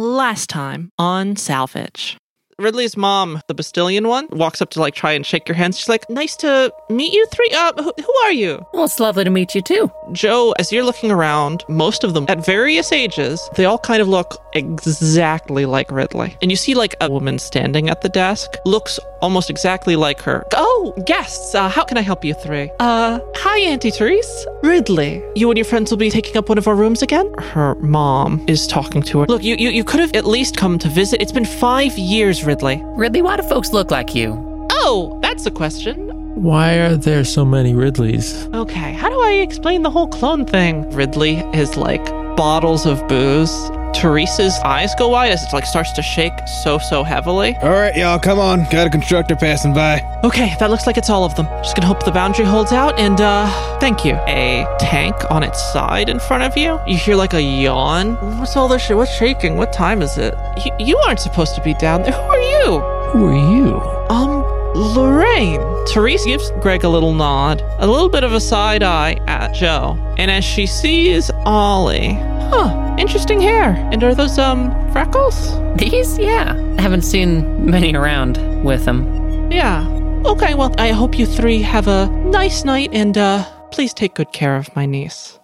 last time on Salvage. Ridley's mom, the Bastillion one, walks up to like try and shake your hands. She's like, "Nice to meet you three. Uh, who, who are you?" Well, it's lovely to meet you too. Joe, as you're looking around, most of them at various ages, they all kind of look exactly like Ridley. And you see like a woman standing at the desk, looks almost exactly like her. Oh, guests, uh, how can I help you three? Uh, hi, Auntie Therese. Ridley, you and your friends will be taking up one of our rooms again? Her mom is talking to her. Look, you, you, you could have at least come to visit. It's been five years, Ridley. Ridley, why do folks look like you? Oh, that's a question. Why are there so many Ridleys? Okay, how do I explain the whole clone thing? Ridley is like bottles of booze. Teresa's eyes go wide as it like starts to shake so so heavily. All right, y'all, come on. Got a constructor passing by. Okay, that looks like it's all of them. Just gonna hope the boundary holds out and uh thank you. A tank on its side in front of you. You hear like a yawn. What's all this shit? What's shaking? What time is it? You, you aren't supposed to be down there. Who are you? Who are you? Um, Lorraine. Therese gives Greg a little nod, a little bit of a side eye at Joe. And as she sees Ollie, huh, interesting hair. And are those, um, freckles? These? Yeah. I haven't seen many around with them. Yeah. Okay, well, I hope you three have a nice night and, uh, please take good care of my niece.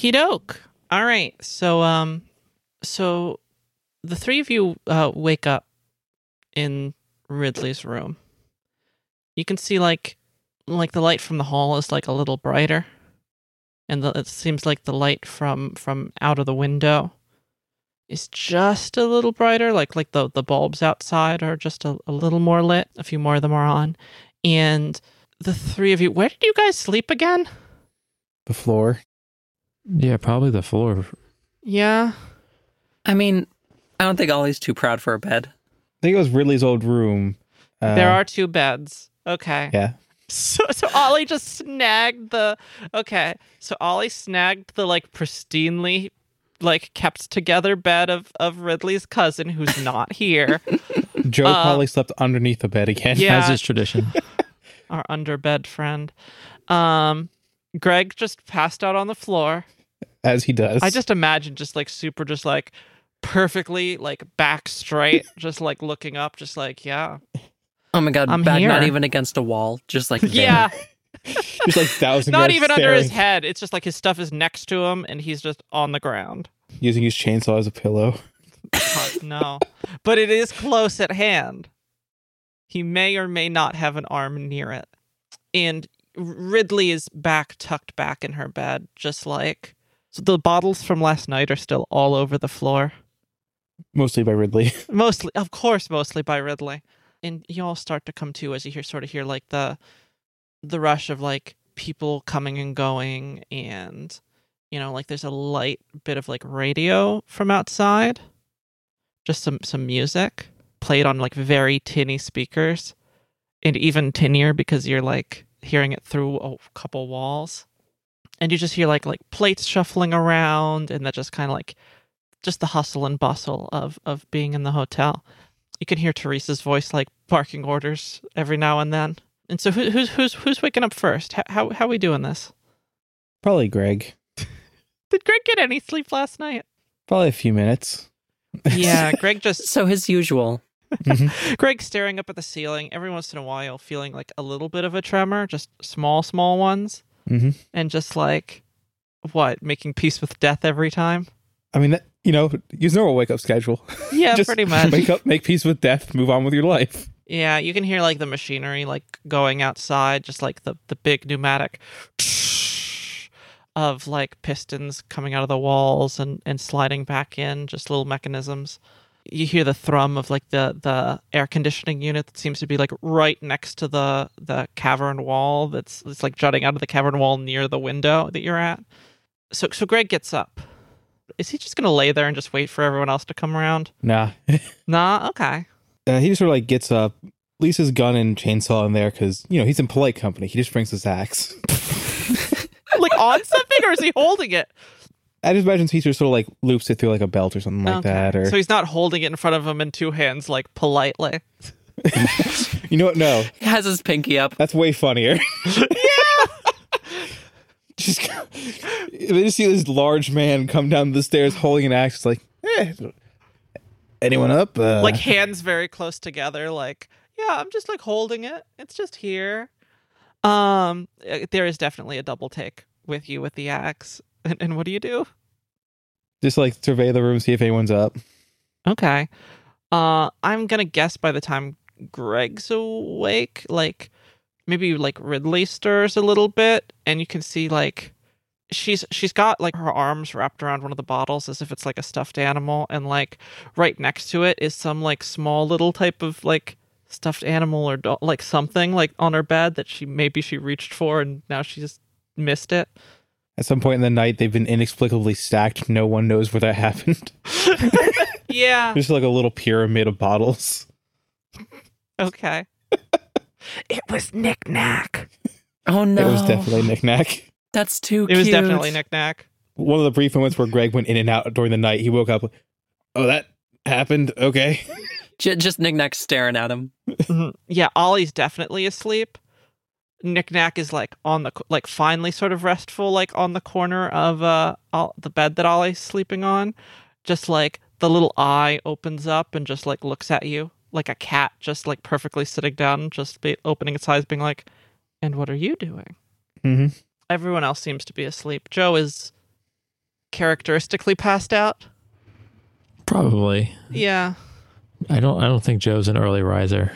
Okie doke. All right. So, um, so the three of you uh, wake up in Ridley's room. You can see like, like the light from the hall is like a little brighter, and the, it seems like the light from from out of the window is just a little brighter. Like like the the bulbs outside are just a, a little more lit. A few more of them are on, and the three of you. Where did you guys sleep again? The floor. Yeah, probably the floor. Yeah. I mean, I don't think Ollie's too proud for a bed. I think it was Ridley's old room. Uh, There are two beds. Okay. Yeah. So so Ollie just snagged the okay. So Ollie snagged the like pristinely like kept together bed of of Ridley's cousin who's not here. Joe Uh, probably slept underneath the bed again. Yeah. As is tradition. our underbed friend. Um Greg just passed out on the floor. As he does. I just imagine just like super just like perfectly like back straight, just like looking up, just like, yeah. Oh my god, I'm back not even against a wall, just like. Yeah. Just like thousand Not yards even under his head. It's just like his stuff is next to him and he's just on the ground. Using his chainsaw as a pillow. God, no. But it is close at hand. He may or may not have an arm near it. And Ridley is back tucked back in her bed, just like so the bottles from last night are still all over the floor. Mostly by Ridley. Mostly of course, mostly by Ridley. And you all start to come to as you hear sort of hear like the the rush of like people coming and going and you know, like there's a light bit of like radio from outside. Just some some music played on like very tinny speakers and even tinnier because you're like hearing it through a couple walls. And you just hear like like plates shuffling around and that just kind of like just the hustle and bustle of of being in the hotel. You can hear Teresa's voice like barking orders every now and then. And so who, who's who's who's waking up first? How how how we doing this? Probably Greg. Did Greg get any sleep last night? Probably a few minutes. Yeah, Greg just So his usual. Greg staring up at the ceiling every once in a while, feeling like a little bit of a tremor, just small small ones, hmm and just like what making peace with death every time. I mean, that, you know, use normal wake up schedule. Yeah, pretty much. Wake up, make peace with death, move on with your life. Yeah, you can hear like the machinery like going outside, just like the the big pneumatic of like pistons coming out of the walls and and sliding back in, just little mechanisms. You hear the thrum of like the the air conditioning unit that seems to be like right next to the the cavern wall that's it's like jutting out of the cavern wall near the window that you're at. So so Greg gets up. Is he just gonna lay there and just wait for everyone else to come around? Nah. Nah, okay. Uh, he just sort of like gets up, leaves his gun and chainsaw in there because, you know, he's in polite company. He just brings his axe. like on something or is he holding it? I just imagine he sort of like loops it through like a belt or something like Okay. that. Or, So he's not holding it in front of him in two hands, like politely. you know what? No, He has his pinky up. that's way funnier. Yeah. just, they just see this large man come down the stairs holding an axe. It's like, eh, anyone up? Uh, like hands very close together, like, yeah, I'm just like holding it. It's just here. Um, uh, there is definitely a double take with you with the axe. And, and what do you do? just like survey the room, see if anyone's up. Okay. Uh, I'm gonna guess by the time Greg's awake, like maybe like Ridley stirs a little bit, and you can see like she's she's got like her arms wrapped around one of the bottles as if it's like a stuffed animal, and like right next to it is some like small little type of like stuffed animal or do- like something like on her bed that she maybe she reached for and now she's missed it. At some point in the night, they've been inexplicably stacked. No one knows where that happened. Yeah. Just like a little pyramid of bottles. Okay. it was Knick Knack. Oh no. It was definitely knickknack. That's too It was cute. definitely Knick Knack. One of the brief moments where Greg went in and out during the night, he woke up. Oh, that happened. Okay. J- just knickknack staring at him. Mhm. Yeah, Ollie's definitely asleep. Knick Knack is like on the like finally sort of restful, like on the corner of uh Ol- the bed that Ollie's sleeping on. Just like the little eye opens up and just like looks at you like a cat, just like perfectly sitting down, just be opening its eyes, being like, "And what are you doing?" Mm-hmm. Everyone else seems to be asleep. Joe is characteristically passed out. Probably. Yeah. I don't. I don't think Joe's an early riser.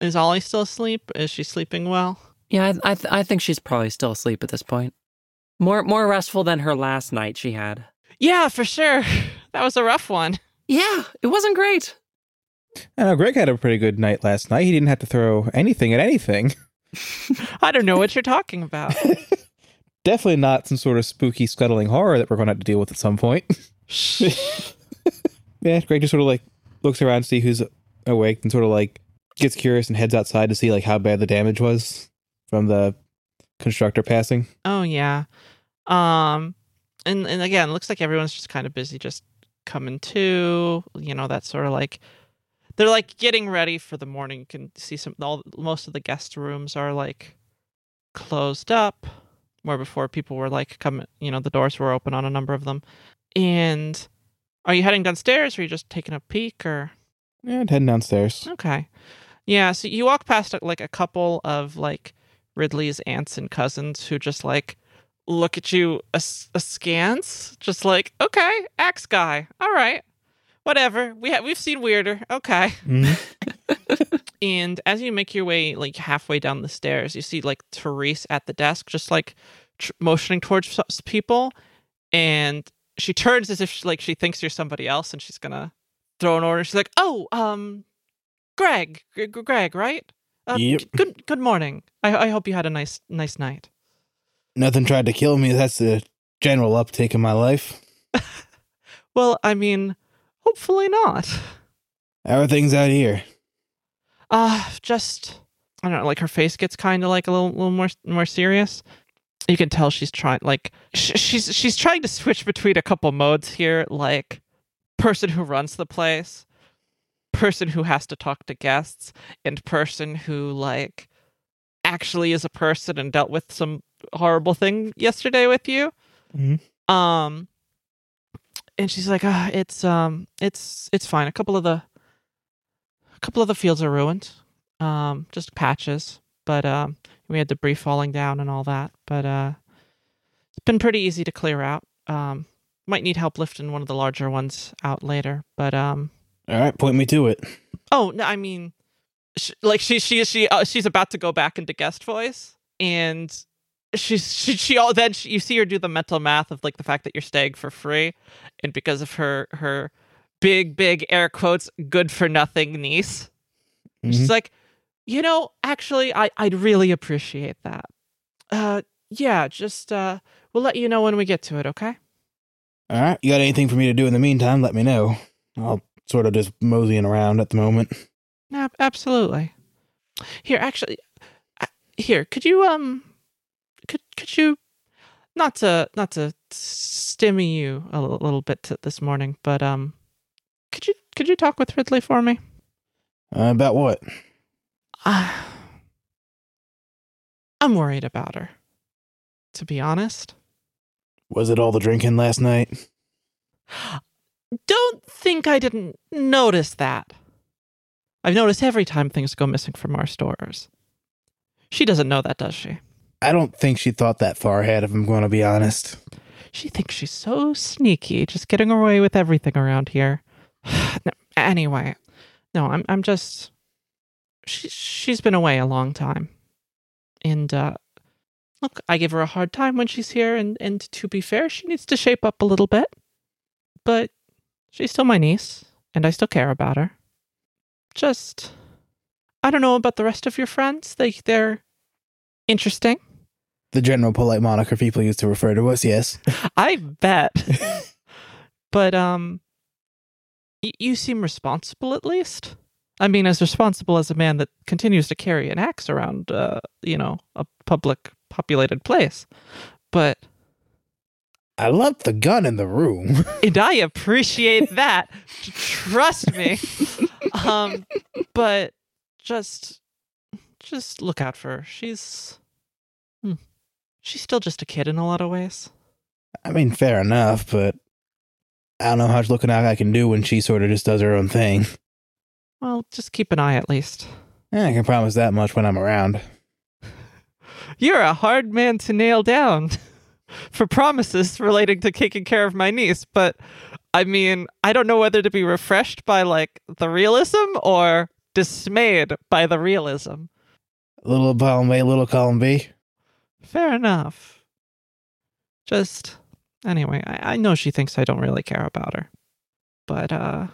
Is Ollie still asleep? Is she sleeping well? Yeah, I I, th- I think she's probably still asleep at this point. More more restful than her last night she had. Yeah, for sure. That was a rough one. Yeah, it wasn't great. I know Greg had a pretty good night last night. He didn't have to throw anything at anything. I don't know what you're talking about. Definitely not some sort of spooky scuttling horror that we're going to have to deal with at some point. yeah, Greg just sort of like looks around to see who's awake and sort of like gets curious and heads outside to see like how bad the damage was from the constructor passing. oh yeah. Um and and again, it looks like everyone's just kind of busy just coming to, you know, that sort of like they're like getting ready for the morning. You can see some all most of the guest rooms are like closed up where before people were like coming, you know, the doors were open on a number of them. And are you heading downstairs or are you just taking a peek or Yeah, heading downstairs. Okay. Yeah, so you walk past like a couple of like Ridley's aunts and cousins who just like look at you as- askance, just like, okay, axe guy, all right, whatever. We ha- we've seen weirder. Okay. Mhm. And as you make your way like halfway down the stairs, you see like Therese at the desk, just like tr- motioning towards people, and she turns as if she, like she thinks you're somebody else, and she's gonna throw an order. She's like, "Oh, um, Greg, G- Greg, right? Uh, Yep. g- Good, good morning. I I hope you had a nice nice night." Nothing tried to kill me. That's the general uptake in my life. Well, I mean, hopefully not. How are things out here? uh just i don't know like her face gets kind of like a little, little more more serious you can tell she's trying like sh- she's she's trying to switch between a couple modes here like person who runs the place person who has to talk to guests and person who like actually is a person and dealt with some horrible thing yesterday with you. Mhm. um and she's like ah, it's um it's it's fine. A couple of the a couple of the fields are ruined. Um just patches. But um we had debris falling down and all that. But uh it's been pretty easy to clear out. Um might need help lifting one of the larger ones out later. But um All right, point me to it. oh no i mean she, like she she she uh, she's about to go back into guest voice, and she's she she all then she, you see her do the mental math of like the fact that you're staying for free, and because of her her big big air quotes good for nothing niece, she's like, you know, actually, I I'd really appreciate that. Uh, yeah, just uh, we'll let you know when we get to it, okay? All right. You got anything for me to do in the meantime? Let me know. I'll sort of just moseying around at the moment. Ab- absolutely. Here, actually, here, could you um, could could you, not to not to stimmy you a little, little bit to this morning, but um, could you could you talk with Ridley for me? Uh, about what? Uh, I'm worried about her. To be honest, Was it all the drinking last night? don't think I didn't notice that. I've noticed every time things go missing from our stores. She doesn't know that, does she? I don't think she thought that far ahead, if I'm going to be honest. She thinks she's so sneaky, just getting away with everything around here. No, anyway, no, I'm I'm just she she's been away a long time. And uh look, I give her a hard time when she's here and and to be fair, she needs to shape up a little bit. But she's still my niece and I still care about her. Just I don't know about the rest of your friends. They they're interesting. The general polite moniker people used to refer to us, yes. I bet. but um y- you seem responsible at least. I mean as responsible as a man that continues to carry an axe around uh, you know, a public populated place. But I left the gun in the room. and I appreciate that. Trust me. um but just just look out for her. She's hmm, she's still just a kid in a lot of ways. I mean, fair enough, but I don't know how much looking out I can do when she sort of just does her own thing. Well, just keep an eye at least. Eh, I can promise that much when I'm around. You're a hard man to nail down for promises relating to taking care of my niece, but I mean, I don't know whether to be refreshed by like the realism or dismayed by the realism. Little column A, little column B. Fair enough. Just anyway, I, I know she thinks I don't really care about her. But uh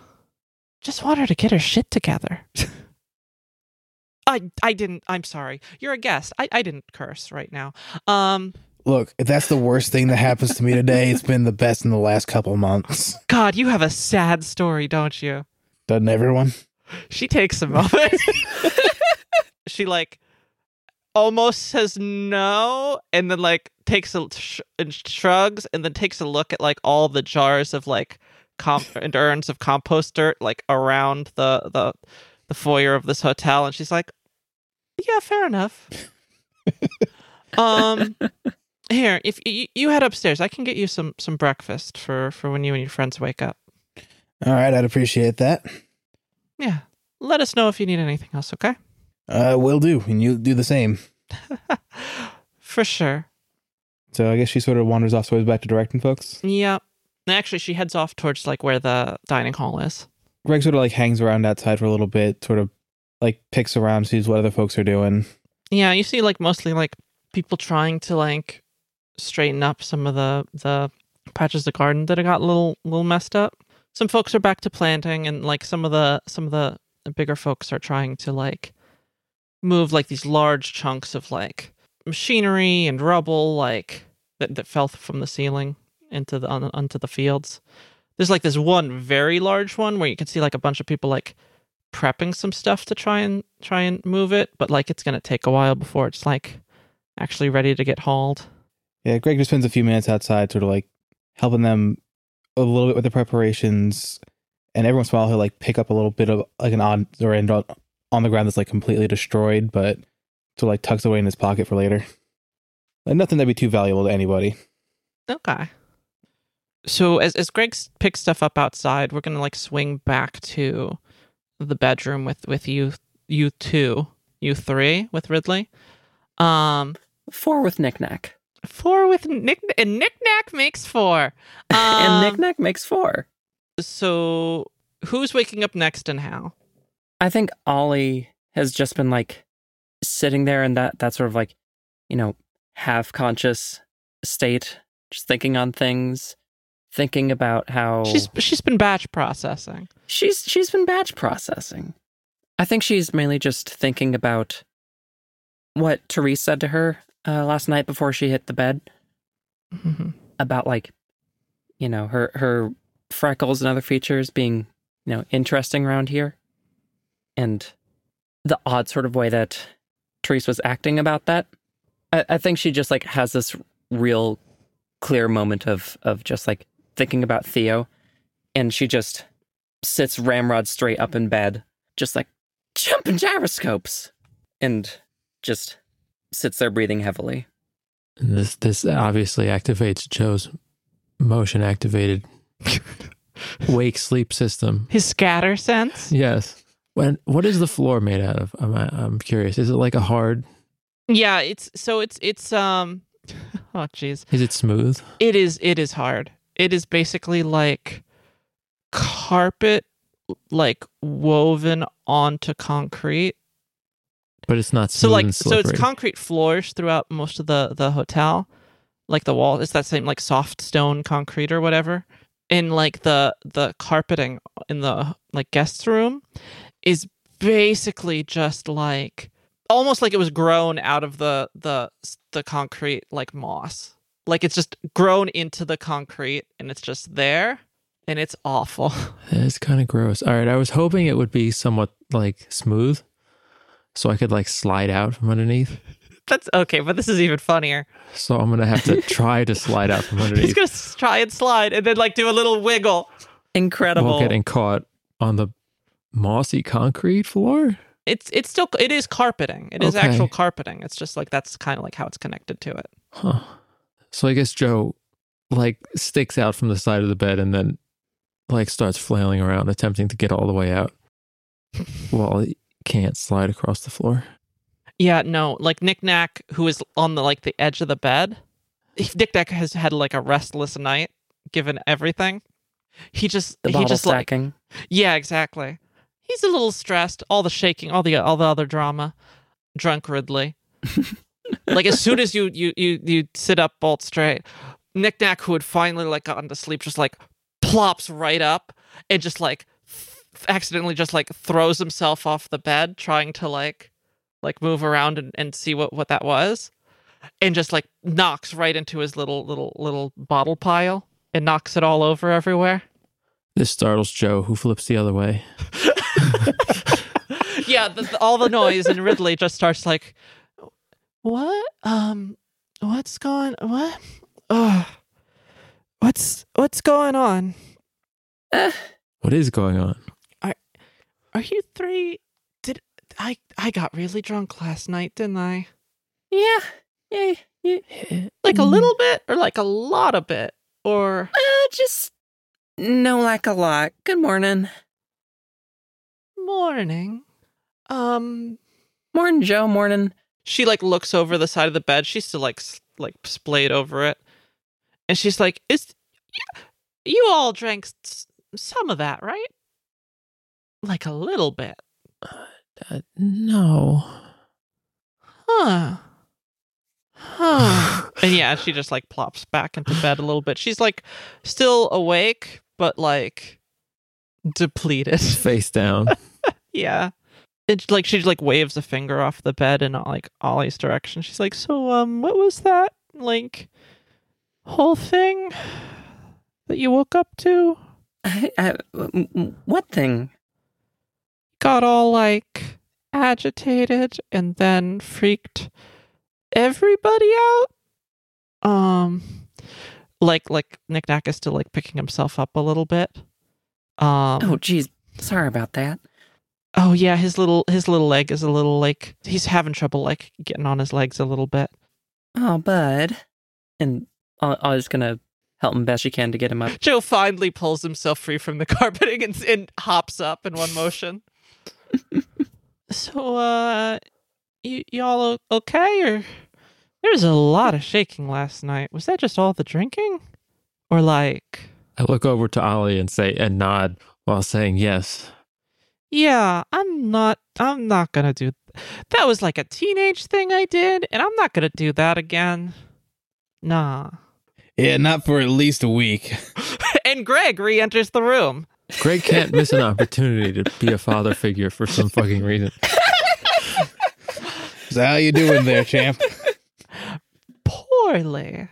just want her to get her shit together. I I didn't I'm sorry. You're a guest. I, I didn't curse right now. Um Look, if that's the worst thing that happens to me today, it's been the best in the last couple months. God, you have a sad story, don't you? Doesn't everyone? She takes a moment. she like almost says no, and then like takes a sh- and shrugs, and then takes a look at like all the jars of like comp and urns of compost dirt like around the the the foyer of this hotel, and she's like, "Yeah, fair enough." um, here, if you, you head upstairs, I can get you some some breakfast for for when you and your friends wake up. All right, I'd appreciate that. Yeah, let us know if you need anything else, okay? Uh, will do, and you do the same. For sure. So I guess she sort of wanders off towards back to directing folks. Yep. Actually, she heads off towards like where the dining hall is. Greg sort of like hangs around outside for a little bit, sort of like picks around, sees what other folks are doing. Yeah, you see like mostly like people trying to like straighten up some of the the patches of garden that got a little little messed up. Some folks are back to planting, and like some of the some of the bigger folks are trying to like move like these large chunks of like machinery and rubble like that, that fell from the ceiling into the on, onto the fields. There's like this one very large one where you can see like a bunch of people like prepping some stuff to try and try and move it, but like it's gonna take a while before it's like actually ready to get hauled. Yeah, Greg just spends a few minutes outside, sort of like helping them a little bit with the preparations, and every once in a while he'll like pick up a little bit of like an odd or end on, on the ground that's like completely destroyed, but to like tucks away in his pocket for later. Like nothing that'd be too valuable to anybody. Okay. So as as Greg picks stuff up outside, we're gonna like swing back to the bedroom with with you you two you three with Ridley. Um, Four with knickknack. Four with Nick and Nick Knack makes four. and Um, knickknack makes four. So who's waking up next and how? I think Ollie has just been like sitting there in that that sort of like, you know, half conscious state, just thinking on things, thinking about how She's she's been batch processing. she's she's been batch processing. I think she's mainly just thinking about what Therese said to her uh, last night before she hit the bed Mhm. about like, you know, her her freckles and other features being, you know, interesting around here, and the odd sort of way that Therese was acting about that. I, I think she just like has this real clear moment of of just like thinking about Theo, and she just sits ramrod straight up in bed, just like jumping gyroscopes, and just sits there breathing heavily. And this this obviously activates Joe's motion activated wake sleep system. His scatter sense. Yes. When what is the floor made out of? I'm I'm curious. Is it like a hard? Yeah, it's so it's it's um oh jeez. Is it smooth? It is it is hard. It is basically like carpet like woven onto concrete. But it's not So like so it's concrete floors throughout most of the the hotel. Like the wall, it's that same like soft stone concrete or whatever. And like the the carpeting in the like guest room is basically just like almost like it was grown out of the the the concrete like moss. Like it's just grown into the concrete and it's just there and it's awful. It's kind of gross. All right, I was hoping it would be somewhat like smooth, so I could like slide out from underneath. That's okay, but this is even funnier. So I'm gonna have to try to slide out from underneath. He's gonna try and slide and then like do a little wiggle. Incredible. while getting caught on the mossy concrete floor. It's it's still it is carpeting. It is Okay. actual carpeting. It's just like that's kind of like how it's connected to it. Huh. So I guess Joe like sticks out from the side of the bed and then like starts flailing around, attempting to get all the way out while he can't slide across the floor. Yeah, no, like Nick Nack, who is on the like the edge of the bed. If Nick Nack has had like a restless night, given everything. He just the he bottle just like yeah, exactly. He's a little stressed. All the shaking, all the all the other drama. Drunk Ridley. like as soon as you you you you sit up bolt straight, Nick Nack, who had finally like gotten to sleep, just like plops right up and just like th- accidentally just like throws himself off the bed, trying to like like move around and, and see what what that was, and just like knocks right into his little little little bottle pile and knocks it all over everywhere. This startles Joe, who flips the other way. yeah, the, the- all the noise, and Ridley just starts like, "What? Um, what's going? What? Oh, what's what's going on? Eh, What is going on? Are you three? Did I? I got really drunk last night, didn't I? yeah, yeah, yeah. Like a Mm. little bit, or like a lot of bit, or Uh, just no, like a lot. Good morning, morning? Um, morning, Joe. Morning. she like looks over the side of the bed. She's still like like splayed over it, and she's like, "Is you all drank some of that, right? Like a little bit, Uh, no. huh? Huh?" and yeah, she just like plops back into bed a little bit. She's like still awake, but like depleted. Face down. yeah. It's like she like waves a finger off the bed in like Ollie's direction. She's like, "So, um, what was that like whole thing that you woke up to? I, I, m- m- what thing? Got all like agitated and then freaked everybody out? Um, like like Nick Nack is still like picking himself up a little bit. Um, Oh, geez. Sorry about that. Oh yeah, his little his little leg is a little like he's having trouble like getting on his legs a little bit. Oh, bud. And I, was gonna help him best she can to get him up. Joe finally pulls himself free from the carpeting and, and hops up in one motion. so uh y- y'all okay or there was a lot of shaking last night. Was that just all the drinking? Or like I look over to Ollie and say and nod while saying yes. Yeah, I'm not I'm not gonna do that was like a teenage thing I did, and I'm not gonna do that again. Nah. Yeah, not for at least a week. and Greg re-enters the room. Greg can't miss an opportunity to be a father figure for some fucking reason. So how you doing there, champ? Poorly.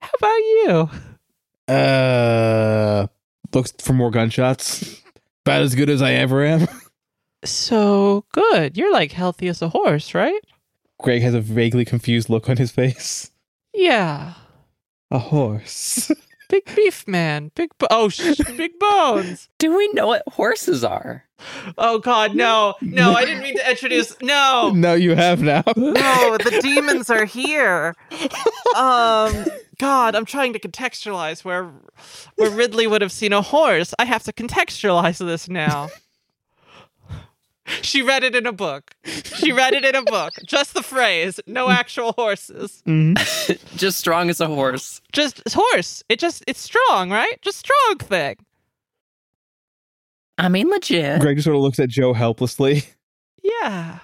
How about you? Uh, looks for more gunshots. About as good as I ever am. So good. You're like healthy as a horse, right? Greg has a vaguely confused look on his face. Yeah. A horse. Big beef man. Big bo- oh, sh- big bones. Do we know what horses are? Oh God, no, no! I didn't mean to introduce. No, no, you have now. no, the demons are here. Um, God, I'm trying to contextualize where where Ridley would have seen a horse. I have to contextualize this now. She read it in a book. She read it in a book. Just the phrase, no actual horses. Mhm. Just strong as a horse. Just horse. It just it's strong, right? Just strong thing. I mean, legit. Greg just sort of looks at Joe helplessly. Yeah.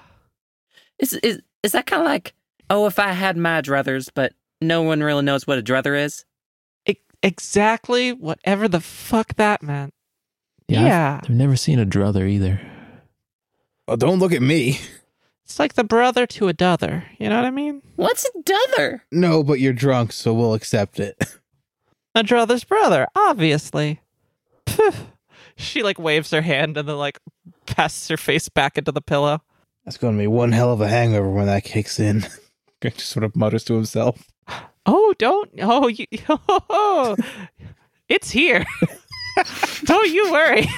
Is is is that kind of like, oh, if I had my druthers, but no one really knows what a druther is? E- exactly whatever the fuck that meant. Yeah, I've- yeah. I've never seen a druther either. Oh, don't look at me. It's like the brother to a dother. You know what I mean? What's a druther? No, but you're drunk, so we'll accept it. A brother's brother, obviously. she like waves her hand and then like passes her face back into the pillow. That's going to be one hell of a hangover when that kicks in. Greg just sort of mutters to himself. Oh, don't. Oh, you. Oh, it's here. don't you worry.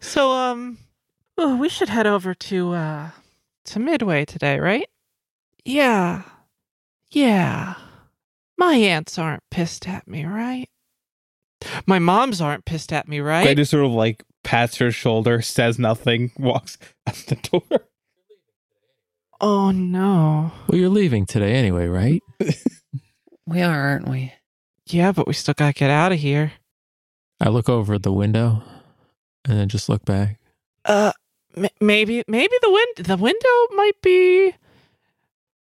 So, um, oh, we should head over to uh to Midway today, right? Yeah, yeah. My aunts aren't pissed at me, right? My moms aren't pissed at me, right? Greg just sort of like pats her shoulder, says nothing, walks out the door. Oh no. Well, you're leaving today anyway, right? We are, aren't we? Yeah, but we still gotta get out of here. I look over at the window and then just look back. Uh, m- maybe maybe the wind the window might be.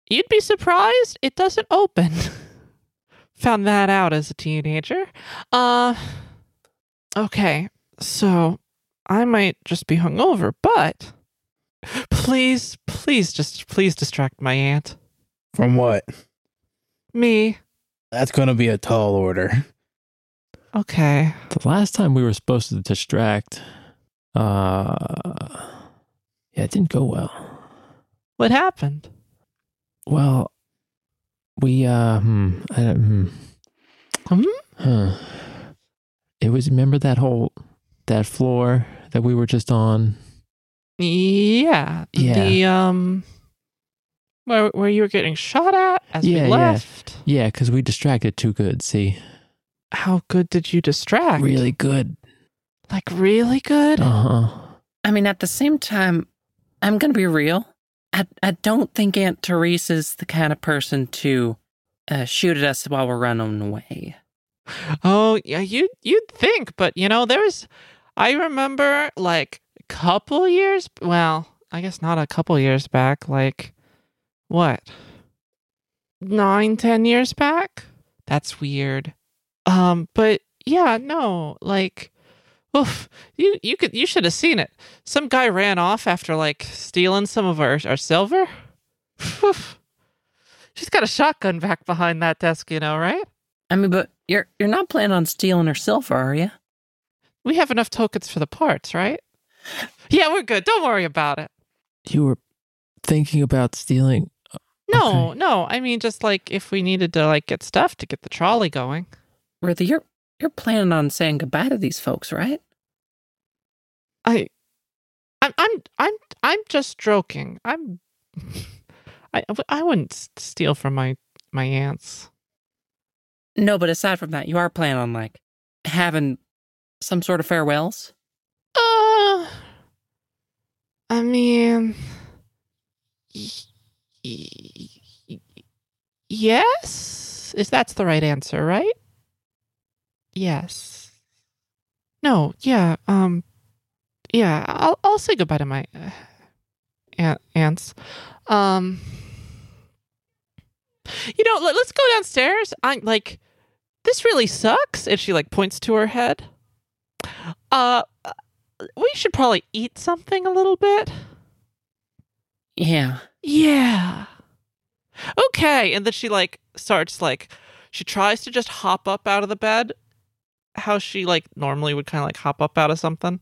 You'd be surprised it doesn't open. Found that out as a teenager. Uh, okay, so I might just be hungover, but please, please, just please distract my aunt. From what? Me. That's going to be a tall order. Okay. The last time we were supposed to distract, uh, yeah, it didn't go well. What happened? Well, we, uh, hmm, I don't, hmm. Hmm? Huh. It was, remember that whole, that floor that we were just on? Yeah. Yeah. The um. Where where you were getting shot at as Yeah, we yeah. left. Yeah, because we distracted too good, see? How good did you distract? Really good. Like really good? Uh huh. I mean, at the same time, I'm gonna be real. I I don't think Aunt Therese is the kind of person to uh, shoot at us while we're running away. Oh yeah, you you'd think, but you know, there's I remember like a couple years well, I guess not a couple years back, like what? Nine, ten years back? That's weird. Um, but yeah, no, like oof, you you could you should have seen it. Some guy ran off after like stealing some of our, our silver. Oof. She's got a shotgun back behind that desk, you know, right? I mean, but you're you're not planning on stealing her silver, are you? We have enough tokens for the parts, right? Yeah, we're good. Don't worry about it. You were thinking about stealing. No, Okay. no. I mean, just like if we needed to like get stuff to get the trolley going. Ruthie, you're you're planning on saying goodbye to these folks, right? I, I'm, I'm, I'm, I'm just joking. I'm, I, I wouldn't steal from my my aunts. No, but aside from that, you are planning on like having some sort of farewells. Uh, I mean, y- y- y- yes, is that's the right answer, right? Yes. No, yeah. Um, yeah, I'll I'll say goodbye to my uh, aunt, aunts. Um, you know, let, us go downstairs. I'm like, this really sucks, and she like points to her head. Uh, we should probably eat something a little bit. Yeah. Yeah. Okay, and then she like starts like she tries to just hop up out of the bed how she like normally would kind of like hop up out of something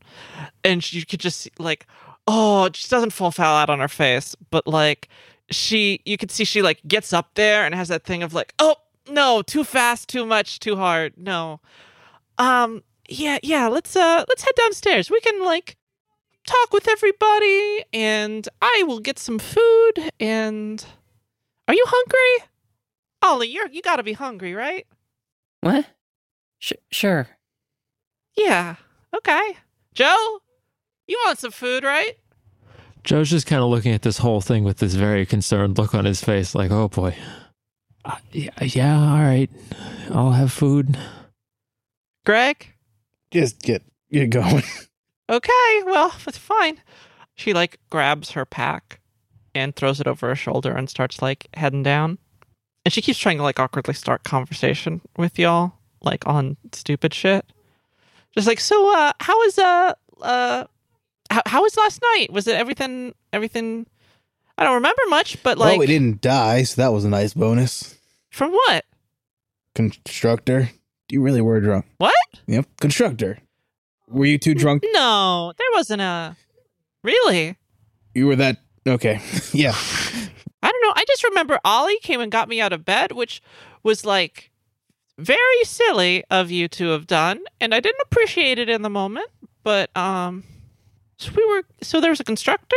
and she, you could just see, like oh she doesn't fall foul out on her face but like she you could see she like gets up there and has that thing of like oh no too fast too much too hard no. Um yeah yeah let's uh let's head downstairs. We can like talk with everybody and i will get some food and are you hungry? Ollie you're you gotta be hungry right? What? Sh- sure. yeah okay joe you want some food right Joe's just kind of looking at this whole thing with this very concerned look on his face, like, oh boy. Uh, yeah, yeah, all right. I'll have food. greg Just get get going. okay, well, it's fine. She like grabs her pack and throws it over her shoulder and starts like heading down. And she keeps trying to like awkwardly start conversation with y'all, like on stupid shit. Just like, so uh how was uh uh how, how was last night? Was it everything everything I don't remember much, but like well, we didn't die, so that was a nice bonus. from what? Constructor, you really were drunk. What? Yep, constructor. Were you too drunk? No, there wasn't a Really? You were that okay? yeah. I don't know. I just remember Ollie came and got me out of bed, which was like very silly of you to have done, and I didn't appreciate it in the moment. But um, so we were. So there was a constructor.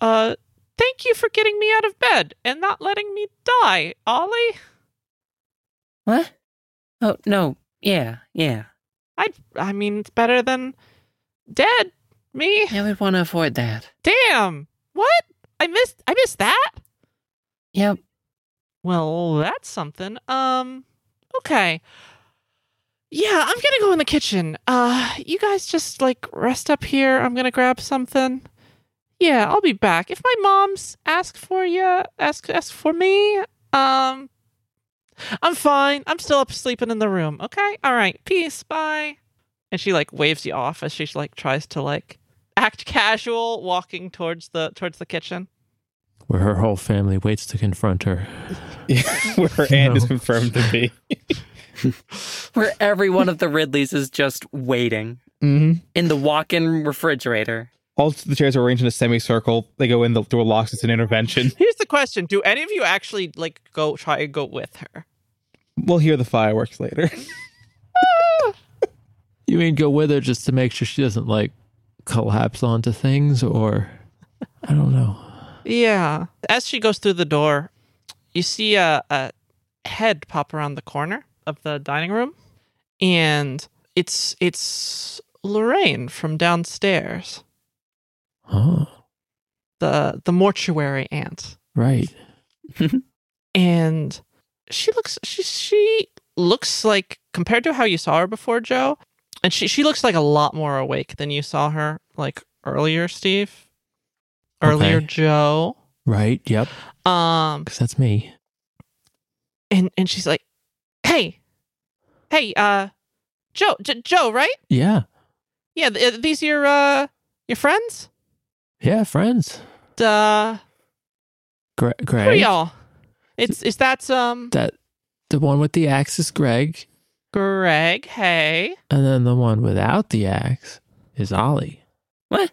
Uh, thank you for getting me out of bed and not letting me die, Ollie. What? Oh, no. Yeah, yeah. I. I mean, it's better than dead. Me. I would want to avoid that. Damn. What? I missed. I missed that. Yep. Well, that's something. Um, okay. Yeah, I'm gonna go in the kitchen. Uh, you guys just like rest up here. I'm gonna grab something. Yeah, I'll be back. If my mom's ask for you, ask ask for me. Um, I'm fine. I'm still up sleeping in the room. Okay. All right. Peace. Bye. And she like waves you off as she like tries to like act casual, walking towards the towards the kitchen. Where her whole family waits to confront her. Where her aunt is confirmed to be. Where every one of the Ridleys is just waiting hmm in the walk in refrigerator. All the chairs are arranged in a semicircle. They go in, the door locks. It's an intervention. Here's the question: Do any of you actually like go try and go with her? We'll hear the fireworks later. You mean go with her just to make sure she doesn't like collapse onto things or I don't know. Yeah. As she goes through the door, you see a, a head pop around the corner of the dining room, and it's it's Lorraine from downstairs, Oh, the the mortuary aunt, right. and she looks she she looks like compared to how you saw her before, Joe, and she she looks like a lot more awake than you saw her like earlier, Steve. Earlier, Okay. Joe. Right. Yep. Um, Because that's me. and and she's like, "Hey, hey, uh, Joe, J- Joe, right? Yeah. Yeah, th- these your uh your friends? Yeah. Friends. Uh, Gre- who are Greg. y'all? It's is that um That the one with the axe is Greg, Greg? Hey, and then the one without the axe is Ollie. What?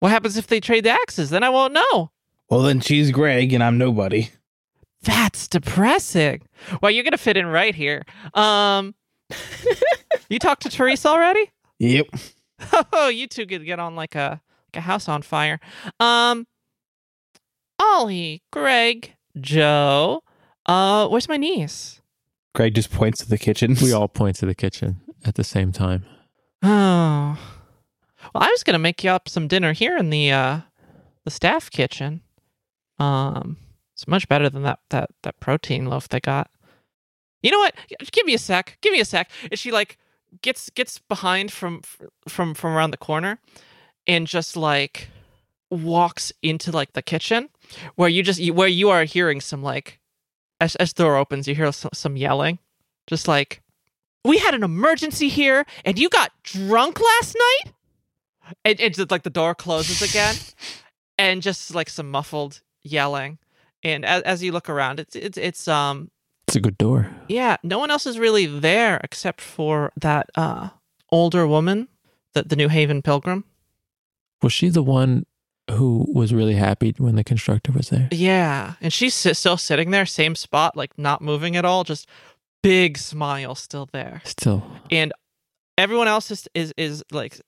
What happens if they trade the axes? Then I won't know. well, then she's Greg and I'm nobody. That's depressing. Well, you're gonna fit in right here. Um, you talked to Teresa already? Yep. Oh, you two could get on like a like a house on fire. Um, Ollie, Greg, Joe. Uh, where's my niece? Greg just points to the kitchen. We all point to the kitchen at the same time. Oh, well, I was gonna make you up some dinner here in the uh the staff kitchen. Um, it's much better than that that that protein loaf they got. You know what? Give me a sec. Give me a sec. And she like gets gets behind from from from around the corner, and just like walks into like the kitchen where you just where you are hearing some like as as door opens you hear some, some yelling just like we had an emergency here and you got drunk last night and it's just like the door closes again and just like some muffled yelling and as, as you look around it's it's it's um It's a good door. yeah, no one else is really there except for that uh older woman, the the New Haven pilgrim. Was she the one who was really happy when the constructor was there? Yeah, and she's still sitting there, same spot, like not moving at all, just big smile still there. Still. And everyone else is is is like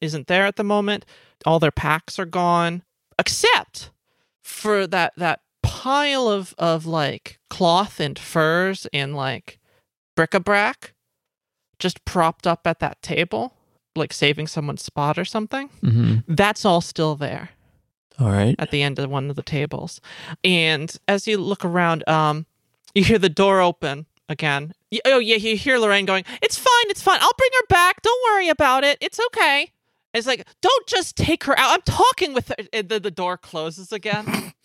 isn't there at the moment. All their packs are gone, except for that that pile of of like cloth and furs and like bric-a-brac just propped up at that table, like saving someone's spot or something. hmm That's all still there All right. at the end of one of the tables. And as you look around, um, you hear the door open again. Y- Oh yeah, you hear Lorraine going, "It's fine, it's fine. I'll bring her back. Don't worry about it. It's okay." It's like, "Don't just take her out. I'm talking with her." And then the door closes again.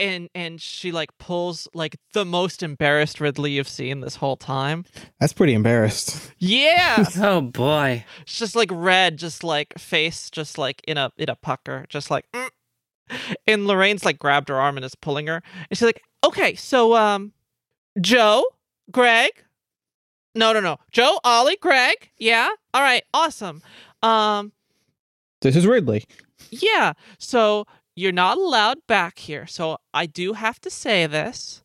And and she like pulls like the most embarrassed Ridley you've seen this whole time. That's pretty embarrassed. Yeah, Oh boy. it's just like red, just like face, just like in a in a pucker, just like. "Mm." And Lorraine's like grabbed her arm and is pulling her, and she's like, "Okay, so um, Joe, Greg, no, no, no, Joe, Ollie, Greg, yeah, all right, awesome, um, This is Ridley. yeah. So you're not allowed back here. So I do have to say this,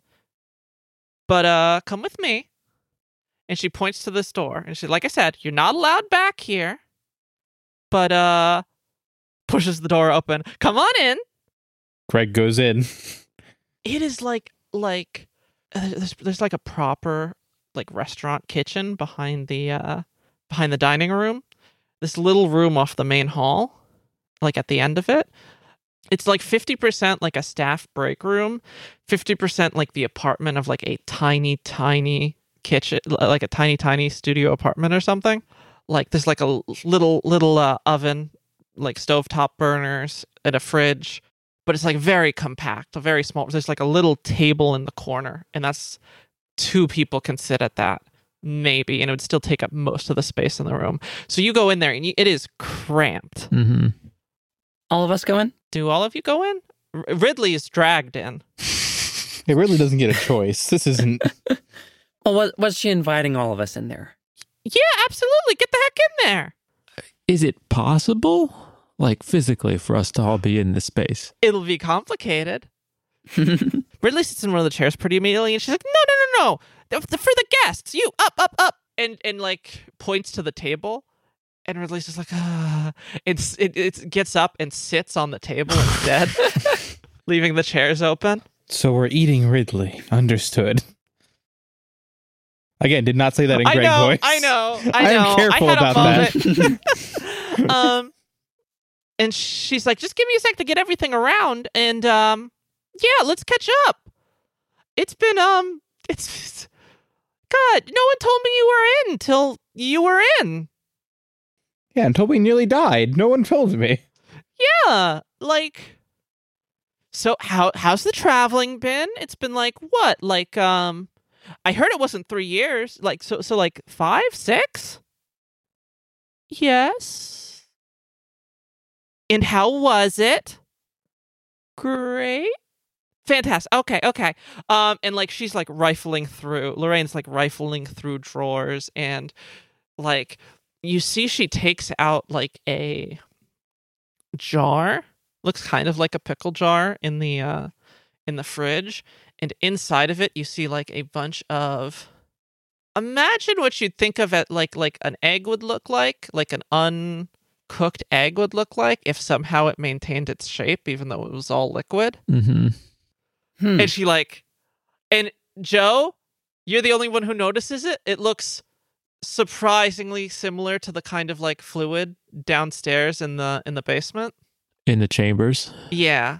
but uh, come with me." And she points to this door, and she, like I said, you're not allowed back here, but uh, pushes the door open. Come on in. Greg goes in. it is like like uh, there's there's like a proper like restaurant kitchen behind the uh behind the dining room. This little room off the main hall like at the end of it. It's like 50% like a staff break room 50% like the apartment of like a tiny tiny kitchen like a tiny tiny studio apartment or something. Like there's like a little little uh, oven like stovetop burners and a fridge but it's like very compact, a very small. There's like a little table in the corner, and that's two people can sit at that, maybe, and it would still take up most of the space in the room. So you go in there, and you, it is cramped. hmm All of us go in? Do all of you go in? R- Ridley is dragged in. It really doesn't get a choice. This isn't. Well, was, was she inviting all of us in there? Yeah, absolutely. Get the heck in there. Is it possible, like physically, for us to all be in this space? It'll be complicated. Ridley sits in one of the chairs pretty immediately, and she's like, "No, no, no, no! The- the- For the guests, you up, up, up!" And and like points to the table, and Ridley's just like, "Ah!" It's it it gets up and sits on the table instead, leaving the chairs open. So we're eating Ridley. Understood. Again, did not say that in I Greg know, voice. I know, I know. I know. am careful I had about a that. um, and she's like, "Just give me a sec to get everything around, and um, yeah, let's catch up. It's been um, it's God, no one told me you were in till you were in. Yeah, until we nearly died. No one told me. Yeah, like." So how how's the traveling been? It's been like what? Like um I heard it wasn't 3 years. Like so so like 5, 6? Yes. And how was it? Great. Fantastic. Okay, okay. Um and like she's like rifling through Lorraine's like rifling through drawers and like you see she takes out like a jar looks kind of like a pickle jar in the uh in the fridge and inside of it you see like a bunch of imagine what you'd think of it like like an egg would look like like an uncooked egg would look like if somehow it maintained its shape even though it was all liquid hmm Hmm. and she like and joe you're the only one who notices it it looks surprisingly similar to the kind of like fluid downstairs in the in the basement In the chambers. yeah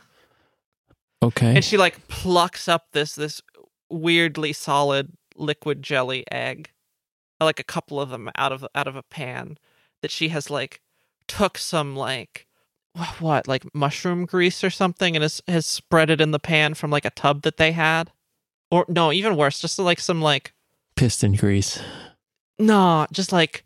Okay. and she like plucks up this this weirdly solid liquid jelly egg like a couple of them out of out of a pan that she has like took some like what like mushroom grease or something and has has spread it in the pan from like a tub that they had or no even worse just like some like Piston grease. no just like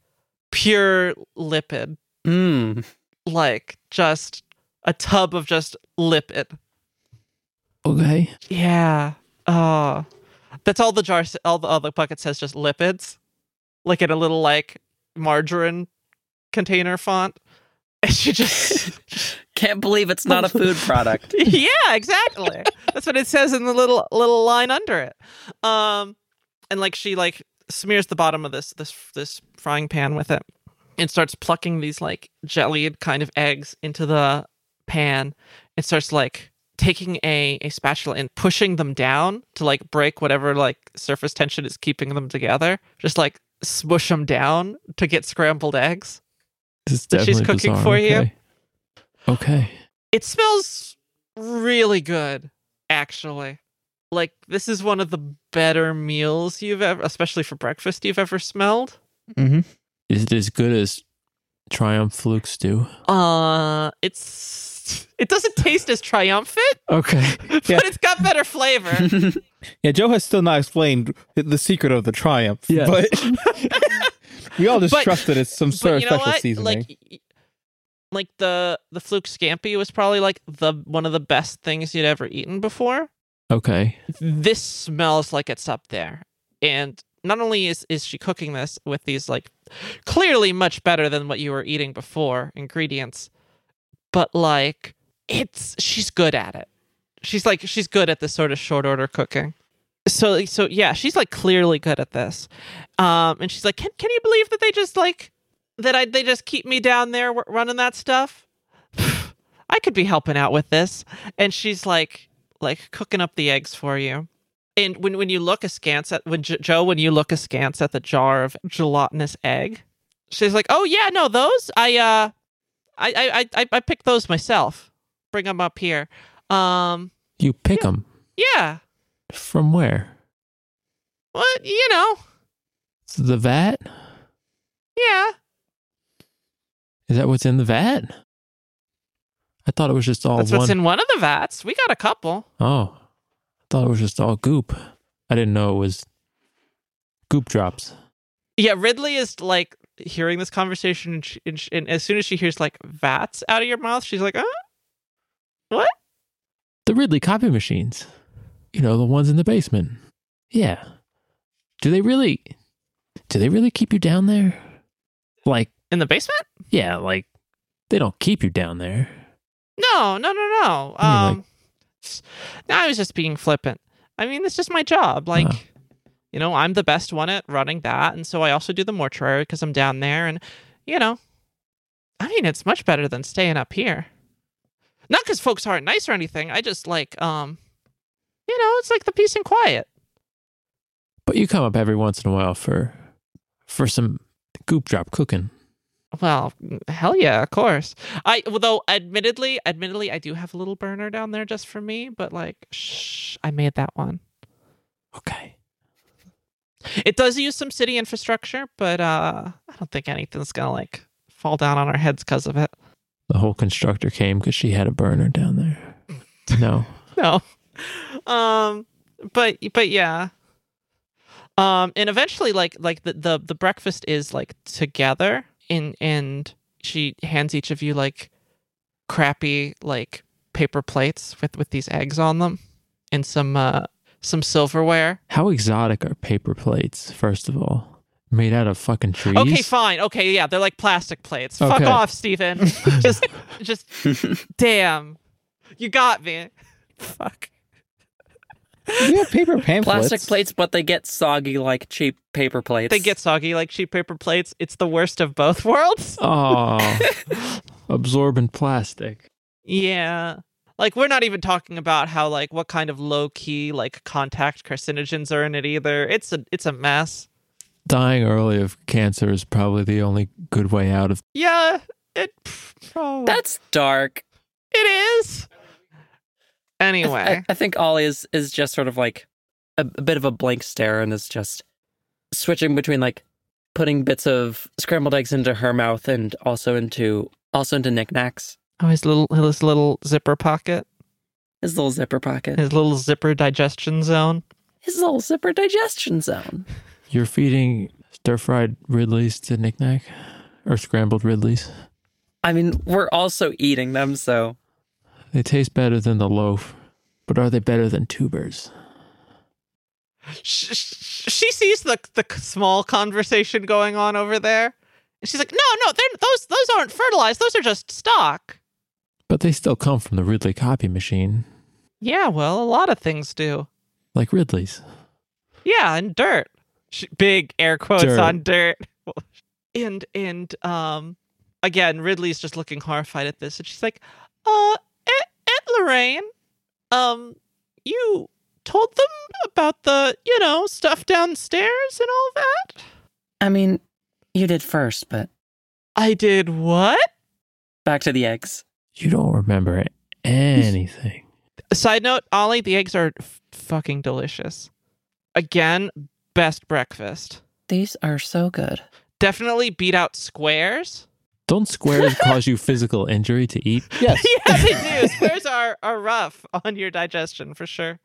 pure lipid Mm. like just a tub of just lipid Okay. yeah oh that's all the jar all the, all the bucket says just lipids like in a little like margarine container font and she just Can't believe it's not a food product. yeah, exactly. That's what it says in the little little line under it. Um, and like she like smears the bottom of this this this frying pan with it, and starts plucking these like jellied kind of eggs into the pan, and starts like taking a a spatula and pushing them down to like break whatever like surface tension is keeping them together. Just like smush them down to get scrambled eggs. This That she's cooking bizarre. for you? Okay. Okay. it smells really good actually like this is one of the better meals you've ever especially for breakfast you've ever smelled Mm-hmm. Is it as good as Triumph Flukes do? uh it's it doesn't taste as triumphant Okay. but it's got better flavor Yeah, Joe has still not explained the- secret of the triumph. Yes. But we all just But- trust that it's some sort of special what seasoning. like eh? like the the fluke scampi was probably like the one of the best things you'd ever eaten before Okay. this smells like it's up there. And not only is is she cooking this with these like clearly much better than what you were eating before ingredients, but like it's she's good at it. She's like she's good at this sort of short order cooking. So so yeah, she's like clearly good at this. Um and she's like can can you believe that they just like that I they just keep me down there w- running that stuff? I could be helping out with this. And she's like like cooking up the eggs for you. And when when you look askance at when J- Joe, when you look askance at the jar of gelatinous egg, she's like, "Oh yeah, no, those I uh, I I I I picked those myself. Bring them up here. Um, You pick them yeah, from where? what you know, The vat? yeah. Is that what's in the vat? I thought it was just all That's one. what's in one of the vats. We got a couple. Oh, I thought it was just all goop. I didn't know it was goop drops. Yeah, Ridley is like hearing this conversation, and, she, and, she, and as soon as she hears like vats out of your mouth, she's like, "Huh? What?" The Ridley copy machines. You know, the ones in the basement. Yeah. Do they really do they really keep you down there? Like, In the basement? yeah, like they don't keep you down there. No, no, no, no. I mean, Um, s- I was just being flippant. I mean, it's just my job. Like, Oh. you know, I'm the best one at running that, and so I also do the mortuary because I'm down there, and you know, I mean, it's much better than staying up here. Not because folks aren't nice or anything. I just like, um, you know, it's like the peace and quiet. But you come up every once in a while for for some goop drop cooking. Well, hell yeah, of course. I though, admittedly, admittedly, I do have a little burner down there just for me, but like, shh, I made that one. Okay. It does use some city infrastructure, but uh I don't think anything's gonna like fall down on our heads because of it. The whole constructor came because she had a burner down there. No. No. Um but but yeah. Um and eventually like like the the, the breakfast is like together and and she hands each of you like crappy like paper plates with with these eggs on them and some uh some silverware. How exotic are paper plates, first of all? Made out of fucking trees? Okay, fine. Okay, yeah, they're like plastic plates. Fuck off, Stephen. just just damn. You got me. Fuck. We have paper pamphlets. Plastic plates, but they get soggy like cheap paper plates. They get soggy like cheap paper plates. It's the worst of both worlds. Oh, absorbent plastic. Yeah. Like we're not even talking about how like what kind of low key like contact carcinogens are in it either. It's a it's a mess. Dying early of cancer is probably the only good way out of. Yeah, it probably That's dark. it is. Anyway, I, I think Ollie is is just sort of like a, a bit of a blank stare and is just switching between like putting bits of scrambled eggs into her mouth and also into also into knickknacks. Oh, his little his little zipper pocket, His little zipper pocket. his little zipper digestion zone. His little zipper digestion zone. You're feeding stir fried Ridleys to knickknack Or scrambled Ridleys? I mean, we're also eating them, so They taste better than the loaf, but are they better than tubers? Sh- sh- She sees the the small conversation going on over there, and she's like, "No, no, those those aren't fertilized. Those are just stock." But they still come from the Ridley copy machine, Yeah, well, a lot of things do. like Ridley's. Yeah, and dirt. Sh- Big air quotes Dirt. on dirt. And and um, again, Ridley's just looking horrified at this, and she's like, "Uh, Aunt, Aunt Lorraine, um, you told them about the you know stuff downstairs and all that." I mean, you did first, but I did what? back to the eggs. You don't remember anything. Side note, Ollie, the eggs are f- fucking delicious. Again, best breakfast. These are so good. Definitely beat out squares. Don't squares cause you physical injury to eat? Yes. yeah, they do. Squares are, are rough on your digestion for sure.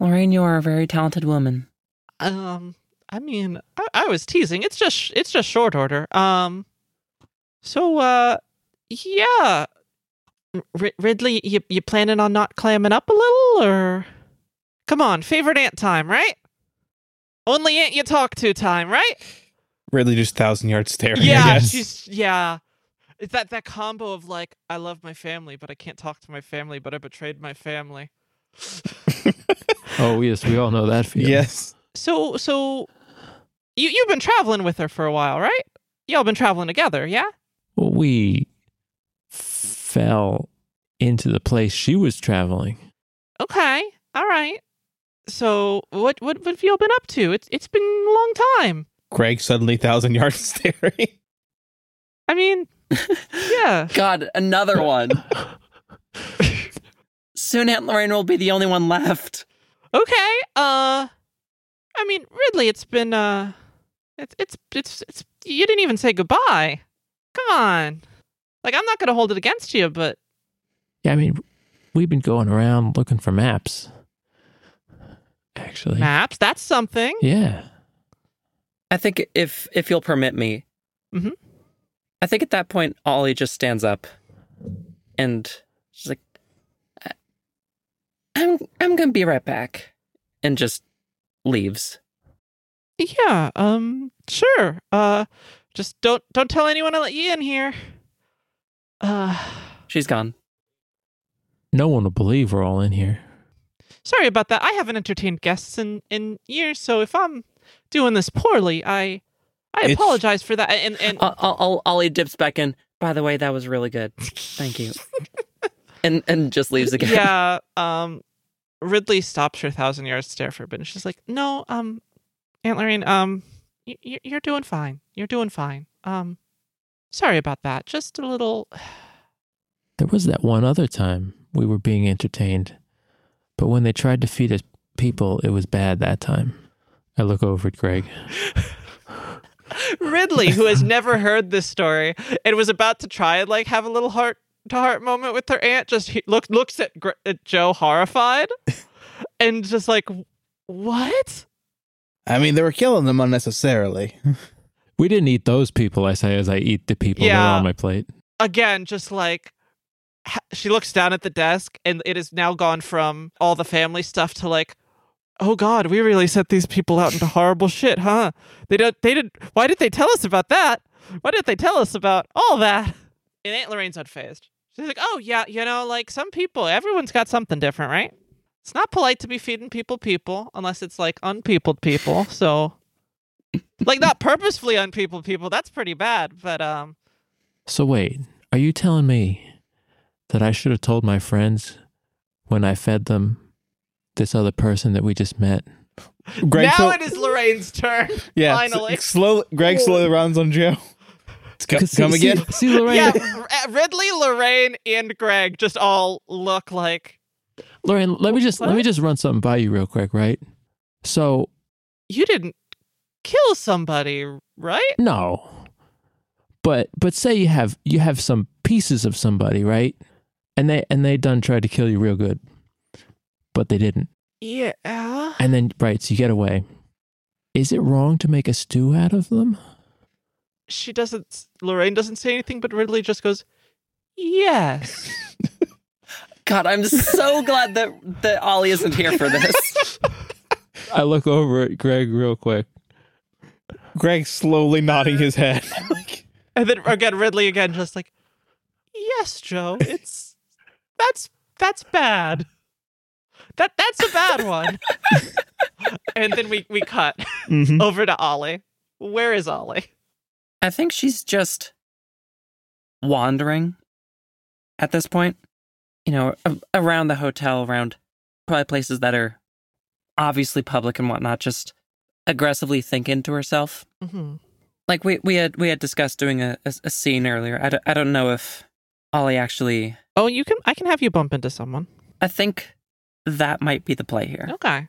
Lorraine, you are a very talented woman. Um, I mean, I, I was teasing. It's just it's just short order. Um, so uh, yeah, R- Ridley, you you planning on not clamming up a little, or come on, favorite aunt time, right? Only aunt you talk to time, right? Ridley just thousand yard staring. I Yeah, guess. she's yeah. It's that that combo of like I love my family, but I can't talk to my family, but I betrayed my family. Oh, yes, we all know that feeling. Yes. So so you you've been traveling with her for a while, right? Y'all been traveling together, yeah? Well, we fell into the place she was traveling. Okay. All right. So what what what have y'all been up to? It's it's been a long time. Greg suddenly thousand yard staring. I mean, yeah. God, another one. Soon Aunt Lorraine will be the only one left. Okay. Uh I mean, Ridley, it's been uh it's it's it's it's you didn't even say goodbye. Come on. Like I'm not going to hold it against you, but Yeah, I mean, we've been going around looking for maps. Actually. maps, that's something. Yeah. I think if if you'll permit me, Mhm. I think at that point Ollie just stands up, and she's like, "I- "I'm I'm gonna be right back," and just leaves. Yeah, um sure. Uh just don't don't tell anyone I let you in here. Uh She's gone. No one will believe we're all in here. sorry about that. I haven't entertained guests in in years, so if I'm doing this poorly, I I It's- apologize for that. And and O- O- O- Ollie dips back in. By the way, that was really good. Thank you. and and just leaves again. yeah, um Ridley stops her thousand yard stare for a bit and she's like, "No, um Aunt Lorraine, um y- y- you're doing fine. You're doing fine. Um sorry about that. Just a little There was that one other time we were being entertained, but when they tried to feed us people, it was bad that time. I look over at Greg. Ridley, who has never heard this story and was about to try and like have a little heart to heart moment with her aunt, just he, look looks at, Gr- at Joe horrified and just like, what? I mean, they were killing them unnecessarily. We didn't eat those people, I say as I eat the people that are on my plate. Again, just like she looks down at the desk and it has now gone from all the family stuff to like, oh God, we really set these people out into horrible shit, huh? They don't. They did. Why did they tell us about that? Why did they tell us about all that? And Aunt Lorraine's unfazed. She's like, oh yeah, you know, like some people, everyone's got something different, right? It's not polite to be feeding people people unless it's like unpeopled people. So, like not purposefully unpeopled people. That's pretty bad. But um, So wait, are you telling me that I should have told my friends when I fed them this other person that we just met? Greg now so- it is Lorraine's turn. yeah, finally. s- slow. Greg slowly runs on Joe. It's co- 'Cause come again. See, see, Lorraine, yeah, Ridley, Lorraine, and Greg just all look like Lorraine, let me just let me just run something by you real quick, right? So you didn't kill somebody, right? no, but but say you have you have some pieces of somebody, right? and they and they done tried to kill you real good, but they didn't. Yeah. And then right, so you get away. Is it wrong to make a stew out of them? She doesn't. Lorraine doesn't say anything, but Ridley just goes, "Yes." God, I'm so glad that that Ollie isn't here for this. I look over at Greg real quick. Greg slowly nodding his head. and then again, Ridley again, just like, "Yes, Joe. It's that's that's bad. That that's a bad one." and then we we cut Mhm. over to Ollie. Where is Ollie? I think she's just wandering at this point. You know, a- around the hotel, around probably places that are obviously public and whatnot, just aggressively thinking to herself. Mm-hmm. Like we we had we had discussed doing a, a, a scene earlier. I don't, I don't know if Ollie actually. Oh, you can. I can have you bump into someone. I think that might be the play here. Okay.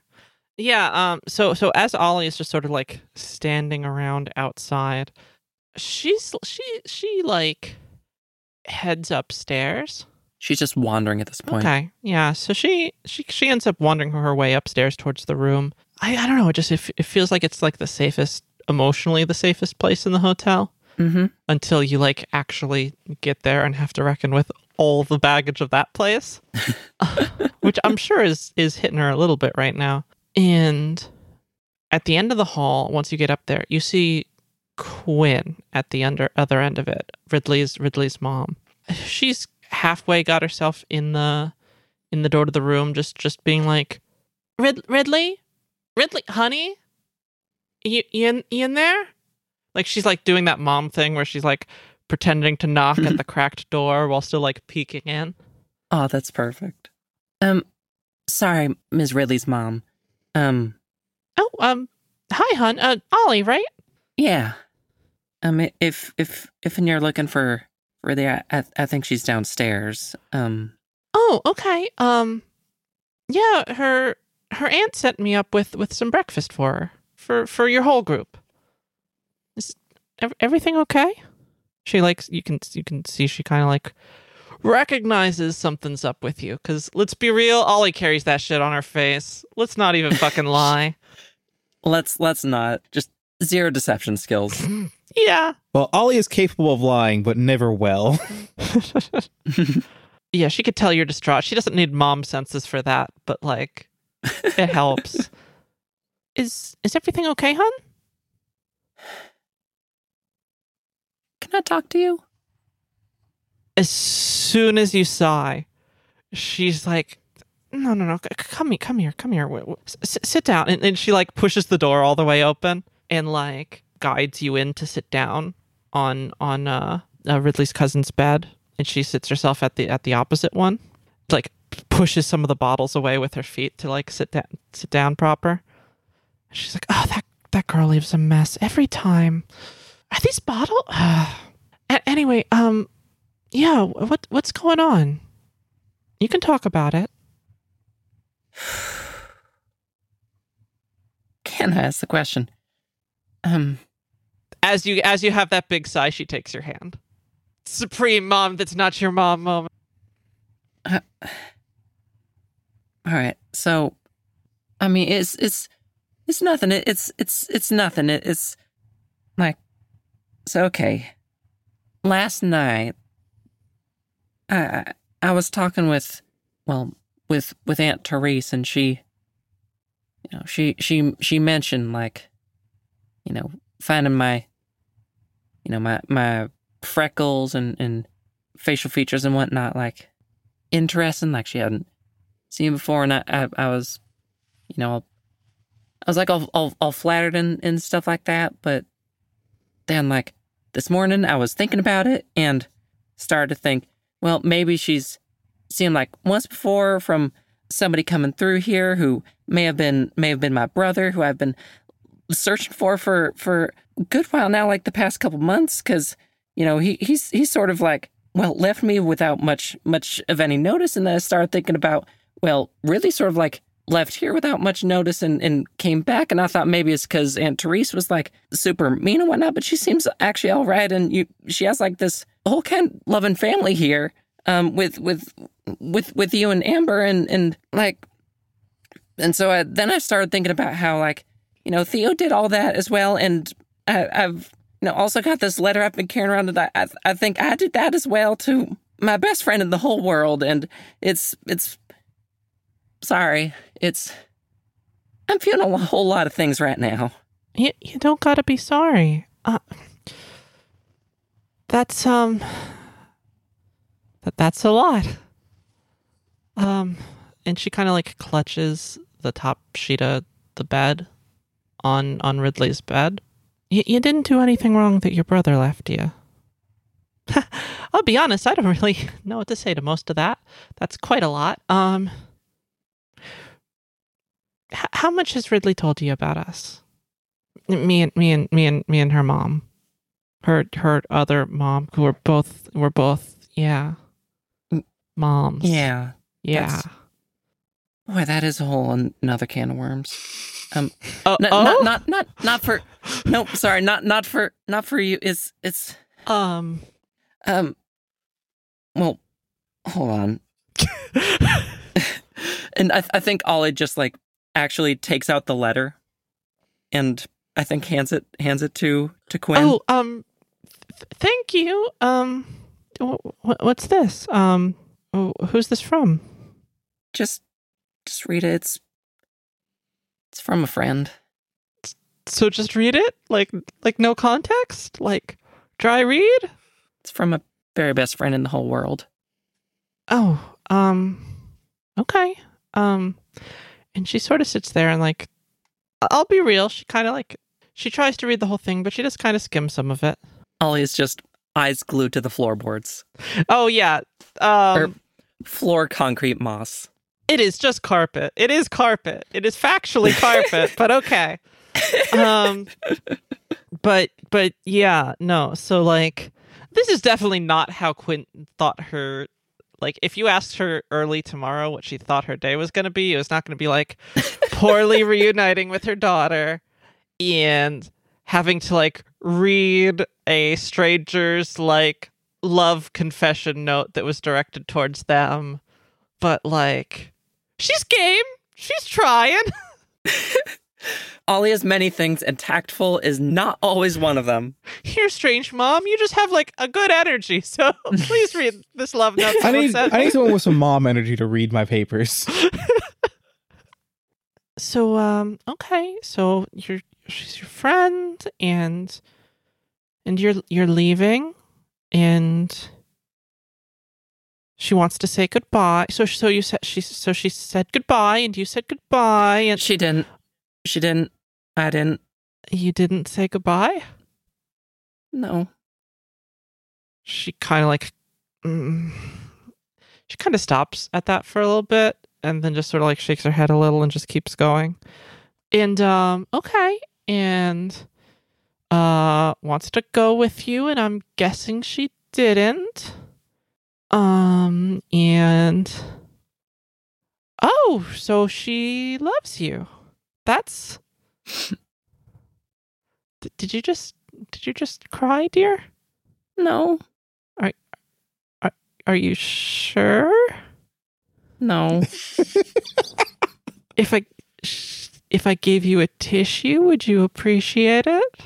Yeah, um so so as Ollie is just sort of like standing around outside, she's she she like heads upstairs. She's just wandering at this point. Okay. Yeah, so she she she ends up wandering her way upstairs towards the room. I I don't know, it just it, it feels like it's like the safest emotionally the safest place in the hotel Mm-hmm. until you like actually get there and have to reckon with all the baggage of that place which i'm sure is is hitting her a little bit right now. And at the end of the hall once you get up there you see quinn at the under other end of it ridley's ridley's mom. She's halfway got herself in the in the door to the room just just being like Rid- ridley? Ridley honey? You, you, in, you in there? Like she's like doing that mom thing where she's like pretending to knock at the cracked door while still like peeking in. Oh, that's perfect. Um, sorry, Ms. Ridley's mom. Um, Oh, um, hi, hun. Uh, Ollie, right? yeah. Um, if if if you're looking for for the, I, I think she's downstairs. Um, Oh, okay. Um, yeah, her her aunt sent me up with with some breakfast for her for for your whole group. Is everything okay? She likes you can you can see she kind of like recognizes something's up with you because let's be real, Ollie carries that shit on her face. Let's not even fucking lie. let's let's not just zero deception skills. Yeah. Well, Ollie is capable of lying, but never well. yeah, she could tell you're distraught. She doesn't need mom senses for that, but like it helps. Is is everything okay, hun? Can I talk to you? As soon as you sigh, she's like, "No, no, no, come here, come here, come here. S- sit down." And, and she like pushes the door all the way open and like guides you in to sit down on on uh, uh Ridley's cousin's bed, and she sits herself at the at the opposite one. Like pushes some of the bottles away with her feet to like sit down sit down proper. She's like, "Oh, that that girl leaves a mess every time. Are these bottles?" A- anyway, um, yeah, what what's going on? You can talk about it. Can I ask the question? Um, As you as you have that big sigh, she takes your hand. Supreme mom, that's not your mom moment. all right. So, I mean, it's it's it's nothing. It, it's it's it's nothing. It, it's like so. Okay. Last night, I I- was talking with, well, with with Aunt Therese, and she, you know, she she she mentioned like, you know, finding my, you know, my my freckles and and facial features and whatnot like interesting, like she hadn't seen before, and I, I, I was, you know, I was like all, all, all flattered and, and stuff like that. But then, like this morning, I was thinking about it and started to think, well, maybe she's seen like once before from somebody coming through here who may have been may have been my brother, who I've been searching for for for a good while now, like the past couple months, because you know he he's he's sort of like well left me without much much of any notice, and then I started thinking about well really sort of like left here without much notice and, and came back. And I thought maybe it's because Aunt Therese was like super mean and whatnot, but she seems actually all right. And you she has like this whole kind loving family here. um, with with with with you and Amber, and and like, and so I, then I started thinking about how like you know Theo did all that as well, and I, I've you know also got this letter I've been carrying around, I I, I think I did that as well to my best friend in the whole world, and it's it's sorry, it's I'm feeling a whole lot of things right now. You, you don't gotta be sorry. Uh, that's um. That that's a lot. Um, and she kind of like clutches the top sheet of the bed on on Ridley's bed. You you didn't do anything wrong that your brother left you. I'll be honest, I don't really know what to say to most of that. That's quite a lot. Um, how much has Ridley told you about us? Me and me and me and me and her mom, her her other mom, who were both were both yeah, moms. Yeah, yeah. boy, that is a whole another can of worms. Um, Oh, N- oh? not not not not for no sorry not not for not for you it's it's um. um well hold on and i i think ollie just like actually takes out the letter and i think hands it hands it to to quinn Oh, um, th- thank you. Um, wh- wh- what's this? Um, who's this from? just just read it it's it's from a friend So just read it, like like no context, like dry read. it's from a very best friend in the whole world Oh, um, okay. Um, and she sort of sits there and like, I'll be real. She kind of like she tries to read the whole thing, but she just kind of skims some of it. ollie is just eyes glued to the floorboards Oh yeah. Um, Er- floor concrete moss It is just carpet. It is carpet. It is factually carpet, but okay. Um but but yeah, no. So like this is definitely not how Quentin thought her like if you asked her early tomorrow what she thought her day was going to be, it was not going to be like poorly reuniting with her daughter and having to like read a stranger's like love confession note that was directed towards them. But like she's game. She's trying. Ollie has many things, and tactful is not always one of them. You're strange, mom. You just have like a good energy. So please read this love note. I need I need someone with some mom energy to read my papers. So um okay, so you're she's your friend and and you're you're leaving and she wants to say goodbye. So so you said she so she said goodbye and you said goodbye and She didn't. She didn't. I didn't. you didn't say goodbye? No. She kind of like mm, she kind of stops at that for a little bit and then just sort of like shakes her head a little and just keeps going. And um okay, and uh wants to go with you and I'm guessing she didn't. Um and Oh, so she loves you. That's D- Did you just did you just cry, dear? No. Are are you sure? No. If I if I gave you a tissue, would you appreciate it?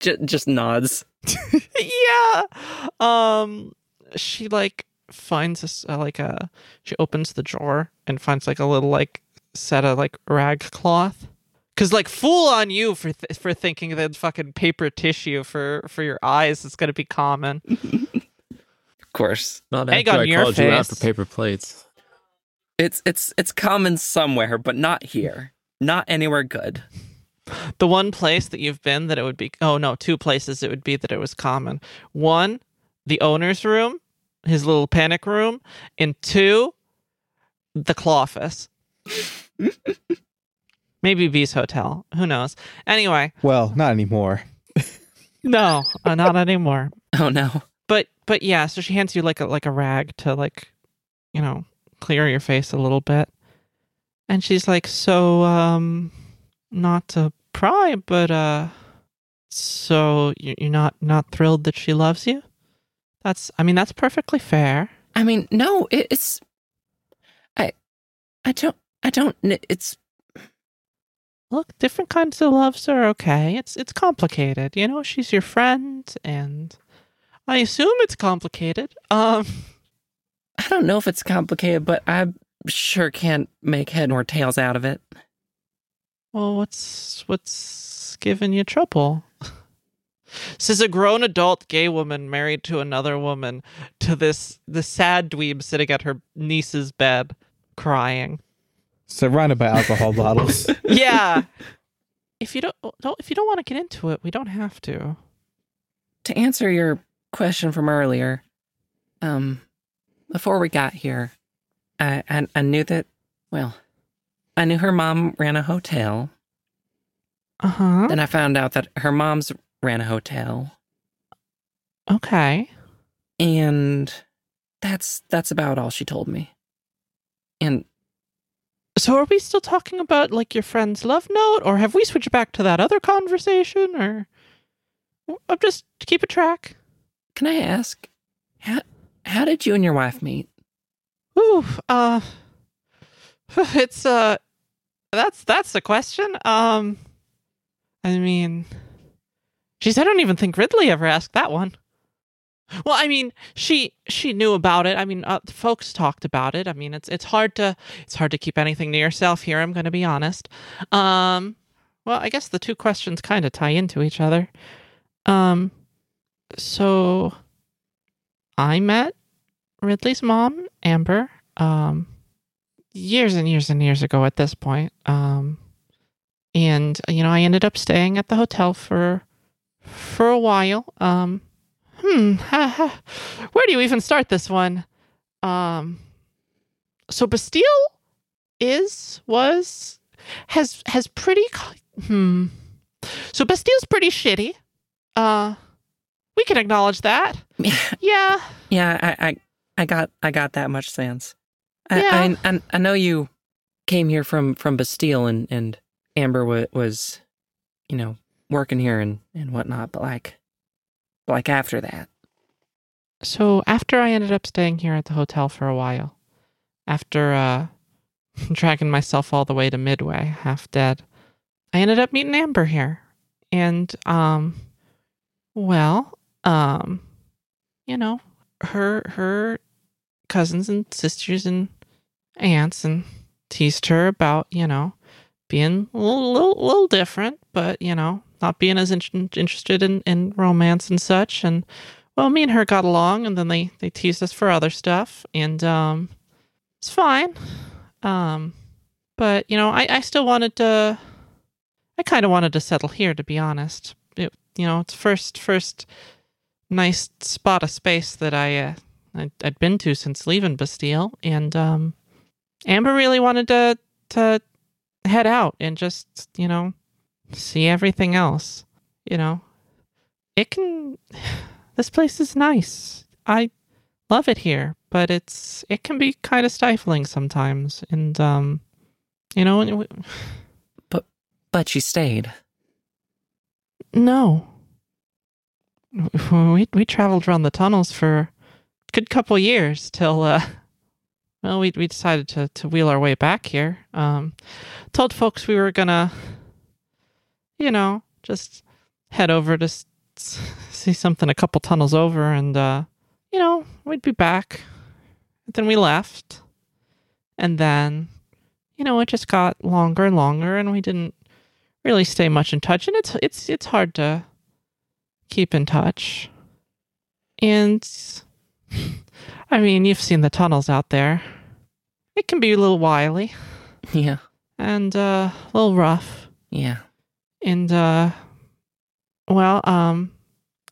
J- just nods. yeah. Um she like finds this uh, like a she opens the drawer and finds like a little like set of like rag cloth. Cause like fool on you for th- for thinking that fucking paper tissue for for your eyes is gonna be common. Of course. Not Egg after on I your called you out for paper plates. It's it's it's common somewhere, but not here. Not anywhere good. the one place that you've been that it would be oh no two places it would be that it was common one the owner's room his little panic room and two the claw office maybe b's hotel who knows anyway well, not anymore. no uh, not anymore Oh no. but but yeah so she hands you like a like a rag to like you know clear your face a little bit and she's like so um not to pry but uh so you- you're not not thrilled that she loves you that's i mean that's perfectly fair I mean, no, it's. I, I don't. I don't. It's. Look, different kinds of loves are okay. It's it's complicated, you know. She's your friend, and I assume it's complicated. Um, I don't know if it's complicated, but I sure can't make head nor tails out of it. well, what's what's giving you trouble? Says a grown adult gay woman married to another woman to this the sad dweeb sitting at her niece's bed, crying. Surrounded by alcohol bottles. Yeah. if you don't, don't if you don't want to get into it, we don't have to. To answer your question from earlier, um, before we got here, I, I I knew that. Well, I knew her mom ran a hotel. Uh huh. Then I found out that her mom's ran a hotel, Okay. and that's that's about all she told me. And So are we still talking about like your friend's love note, or have we switched back to that other conversation? Or I'm just keep a track. can I ask, how how did you and your wife meet? Ooh, uh, it's uh, that's that's the question. Um, I mean, geez, I don't even think Ridley ever asked that one. Well, I mean, she she knew about it. I mean, uh, folks talked about it. I mean, it's it's hard to it's hard to keep anything to yourself here. I'm going to be honest. Um, well, I guess the two questions kind of tie into each other. Um, so I met Ridley's mom, Amber, um, years and years and years ago at this point. Um, and you know, I ended up staying at the hotel for for a while. Um, hmm, where do you even start this one? Um, so Bastille is was has has pretty hmm. So Bastille's pretty shitty. Uh, we can acknowledge that. Yeah. Yeah, I, I, I got, I got that much sense. I, Yeah. I, I, I know you came here from from Bastille, and and Amber was, was you know, working here and and whatnot. But like, like after that, So after I ended up staying here at the hotel for a while, after uh dragging myself all the way to Midway, half dead, I ended up meeting Amber here. And um well, um you know, her her cousins and sisters and aunts and teased her about, you know, being a little, little, little different, but you know, not being as in- interested in, in romance and such. And well, me and her got along, and then they they teased us for other stuff, and um, it's fine. Um, but you know, I I still wanted to. I kind of wanted to settle here, to be honest. It, you know, it's first first nice spot of space that I uh, I, I'd been to since leaving Bastille, and um, Amber really wanted to to head out and just you know see everything else. You know, it can. This place is nice. I love it here, but it's it can be kind of stifling sometimes, and um, you know, and we- but she stayed. no. We we traveled around the tunnels for a good couple years till uh well we we decided to to wheel our way back here. Um told folks we were going to you know, just head over to see something a couple tunnels over and uh you know, we'd be back. then we left. And then you know, it just got longer and longer and we didn't really stay much in touch and it's it's it's hard to keep in touch. And I mean, you've seen the tunnels out there. It can be a little wily Yeah, and uh, a little rough. yeah. And uh, well, um,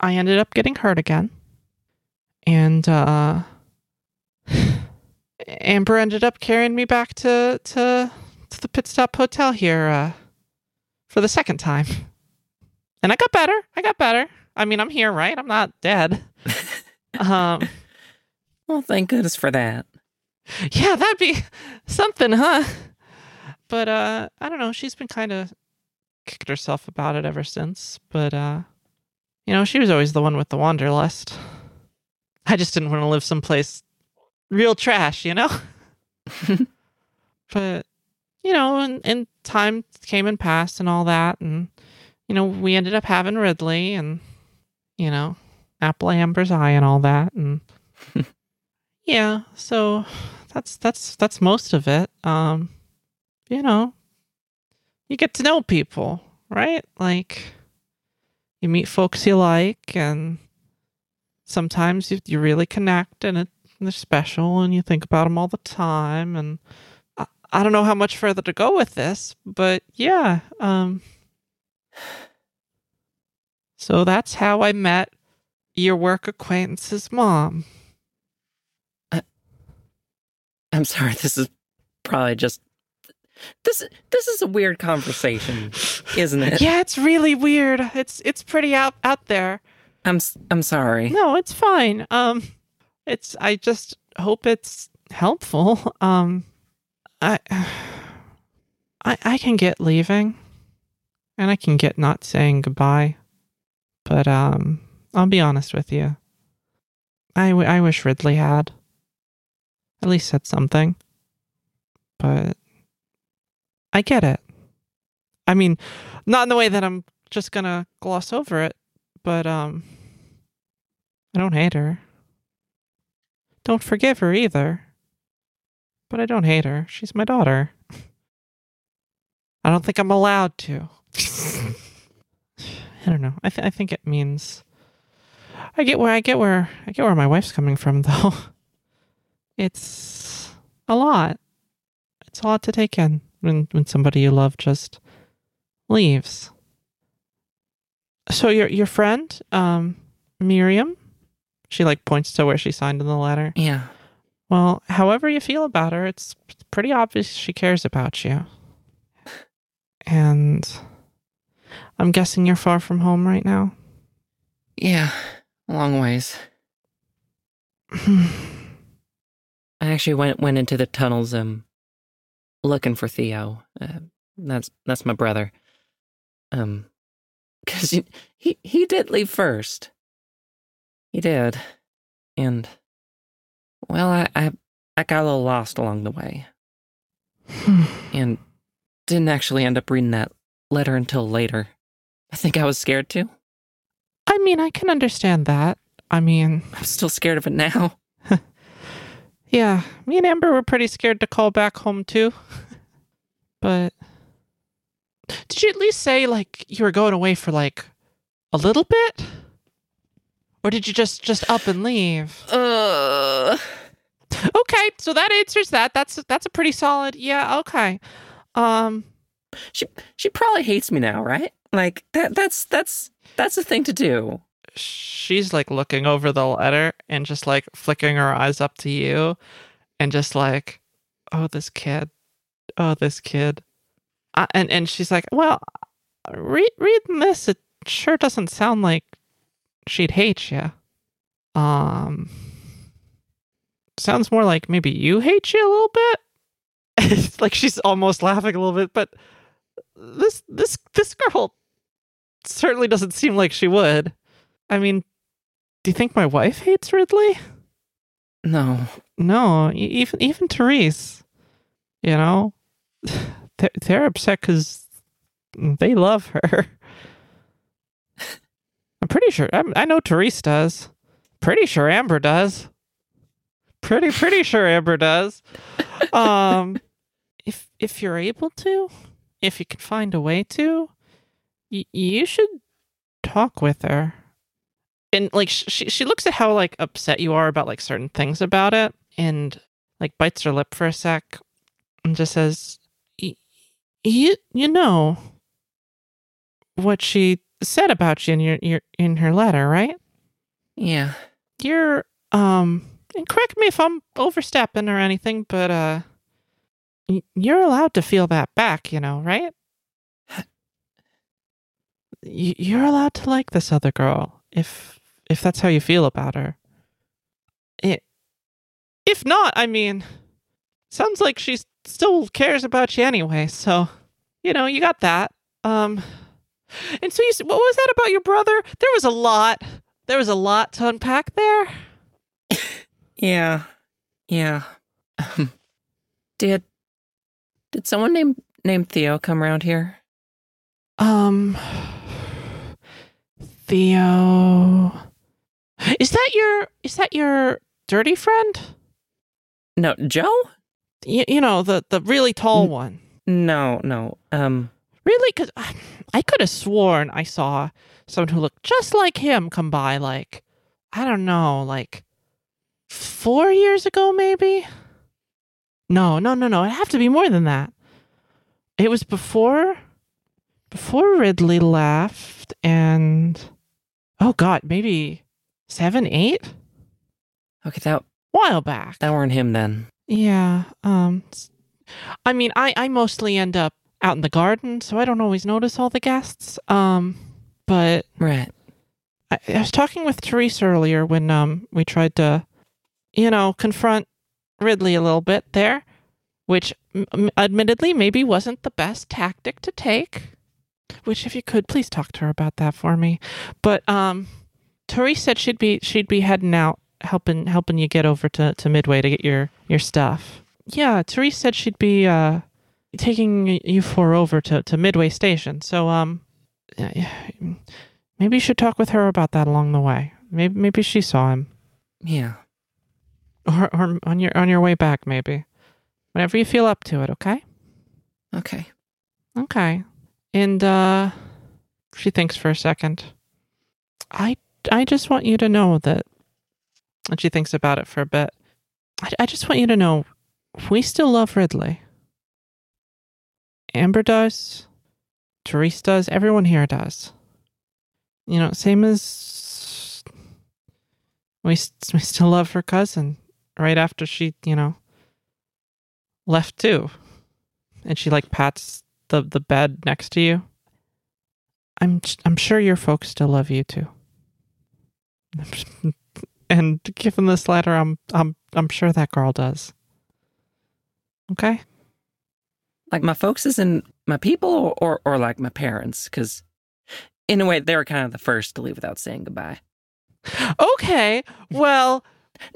I ended up getting hurt again, and uh, Amber ended up carrying me back to to to the pit stop hotel here uh, for the second time, and I got better. I got better. I mean, I'm here, right? I'm not dead. um, Well, thank goodness for that. yeah, that'd be something, huh? But uh I don't know, she's been kind of kicked herself about it ever since, but uh you know, she was always the one with the wanderlust. I just didn't want to live someplace real trash, you know? but you know, and, and time came and passed and all that and you know, we ended up having Ridley and you know, Apple Amber's eye and all that and yeah, so that's that's that's most of it. Um you know, you get to know people, right? Like you meet folks you like and sometimes you, you really connect and, it, and they're special and you think about them all the time and I, I don't know how much further to go with this but yeah um so that's how i met your work acquaintance's mom I'm sorry. This is probably just this. This is a weird conversation, isn't it? yeah it's really weird it's it's pretty out out there I'm. I'm sorry. No, it's fine. Um it's I just hope it's helpful. Um I I I can get leaving and I can get not saying goodbye. But um I'll be honest with you. I, w- I wish Ridley had at least said something. But I get it. I mean, not in the way that I'm just to gloss over it, but um I don't hate her. Don't forgive her either. But I don't hate her. She's my daughter. I don't think I'm allowed to. I don't know. I th- I think it means I get where I get where I get where my wife's coming from though. It's a lot. It's a lot to take in when when somebody you love just leaves. So your your friend, um, Miriam, she like points to where she signed in the letter. Yeah. Well, however you feel about her, it's pretty obvious she cares about you. And I'm guessing you're far from home right now. Yeah. A long ways. I actually went went into the tunnels um looking for Theo. Uh, that's that's my brother. Um he, he he did leave first. He did. And well, I I I got a little lost along the way and didn't actually end up reading that letter until later. I think I was scared too. I mean, I can understand that. I mean, I'm still scared of it now. yeah, me and Amber were pretty scared to call back home too. but did you at least say like you were going away for like a little bit? Or did you just just up and leave? Uh Okay, so that answers that. That's that's a pretty solid. Yeah, okay. Um she she probably hates me now, right? Like that that's that's that's a thing to do. She's like looking over the letter and just like flicking her eyes up to you and just like oh this kid. Oh this kid. And and she's like well read reading this it sure doesn't sound like she'd hate you um sounds more like maybe you hate you a little bit. It's like she's almost laughing a little bit but this this this girl certainly doesn't seem like she would I mean, do you think my wife hates Ridley? No. No, even even Therese. You know, they're, they're upset because they love her. I'm pretty sure. I'm, I know Therese does. Pretty sure Amber does. Pretty pretty sure Amber does. Um, if if you're able to, if you can find a way to, y- you should talk with her and like she she looks at how like upset you are about like certain things about it and like bites her lip for a sec and just says "Y- you you know what she said about you in your, your in her letter right Yeah. you're um and correct me if i'm overstepping or anything but uh you're allowed to feel that back you know right you're allowed to like this other girl if if that's how you feel about her it if not i mean sounds like she still cares about you anyway so you know you got that um and so you what was that about your brother there was a lot there was a lot to unpack there Yeah. Yeah. did did someone named named Theo come around here? Um, Theo, is that your is that your dirty friend? No, Joe? You, you know the the really tall Mm. one. No, no. Um, Really? Because I could have sworn I saw someone who looked just like him come by, like, I don't know, like four years ago, maybe? No, no, no, no. It'd have to be more than that. It was before, before Ridley left, and oh god, maybe seven, eight, okay, that while back. that weren't him then. Yeah. Um I mean, I I mostly end up out in the garden, so I don't always notice all the guests. Um but Right. I, I was talking with Therese earlier when um we tried to you know, confront Ridley a little bit there, which m- admittedly maybe wasn't the best tactic to take. Which if you could please talk to her about that for me. But um Therese said she'd be she'd be heading out helping helping you get over to, to Midway to get your your stuff. Yeah, Therese said she'd be uh taking you four over to, to Midway Station. So um maybe you should talk with her about that along the way. Maybe maybe she saw him. Yeah. Or or on your on your way back maybe. Whenever you feel up to it, okay? Okay. Okay. And uh she thinks for a second. I I just want you to know that and she thinks about it for a bit. I, I just want you to know we still love Ridley. Amber does. Therese does. Everyone here does. You know, same as we we still love her cousin right after she, you know, left too. And she like pats the the bed next to you. I'm I'm sure your folks still love you too. And given this letter, I'm I'm I'm sure that girl does. Okay. Like my folks is in my people or, or, or like my parents? Because in a way, they were kind of the first to leave without saying goodbye. Okay. Well,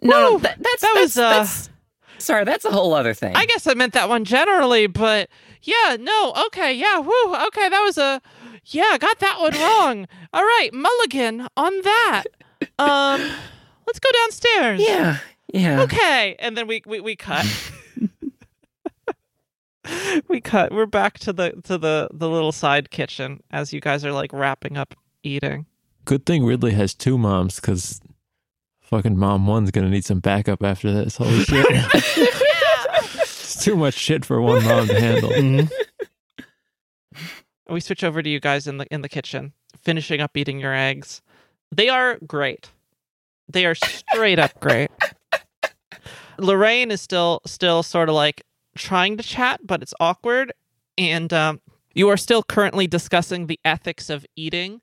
No, that, that's, That that's, was, uh, that's- sorry, that's a whole other thing. I guess I meant that one generally, but yeah, no, okay, yeah, whoo, okay, that was a yeah, got that one wrong. All right, Mulligan on that. Um, let's go downstairs. yeah, yeah. Okay, and then we we, we cut. we cut. We're back to the to the the little side kitchen as you guys are like wrapping up eating. Good thing Ridley has two moms because fucking mom one's gonna need some backup after this. Holy shit. it's too much shit for one mom to handle. Mhm. we switch over to you guys in the in the kitchen, finishing up eating your eggs. They are great. They are straight up great. Lorraine is still still sort of like trying to chat, but it's awkward. And um, you are still currently discussing the ethics of eating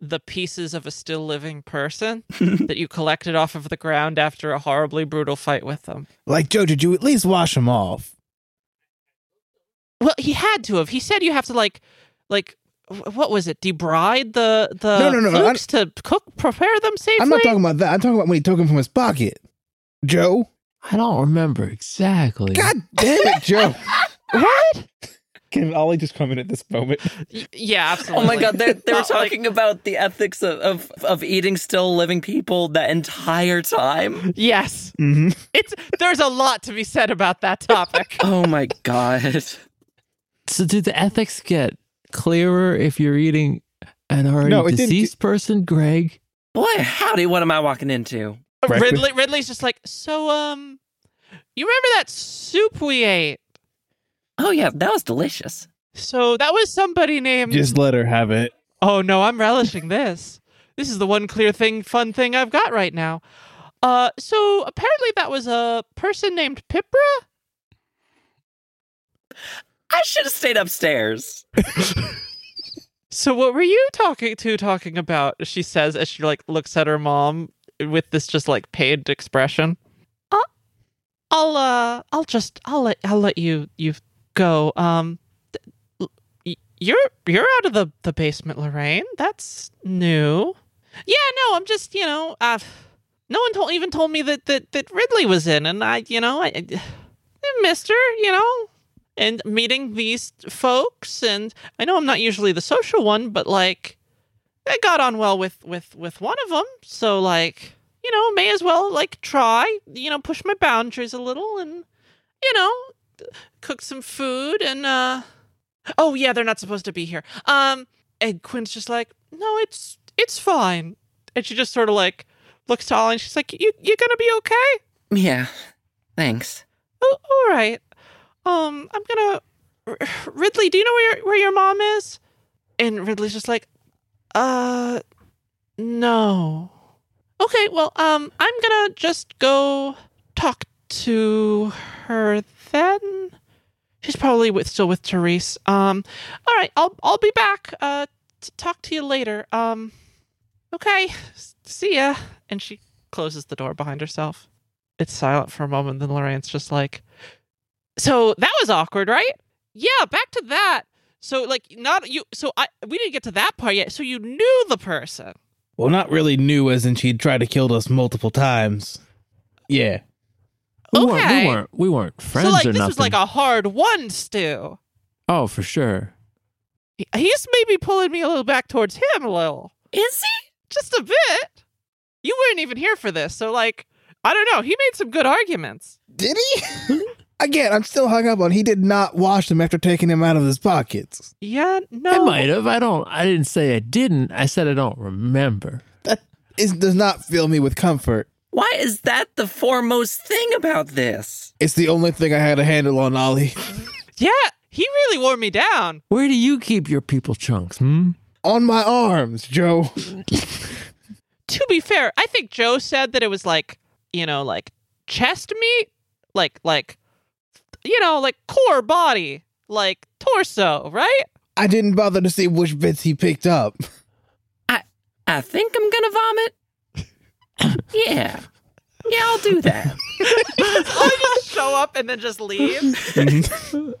the pieces of a still living person that you collected off of the ground after a horribly brutal fight with them. Like Joe, did you at least wash them off? Well, he had to have. He said you have to like, like, what was it? Debride the the No, no, no, flukes to cook, prepare them safely. I'm not talking about that. I'm talking about when he took them from his pocket. Joe, I don't remember exactly. God damn it, Joe! what? Can Ollie just come in at this moment? Y- yeah, Oh my god, they, they were Not like- talking about the ethics of, of, of eating still living people that entire time. yes, Mm-hmm. it's there's a lot to be said about that topic. Oh my god. So do the ethics get clearer if you're eating an already No, deceased person, Greg? Boy, howdy, what am I walking into? Right. Ridley Ridley's just like, so um, you remember that soup we ate? Oh yeah, that was delicious. So that was somebody named. Just let her have it. Oh no, I'm relishing this. This is the one clear thing, fun thing I've got right now. Uh, so apparently that was a person named Pipra. I should have stayed upstairs. So what were you talking to talking about? She says as she like looks at her mom with this just like pained expression. Uh, I'll uh I'll just I'll let I'll let you you go. Um th- you're you're out of the the basement, Lorraine. That's new. Yeah, no, I'm just, you know, uh no one told even told me that that that Ridley was in, and I, you know, I, I missed her, you know, and meeting these folks, and I know I'm not usually the social one, but like, I got on well with with with one of them, so like, you know, may as well like try, you know, push my boundaries a little, and you know, cook some food, and uh, oh yeah, they're not supposed to be here. Um, and Quinn's just like, no, it's it's fine, and she just sort of like looks to Ollie and she's like, "You you're gonna be okay?" Yeah. Thanks. Oh, all right. Um, I'm gonna. Ridley, do you know where your, where your mom is? And Ridley's just like, uh, no. Okay, well, um, I'm gonna just go talk to her then. She's probably with still with Therese. Um, all right, I'll I'll be back. Uh, to talk to you later. Um, okay, see ya. And she closes the door behind herself. It's silent for a moment. Then Lorraine's just like, "So that was awkward, right? Yeah, back to that. So like, not you. So I we didn't get to that part yet. So you knew the person. Well, not really new, as in she'd tried to kill us multiple times. Yeah. We weren't, Okay. we weren't we weren't friends so like or this nothing. was like a hard one, Stu. oh, for sure. He- He's maybe pulling me a little back towards him a little, Is he? just a bit. You weren't even here for this, so like, I don't know. He made some good arguments. Did he? Again, I'm still hung up on he did not wash them after taking them out of his pockets. Yeah, no. I might have. I don't. I didn't say I didn't. I said I don't remember. It does not fill me with comfort. Why is that the foremost thing about this? It's the only thing I had a handle on, Ollie. Yeah, he really wore me down. Where do you keep your people chunks? Hmm. on my arms, Joe. To be fair, I think Joe said that it was like, you know, like chest meat, like like you know, like core body, like torso, right? I didn't bother to see which bits he picked up. I I think I'm gonna vomit. yeah. Yeah, I'll do that. I just show up and then just leave.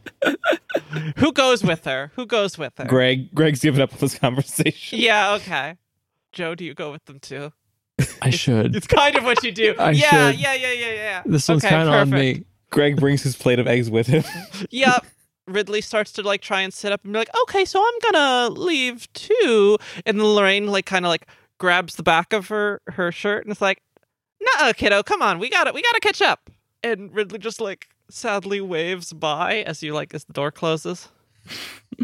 Who goes with her? Who goes with her? Greg, Greg's giving up on this conversation. Yeah, okay. Joe, do you go with them too? I should. It's kind of what you do. I yeah, should. yeah, yeah, yeah, yeah. This one's Okay, kind of on me. Greg brings his plate of eggs with him. Yep. Ridley starts to like try and sit up and be like, okay, so I'm gonna leave too. And then Lorraine like kind of like grabs the back of her her shirt and it's like, nah, kiddo, come on, we got to We got to catch up. And Ridley just like sadly waves by as you like as the door closes.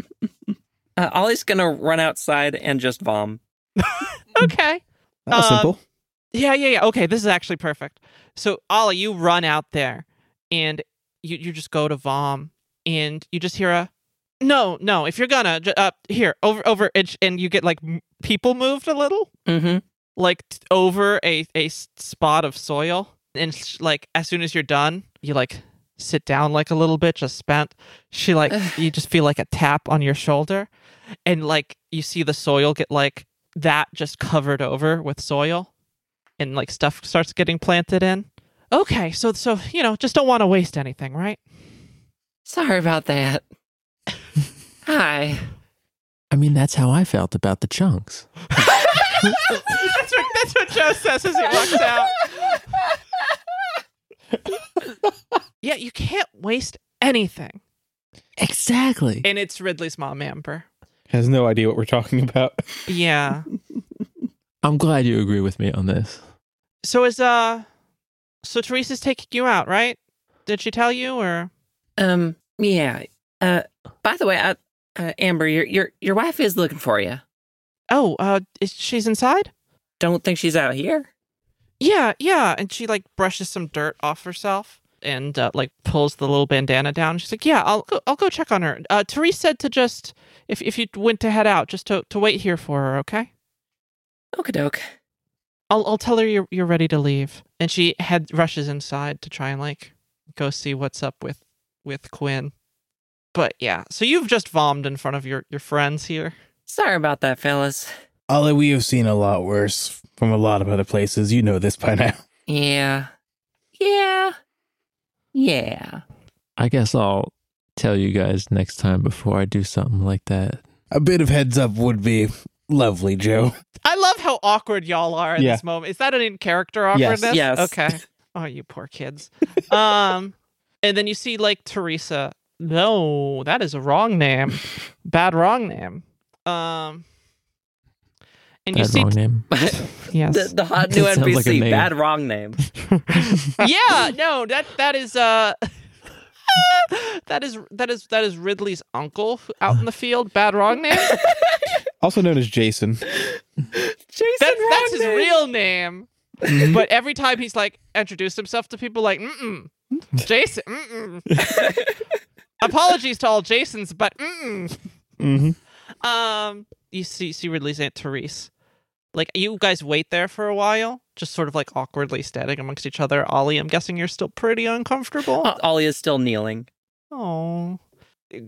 Uh, Ollie's gonna run outside and just vom. Okay. That was Uh, simple. Yeah, yeah, yeah. Okay, this is actually perfect. So, Ollie, you run out there and you, you just go to Vom and you just hear a no, no. If you're gonna, uh, here, over, over, and, and you get like m- people moved a little, Mm-hmm. like t- over a spot of soil. And sh- like, as soon as you're done, you like sit down like a little bit, just spent. She like, you just feel like a tap on your shoulder and like you see the soil get like that just covered over with soil and like stuff starts getting planted in. Okay, so so you know, just don't want to waste anything, right? Sorry about that. Hi. I mean, that's how I felt about the chunks. that's what that's what Joe says as he walks out. yeah, you can't waste anything. Exactly. And it's Ridley's mom, Amber. Has no idea what we're talking about. Yeah. I'm glad you agree with me on this. So is uh so Teresa's taking you out, right? Did she tell you or Um. Yeah. Uh. By the way, I, uh, Amber, your your your wife is looking for you. Oh, uh is she's inside? Don't think she's out here. Yeah, yeah, and she like brushes some dirt off herself and uh, like pulls the little bandana down. She's like, "Yeah, I'll go, I'll go check on her." Uh, Therese said to just if if you went to head out, just to to wait here for her, okay? Okie doke. I'll I'll tell her you're you're ready to leave, and she head rushes inside to try and like go see what's up with with Quinn. But yeah, so you've just vommed in front of your your friends here. Sorry about that, fellas. Ollie, we have seen a lot worse from a lot of other places. You know this by now. Yeah. Yeah. Yeah. I guess I'll tell you guys next time before I do something like that. A bit of heads up would be lovely, Joe. I love how awkward y'all are in Yeah. this moment. Is that an in character awkwardness? Yes. Okay. Oh, you poor kids. um, and then you see like Teresa. No, that is a wrong name. Bad wrong name. Um, and you That see, wrong name. yes, the, the hot new That sounds like a NPC. name. bad wrong name. yeah, no, that that is uh. that is that is that is Ridley's uncle out in the field. Bad wrong name. Also known as Jason. Jason That's wrong that's his name. real name. but every time he's like introduced himself to people, like, mm Jason, mm Apologies to all Jasons, but mm Mm-hmm. Um, you see, see Ridley's Aunt Therese. Like, you guys wait there for a while, just sort of like awkwardly standing amongst each other. Ollie, I'm guessing you're still pretty uncomfortable. Uh, Ollie is still kneeling. Oh,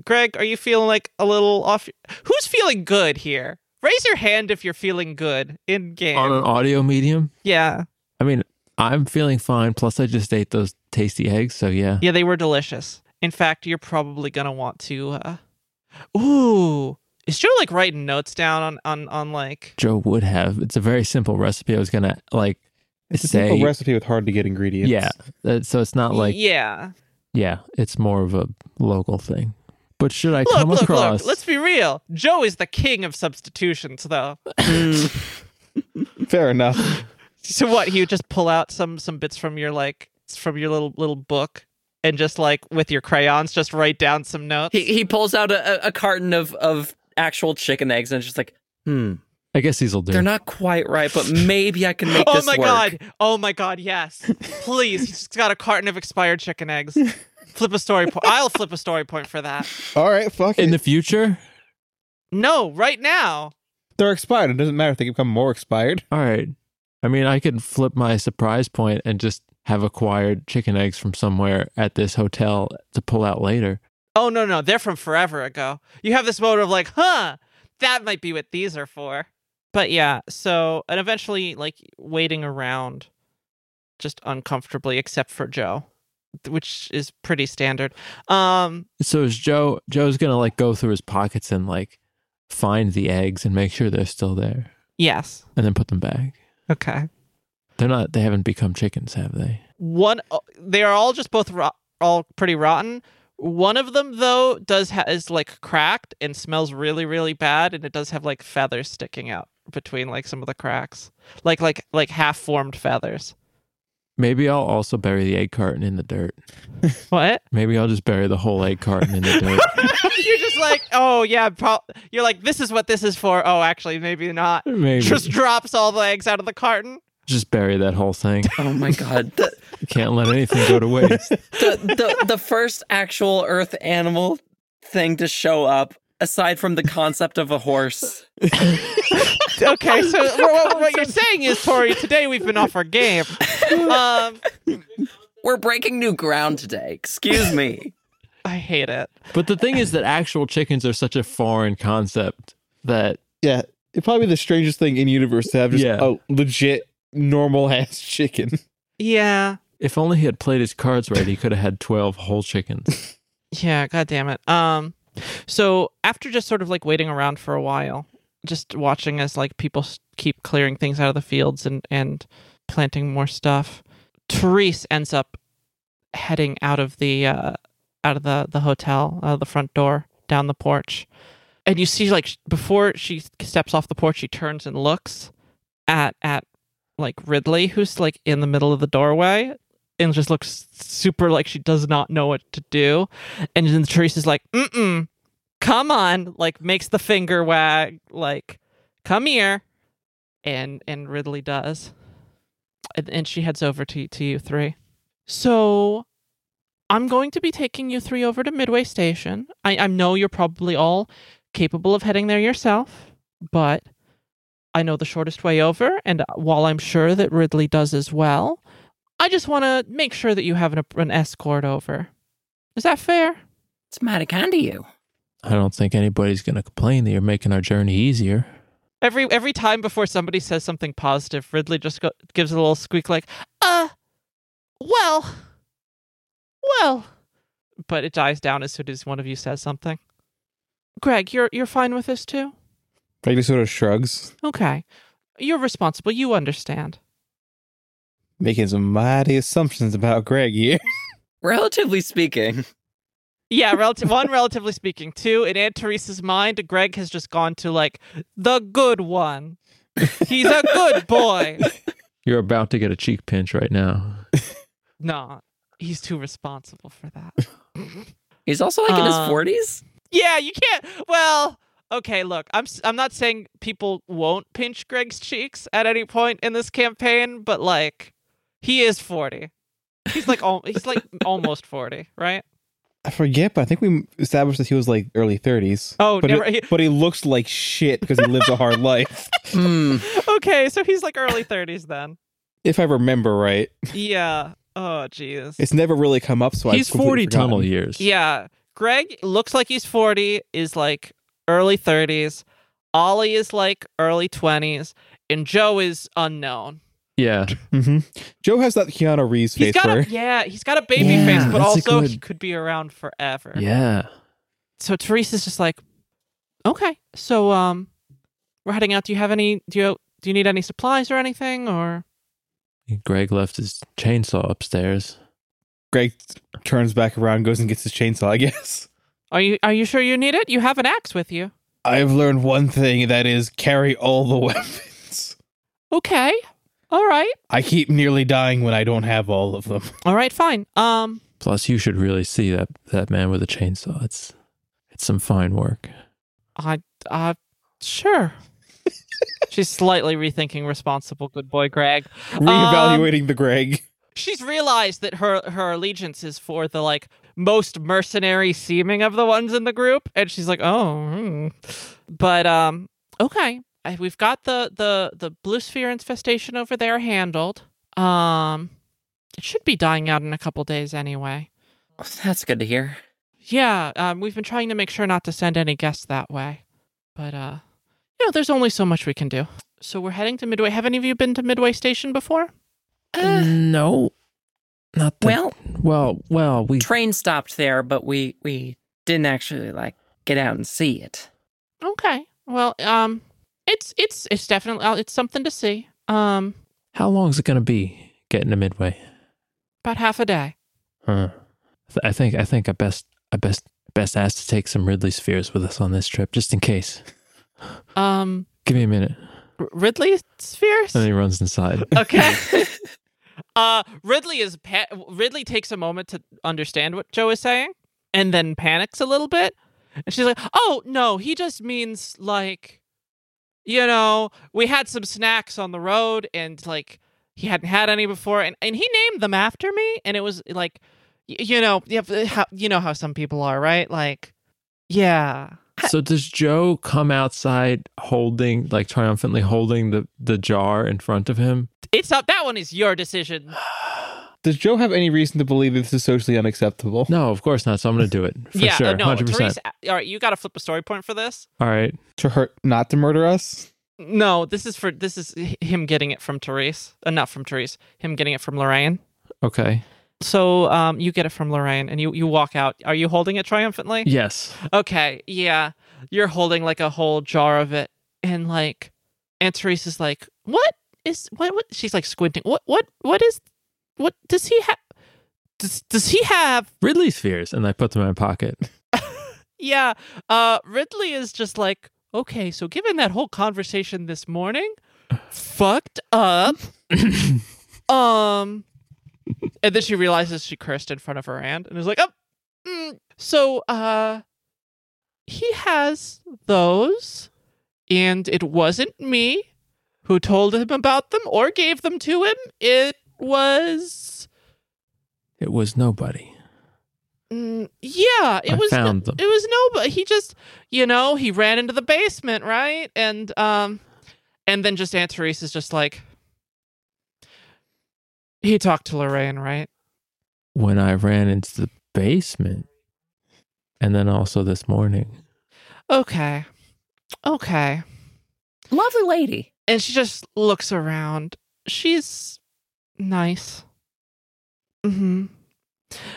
Greg, are you feeling like a little off? Who's feeling good here? Raise your hand if you're feeling good in game. On an audio medium, yeah, I mean, I'm feeling fine. Plus, I just ate those tasty eggs, so yeah. yeah, they were delicious. In fact, you're probably gonna want to. uh Ooh, is Joe like writing notes down on on on like? Joe would have. It's a very simple recipe. I was gonna like It's a say, simple recipe with hard to get ingredients. yeah. uh, So it's not like yeah. yeah. It's more of a local thing. But should I Look, come look, across? look. Let's be real. Joe is the king of substitutions, though. Fair enough. So what? He would just pull out some some bits from your like from your little little book and just like with your crayons, just write down some notes. He he pulls out a, a- a carton of of actual chicken eggs and just like, hmm, I guess these will do. they're not quite right, but maybe I can make oh this my god! Oh my god! Yes, please. He's just got a carton of expired chicken eggs. Flip a story point. I'll flip a story point for that. All right, fuck In it. the future, No, right now. They're expired. It doesn't matter if they become more expired. all right. I mean, I could flip my surprise point and just have acquired chicken eggs from somewhere at this hotel to pull out later. Oh no, no, they're from forever ago. You have this mode of like, huh, that might be what these are for. But yeah, so and eventually like waiting around just uncomfortably except for Joe, which is pretty standard. Um So is Joe? Joe's gonna like go through his pockets and like find the eggs and make sure they're still there, yes. and then put them back. Okay. They're not. They haven't become chickens, have they? One uh, they are all just both rot- all pretty rotten. One of them though does ha- is like cracked and smells really really bad and it does have like feathers sticking out between like some of the cracks. Like like like half formed feathers. Maybe I'll also bury the egg carton in the dirt. What? Maybe I'll just bury the whole egg carton in the dirt. you're just like, oh yeah, pro- you're like, this is what this is for. Oh, actually, maybe not. Maybe Just drops all the eggs out of the carton. just bury that whole thing. Oh my god. The, Can't let anything go to waste. the, the the first actual earth animal thing to show up aside from the concept of a horse. Okay, so what, what you're saying is, Tori, today we've been off our game. Um, We're breaking new ground today. Excuse me. I hate it. But the thing is that actual chickens are such a foreign concept that Yeah, it'd probably be the strangest thing in universe to have just Yeah. a legit normal ass chicken. Yeah, if only he had played his cards right, he could have had twelve whole chickens. yeah. God damn it. Um, so after just sort of like waiting around for a while, just watching as like people keep clearing things out of the fields and and planting more stuff, Therese ends up heading out of the uh, out of the the hotel, out of the front door, down the porch, and you see like before she steps off the porch, she turns and looks at at like Ridley, who's like in the middle of the doorway, and just looks super like she does not know what to do, and then Therese is like, "Mm mm, come on," like makes the finger wag, like, "Come here," and and Ridley does, and, and she heads over to to you three. So I'm going to be taking you three over to Midway Station. I, I know you're probably all capable of heading there yourself, but I know the shortest way over, and while I'm sure that Ridley does as well, I just want to make sure that you have an, an escort over. Is that fair? It's mighty kind of you. I don't think anybody's gonna complain that you're making our journey easier. Every every time before somebody says something positive, Ridley just go, gives a little squeak like, "Uh, well, well," but it dies down as soon as one of you says something. Greg, you're you're fine with this too. Greg just sort of shrugs. Okay. you're responsible. You understand. Making some mighty assumptions about Greg here. Relatively speaking. Yeah, relative one, relatively speaking. Two, in Aunt Teresa's mind, Greg has just gone to like the good one. He's a good boy. You're about to get a cheek pinch right now. No, he's too responsible for that. He's also like in his Um, 40s. Yeah, you can't. Well, okay. Look, I'm s- I'm not saying people won't pinch Greg's cheeks at any point in this campaign, but like, he is forty. He's like al- he's like almost forty, right? I forget, but I think we established that he was like early 30s. Oh, but, never. it- he- but he looks like shit because he lives a hard life. Hmm. okay, so he's like early thirties then. If I remember right, Yeah. Oh, jeez. it's never really come up. So He's I've completely 40 tunnel years. Yeah. Greg looks like he's 40, is like early 30s. Ollie is like early 20s. And Joe is unknown. Yeah. Mhm. Joe has that Keanu Reeves He's face got where a yeah, he's got a baby Yeah, face, but also good- he could be around forever. Yeah. So Teresa's just like, okay, so um, we're heading out. Do you have any? Do you do you need any supplies or anything? Or Greg left his chainsaw upstairs. Greg turns back around, goes and gets his chainsaw. I guess are you are you sure you need it? You have an axe with you. I've learned one thing that is carry all the weapons. Okay, all right, I keep nearly dying when I don't have all of them. all right, fine. Um, Plus, you should really see that that man with a chainsaw. It's it's some fine work. I uh, sure. She's slightly rethinking responsible good boy Greg. Reevaluating the Greg. she's realized that her her allegiance is for the like most mercenary seeming of the ones in the group and she's like oh hmm. but um okay I- we've got the the the blue sphere infestation over there handled um it should be dying out in a couple days anyway That's good to hear. yeah um we've been trying to make sure not to send any guests that way but uh you know there's only so much we can do so we're heading to midway have any of you been to midway station before Uh, no, not that. well, well, well. We train stopped there, but we we didn't actually like get out and see it. Okay. Well, um, it's it's it's definitely uh, it's something to see. Um, how long is it gonna be getting to Midway? about half a day. Huh. I think I think I best I best best ask to take some Ridley spheres with us on this trip, just in case. Um, Give me a minute. R- Ridley spheres. And then he runs inside. Okay. uh, Ridley is pa- Ridley takes a moment to understand what Joe is saying, and then panics a little bit, and she's like, "Oh no, he just means like, you know, we had some snacks on the road, and like he hadn't had any before, and and he named them after me, and it was like, y- you know, you, have, uh, how, you know how some people are, right? Like, yeah." So does Joe come outside holding, like triumphantly holding the the jar in front of him? It's up. That one is your decision. Does Joe have any reason to believe this is socially unacceptable? No, of course not. So I'm going to do it for yeah, uh, sure, no, hundred percent. Teresa. All right, you got to flip a story point for this. All right. To hurt, not to murder us? No, this is for this is him getting it from Therese. Uh, not from Therese. Him getting it from Lorraine. Okay. So um, you get it from Lorraine, and you you walk out. Are you holding it triumphantly? Yes. Okay, yeah, you're holding like a whole jar of it, and like, Aunt Teresa's like, "What is what? What?" She's like squinting. What? What? What is? What does he have? Does Does he have? Ridley spheres? and I put them in my pocket. Yeah. Uh, Ridley is just like, okay. So given that whole conversation this morning, fucked up. Um, and then she realizes she cursed in front of her aunt and is like, oh, mm. so uh, he has those, and it wasn't me who told him about them or gave them to him. It was, It was nobody. mm, yeah, it I was. found them. It was nobody. He just, you know, he ran into the basement, right? And um, and then just Aunt Teresa's just like. He talked to Lorraine, right? When I ran into the basement, and then also this morning. Okay. Okay. Lovely lady. And she just looks around. She's nice. Mm-hmm.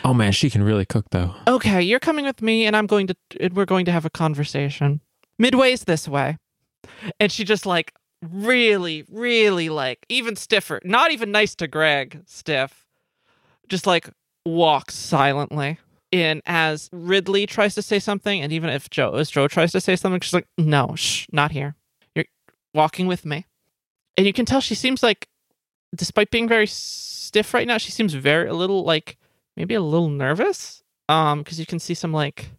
Oh man, she can really cook though. Okay, you're coming with me and I'm going to and we're going to have a conversation. Midway's this way. And she just like really, really like even stiffer. Not even nice to Greg, stiff. Just like walks silently. And as Ridley tries to say something, and even if Joe as Joe tries to say something, she's like, "No, shh, not here. You're walking with me." And you can tell she seems like, despite being very stiff right now, she seems very a little like maybe a little nervous. Um, because you can see some like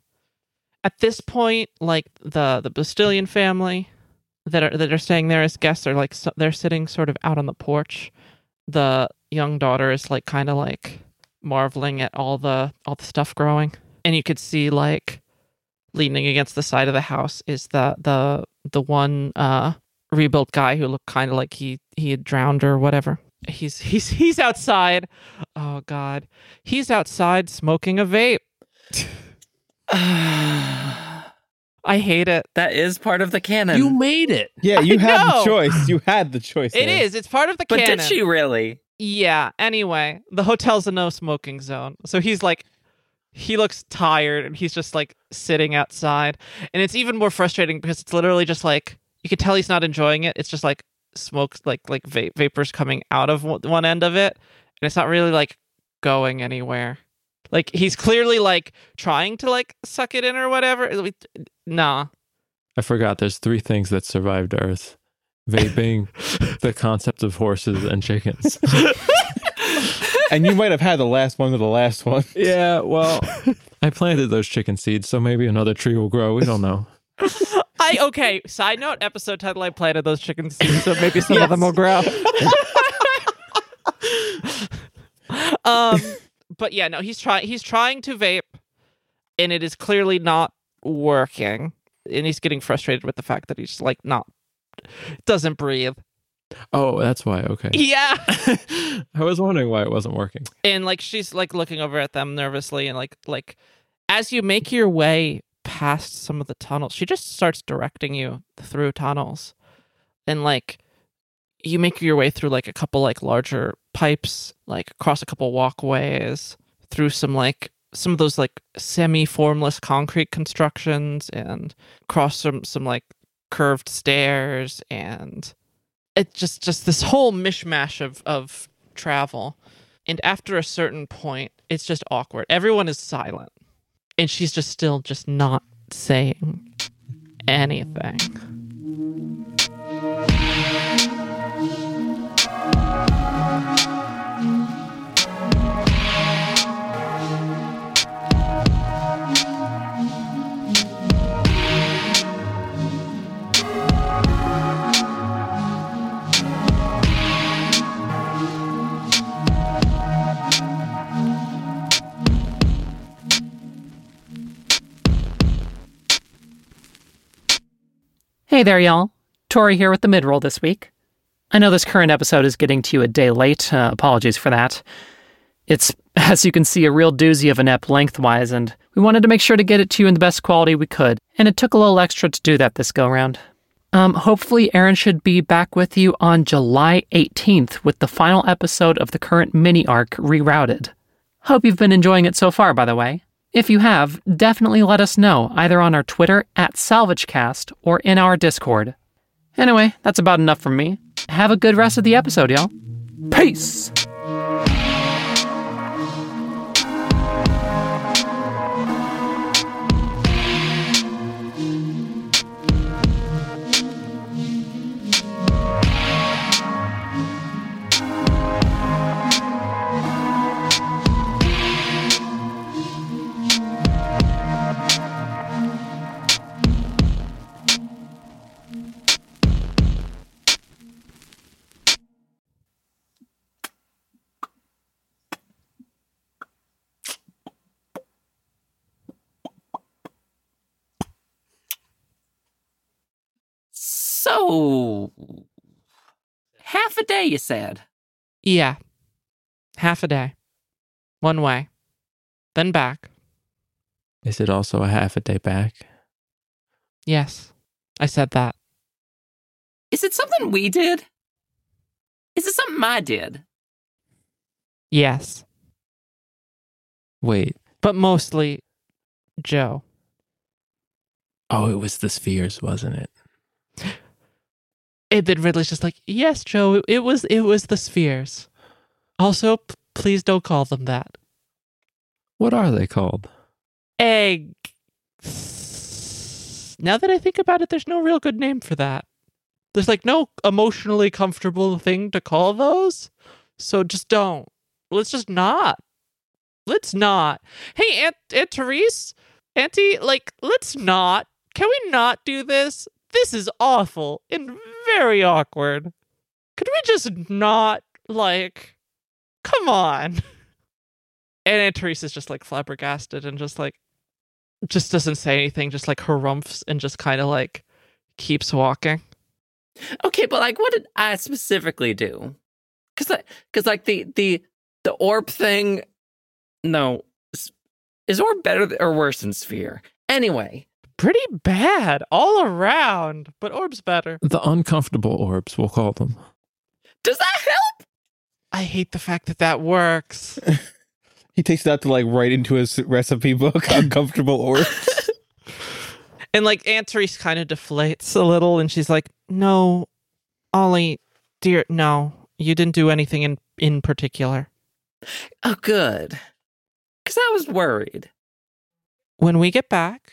at this point, like the the Bastillion family that are that are staying there as guests are like so, they're sitting sort of out on the porch. The young daughter is like kind of like marveling at all the all the stuff growing, and you could see like leaning against the side of the house is the the the one uh rebuilt guy who looked kind of like he he had drowned or whatever. He's he's he's outside. Oh God, he's outside smoking a vape. I hate it. that is part of the canon. You made it. Yeah, you I had know. the choice. You had the choice. It there. is. It's part of the but canon. did she really? Yeah. Anyway, the hotel's a no smoking zone. So he's like, he looks tired and he's just like sitting outside. And it's even more frustrating because it's literally just like, you could tell he's not enjoying it. It's just like smoke, like, like va- vapors coming out of one one end of it. And it's not really like going anywhere. Like he's clearly like trying to like suck it in or whatever. Nah. I forgot there's three things that survived Earth vaping, the concept of horses, and chickens. And you might have had the last one of the last one. yeah, well, I planted those chicken seeds, so maybe another tree will grow. We don't know. I okay. Side note: episode title: I planted those chicken seeds, so maybe some of them will grow. um, but yeah, no, he's trying. He's trying to vape, and it is clearly not working. And he's getting frustrated with the fact that he's like not doesn't breathe. Oh, that's why. Okay. Yeah, I was wondering why it wasn't working. and like she's like looking over at them nervously, and like like as you make your way past some of the tunnels, she just starts directing you through tunnels, and like you make your way through like a couple like larger pipes, like across a couple walkways, through some like some of those like semi-formless concrete constructions, and across some some like curved stairs, and it's just just this whole mishmash of of travel. And after a certain point, it's just awkward. Everyone is silent. And she's just still just not saying anything. Hey there, y'all. Tori here with the midroll this week. I know this current episode is getting to you a day late. Uh, apologies for that. It's, as you can see, a real doozy of an ep lengthwise, and we wanted to make sure to get it to you in the best quality we could, and it took a little extra to do that this go round. Um, hopefully, Aaron should be back with you on July 18th with the final episode of the current mini arc rerouted. Hope you've been enjoying it so far, by the way. If you have, definitely let us know either on our Twitter at SalvageCast or in our Discord. Anyway, that's about enough from me. Have a good rest of the episode, y'all. Peace! So, half a day, you said? Yeah. Half a day. One way. Then back. Is it also a half a day back? Yes. I said that. Is it something we did? Is it something I did? Yes. Wait. But mostly Joe. Oh, it was the spheres, wasn't it? And then Ridley's just like, "Yes, Joe, it, was it was the spheres. Also, p- please don't call them that. What are they called? Egg. Now that I think about it, there's no real good name for that. There's like no emotionally comfortable thing to call those. So just don't. Let's just not. Let's not. Hey, Aunt Aunt Therese, Auntie, like, let's not. Can we not do this? This is awful and very awkward. Could we just not like? Come on. And Aunt Teresa's just like flabbergasted and just like, just doesn't say anything, just like harumphs and just kind of like keeps walking. Okay, but like, what did I specifically do? Because, because like the the the orb thing. No, is- is orb better or worse than sphere? Anyway, Pretty bad all around, but Orb's better. The uncomfortable orbs, we'll call them. does that help? I hate the fact that that works. He takes it out to like write into his recipe book, uncomfortable orbs. And like Aunt Therese kind of deflates a little and she's like, No, Ollie, dear, no, you didn't do anything in, in particular. Oh, good. Because I was worried. When we get back,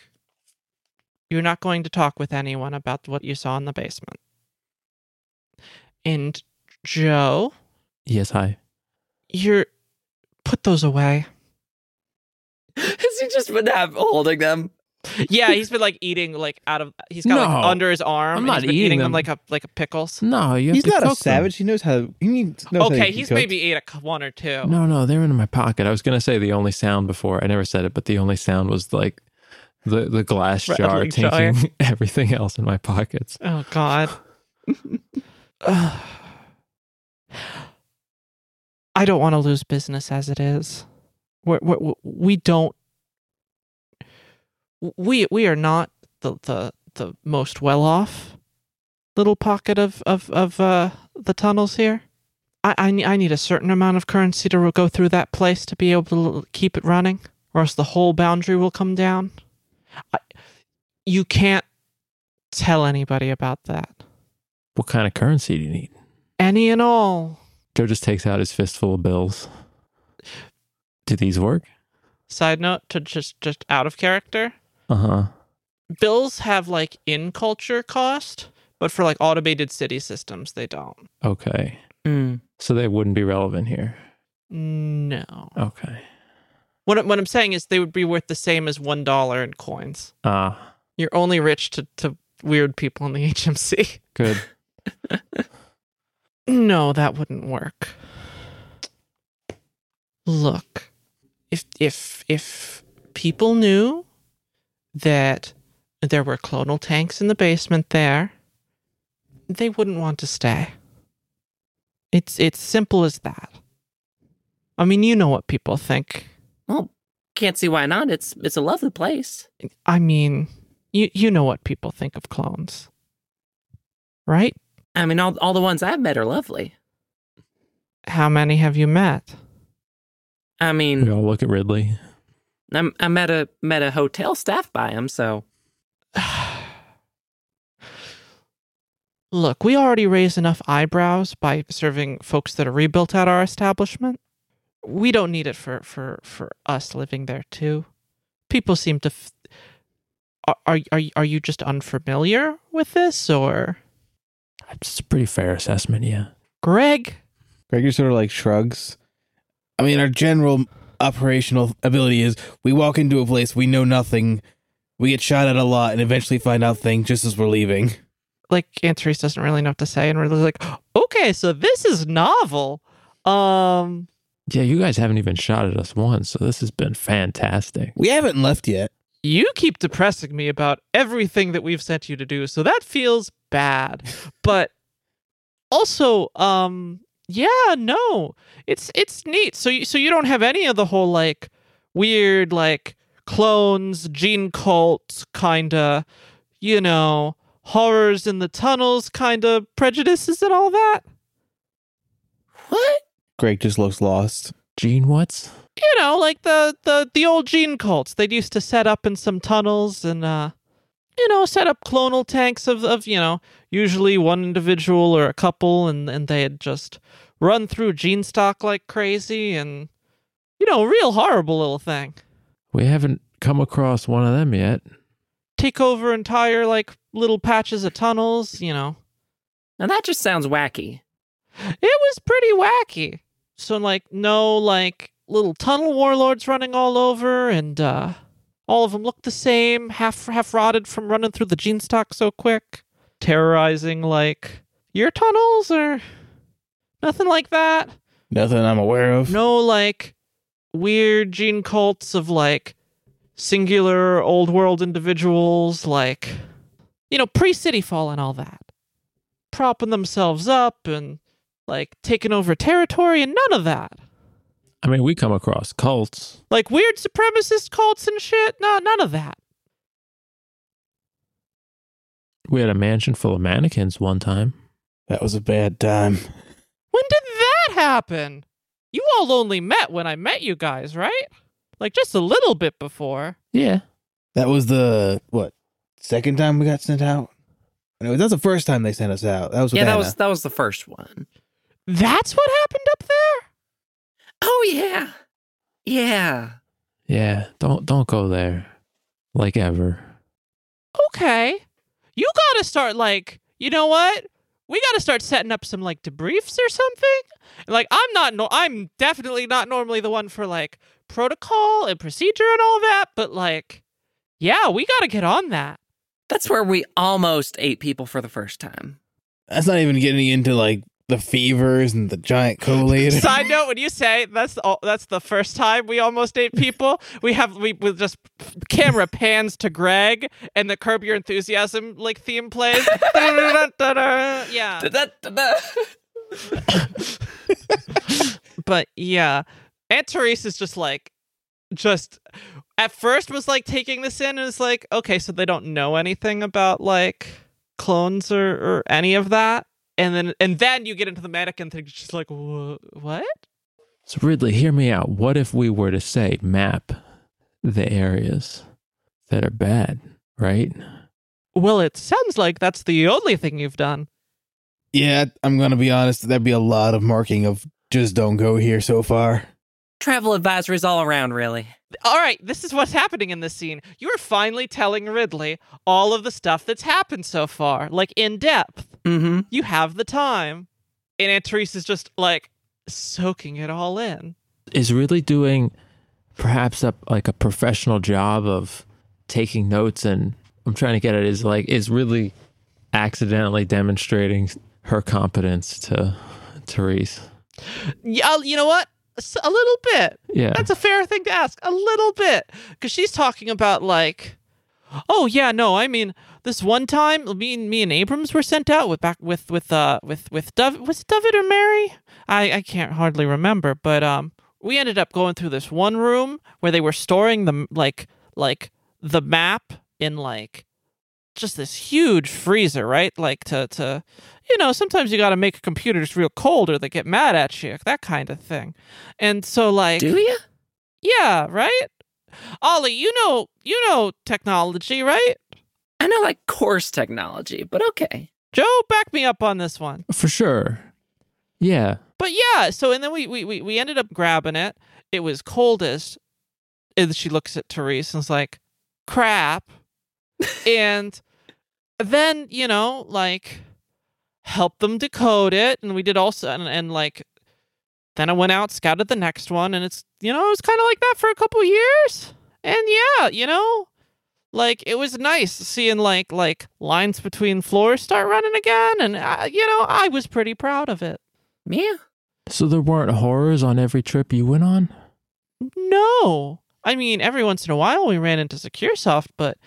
you're not going to talk with anyone about what you saw in the basement. And Joe, Yes, hi. you're put those away. Has he just been have, holding them? Yeah, he's been like eating like out of he's got like under his arm. I'm and not he's been eating them. them. like a like a pickles. No, you have He's to not a cook them. savage. He knows how. He needs, knows how to Okay, he's cooked. maybe ate a c- one or two. No, no, they're in my pocket. I was gonna say the only sound before. I never said it, but the only sound was like the the glass jar Rattling jar. taking everything else in my pockets. Oh God. I don't want to lose business as it is. We're, we're, we don't. We we are not the the the most well off little pocket of of of uh, the tunnels here. I I, I need a certain amount of currency to go through that place to be able to keep it running, or else the whole boundary will come down. I, you can't tell anybody about that. What kind of currency do you need? Any and all. Joe just takes out his fistful of bills. Do these work? Side note to just just out of character. Uh huh. Bills have like in culture cost, but for like automated city systems, they don't. Okay. Mm. So they wouldn't be relevant here. No. Okay. What what I'm saying is they would be worth the same as one dollar in coins. Ah, You're only rich to to weird people in the HMC. good. No, that wouldn't work. Look, if if if people knew that there were clonal tanks in the basement there, they wouldn't want to stay. It's it's simple as that. I mean, you know what people think. Well, can't see why not. It's it's a lovely place. I mean, you you know what people think of clones. Right? I mean, all all the ones I've met are lovely. How many have you met? I mean, We all look at Ridley. I'm, I met a met a hotel staff by him, so Look, we already raised enough eyebrows by serving folks that are rebuilt at our establishment. We don't need it for for for us living there too. People seem to. F- are are are you- are you just unfamiliar with this or It's a pretty fair assessment, yeah. Greg? Greg just sort of like shrugs. I mean, our general operational ability is we walk into a place, we know nothing, we get shot at a lot, and eventually find out things just as we're leaving. Like Aunt Therese doesn't really know what to say, and we're like, okay, so this is novel. Um, Yeah, you guys haven't even shot at us once, so this has been fantastic. We haven't left yet. you keep depressing me about everything that we've sent you to do, so that feels bad. but also, um, yeah, no, it's it's neat. So you so you don't have any of the whole like weird like clones, gene cult kind of, you know, horrors in the tunnels kind of prejudices and all that. what? Greg just looks lost. Gene, what's? you know, like the the the old gene cults. They'd used to set up in some tunnels and uh you know, set up clonal tanks of, of you know, usually one individual or a couple, and, and they had just run through gene stock like crazy and, you know, real horrible little thing. We haven't come across one of them yet. Take over entire, like, little patches of tunnels, you know. Now that just sounds wacky. It was pretty wacky. So, like, no, like, little tunnel warlords running all over, and, uh, all of them look the same, half half rotted from running through the gene stock so quick, terrorizing like your tunnels or nothing like that. Nothing I'm aware of. No like weird gene cults of like singular old world individuals like you know, pre-city fall and all that. Propping themselves up and like taking over territory and none of that. I mean, we come across cults. Like weird supremacist cults and shit. No, none of that. We had a mansion full of mannequins one time. That was a bad time. When did that happen? You all only met when I met you guys, right? Like just a little bit before. Yeah. That was the what second time we got sent out. No, that's the first time they sent us out. That was with yeah, that Anna. was that was the first one. That's what happened up there? Oh yeah, yeah. Yeah. Don't don't go there. Like ever. Okay. You gotta start like, you know what? We gotta start setting up some like debriefs or something. Like I'm not no I'm definitely not normally the one for like protocol and procedure and all that, but like yeah, we gotta get on that. That's where we almost ate people for the first time. That's not even getting into like the fevers and the giant collator. Side note: When you say that's the, that's the first time we almost ate people, we have we with just camera pans to Greg and the Curb Your Enthusiasm like theme plays. yeah, but yeah, Aunt Therese is just like, just at first was like taking this in and was like, okay, so they don't know anything about like clones or or any of that. And then, and then you get into the mannequin thing. She's like, "Wha- "What? So Ridley, hear me out. What if we were to say map the areas that are bad, right? Well, it sounds like that's the only thing you've done. yeah, I'm gonna be honest. There'd be a lot of marking of just don't go here so far. Travel advisories all around, really. All right, this is what's happening in this scene. You are finally telling Ridley all of the stuff that's happened so far, like in depth. Mm-hmm. You have the time. And Aunt Therese is just like soaking it all in. Is really doing perhaps a, like a professional job of taking notes and I'm trying to get at is like is really accidentally demonstrating her competence to Therese? Yeah, you know what? A little bit. Yeah. That's a fair thing to ask. A little bit. Because she's talking about, like, oh, yeah, no, I mean, this one time, me and, me and Abrams were sent out with back with, with, uh, with, with, Dav- was it David or Mary? I, I can't hardly remember, but, um, we ended up going through this one room where they were storing the, like, like, the map in, like, just this huge freezer, right? Like, to, to, you know, sometimes you got to make computers real cold or they get mad at you, that kind of thing. And so, like, Do you? yeah, right? Ollie, you know you know technology, right? I know like course technology, but okay. Joe, back me up on this one. For sure. Yeah. But yeah, so and then we we we, we ended up grabbing it. It was coldest. And she looks at Therese and is like, crap. and then, you know, like help them decode it. And we did also and, and like then I went out, scouted the next one, and it's you know, it was kinda like that for a couple years. And yeah, you know, like it was nice seeing like like lines between floors start running again and uh, you know i was pretty proud of it Yeah. So there weren't horrors on every trip you went on? no i mean every once in a while we ran into securesoft but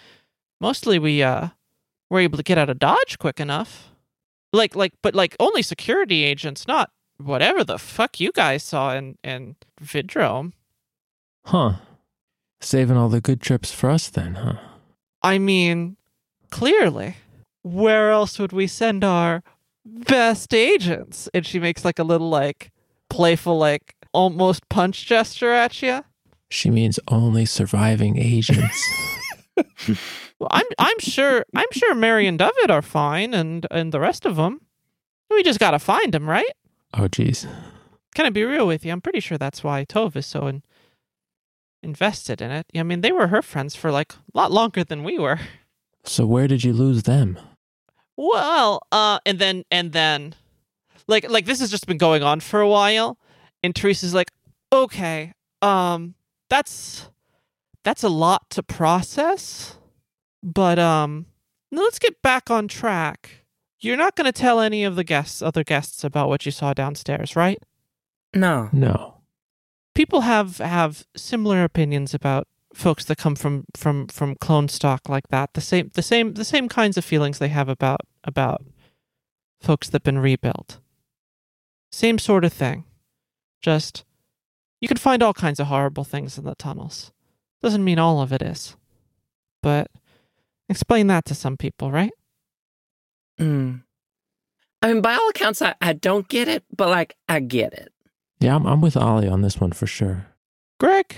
mostly we uh were able to get out of dodge quick enough like like but like only security agents not whatever the fuck you guys saw in in vidrome Huh. Saving all the good trips for us then, huh? i mean clearly where else would we send our best agents and she makes like a little like playful like almost punch gesture at you She means only surviving agents. Well, I'm I'm sure I'm sure Mary and David are fine, and and the rest of them. We just gotta find them, right? Oh, geez. Can I be real with you? I'm pretty sure that's why Tove is so in, invested in it. I mean, they were her friends for like a lot longer than we were. So where did you lose them? Well, uh, and then and then, like like this has just been going on for a while, and Teresa's like, okay, um, that's that's a lot to process, but um, let's get back on track. You're not going to tell any of the guests, other guests, about what you saw downstairs, right? No. No. People have have similar opinions about folks that come from from from clone stock like that. The same the same the same kinds of feelings they have about about folks that've been rebuilt. Same sort of thing. Just you can find all kinds of horrible things in the tunnels. Doesn't mean all of it is. But explain that to some people, right? Mm. I mean, by all accounts, I, I don't get it, but like, I get it. Yeah, I'm, I'm with Ollie on this one for sure. Greg?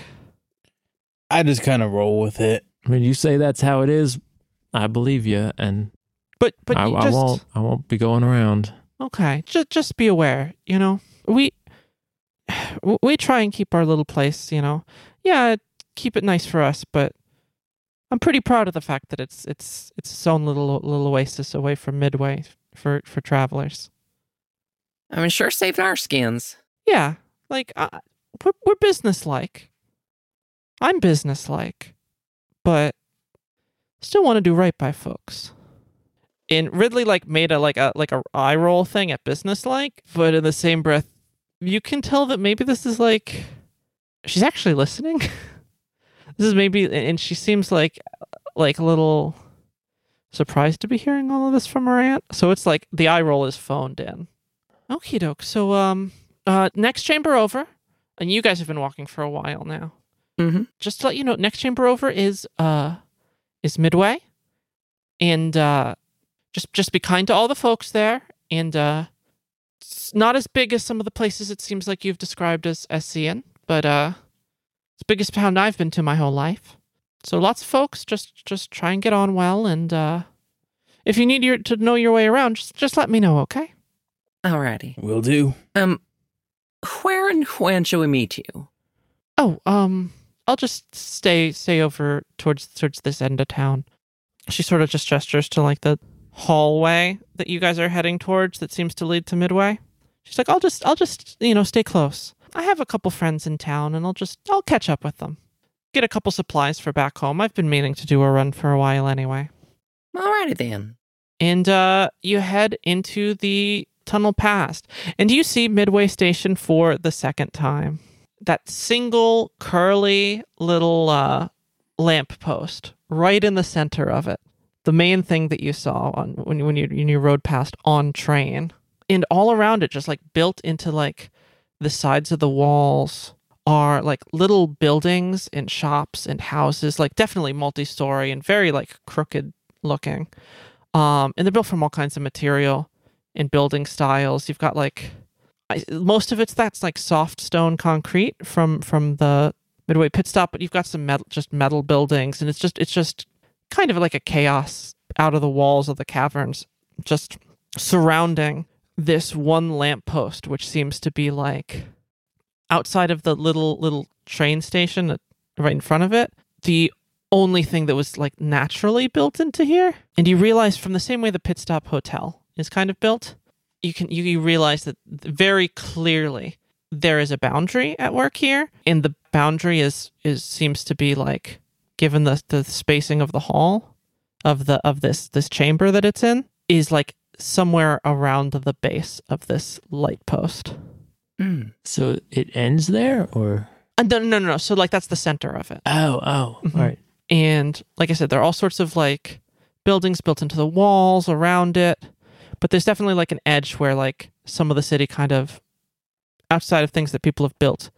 I just kind of roll with it. I mean, you say that's how it is. I believe you, and But but I, you I won't. I won't be going around. Okay, just just be aware. You know, we we try and keep our little place. You know, yeah, keep it nice for us. But I'm pretty proud of the fact that it's it's it's its own little little oasis away from Midway for for travelers. I mean, sure saved our skins. Yeah, like uh, we're we're businesslike. I'm businesslike, but still want to do right by folks. And Ridley like made a like a like a eye roll thing at businesslike, but in the same breath, you can tell that maybe this is like she's actually listening. this is maybe, and she seems like like a little surprised to be hearing all of this from her aunt. So it's like the eye roll is phoned in. Okie doke. So um, uh, next chamber over, and you guys have been walking for a while now. Mm-hmm. Just to let you know, next chamber over is uh is Midway, and uh, just just be kind to all the folks there, and uh, it's not as big as some of the places it seems like you've described as as seeing, but uh, the biggest pound I've been to my whole life. So lots of folks just just try and get on well, and uh, if you need your to know your way around, just just let me know, okay? Alrighty. Will do. Um, where and when shall we meet you? Oh, um, I'll just stay stay over towards towards this end of town. She sort of just gestures to like the hallway that you guys are heading towards that seems to lead to Midway. She's like, I'll just I'll just, you know, stay close. I have a couple friends in town and I'll just I'll catch up with them. Get a couple supplies for back home. I've been meaning to do a run for a while anyway. Alrighty then. And uh you head into the tunnel past. And you see Midway Station for the second time. That single curly little uh lamp post right in the center of it. The main thing that you saw on when when you when you rode past on train. And all around it, just like built into like the sides of the walls are like little buildings and shops and houses, like definitely multi-story and very like crooked looking. Um, and they're built from all kinds of material and building styles. You've got like I, most of it's that's like soft stone concrete from from the Midway pit stop, but you've got some metal, just metal buildings, and it's just it's just kind of like a chaos out of the walls of the caverns, just surrounding this one lamppost, which seems to be like outside of the little little train station right in front of it. The only thing that was like naturally built into here, and you realize from the same way the pit stop hotel is kind of built, you can you, you realize that very clearly there is a boundary at work here, and the boundary is is seems to be like given the the spacing of the hall of the of this this chamber that it's in is like somewhere around the base of this light post. Mm. So it ends there, or Uh, no, no, no, no. So like that's the center of it. oh, oh, Mhm. all right. And like I said, there are all sorts of like buildings built into the walls around it. But there's definitely like an edge where like some of the city kind of outside of things that people have built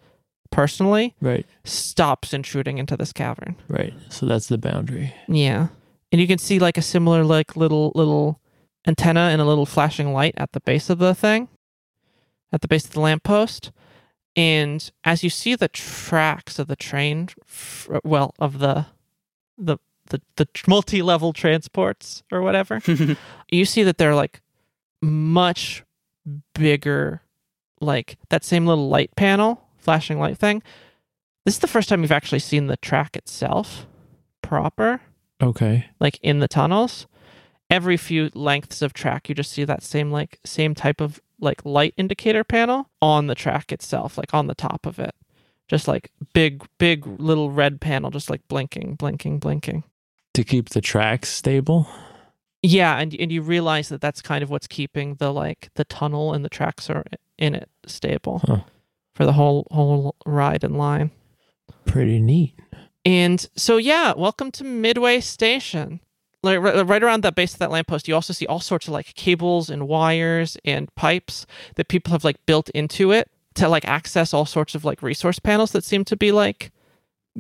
personally Right, stops intruding into this cavern. right. So that's the boundary. Yeah. And you can see like a similar like little little antenna and a little flashing light at the base of the thing. At the base of the lamppost. And as you see the tracks of the train well of the the the, the multi-level transports or whatever you see that they're like much bigger like that same little light panel flashing light thing this is the first time you've actually seen the track itself proper Okay. like in the tunnels every few lengths of track you just see that same like same type of like light indicator panel on the track itself like on the top of it just like big big little red panel just like blinking blinking blinking To keep the tracks stable. yeah and and you realize that that's kind of what's keeping the like the tunnel and the tracks are in it stable Huh. for the whole whole ride and line Pretty neat. And so, yeah, welcome to Midway Station. Like right, right around that base of that lamppost, you also see all sorts of like cables and wires and pipes that people have like built into it to like access all sorts of like resource panels that seem to be like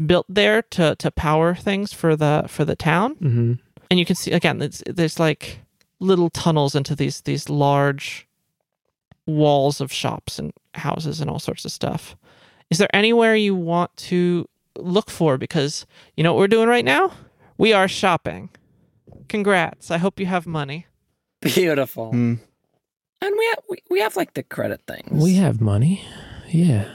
built there to to power things for the for the town. Mm-hmm. And you can see again, it's, there's like little tunnels into these these large walls of shops and houses and all sorts of stuff. Is there anywhere you want to look for? Because you know what we're doing right now? We are shopping. Congrats. I hope you have money. Beautiful. Hmm. And we have we, we have like the credit things. We have money. Yeah.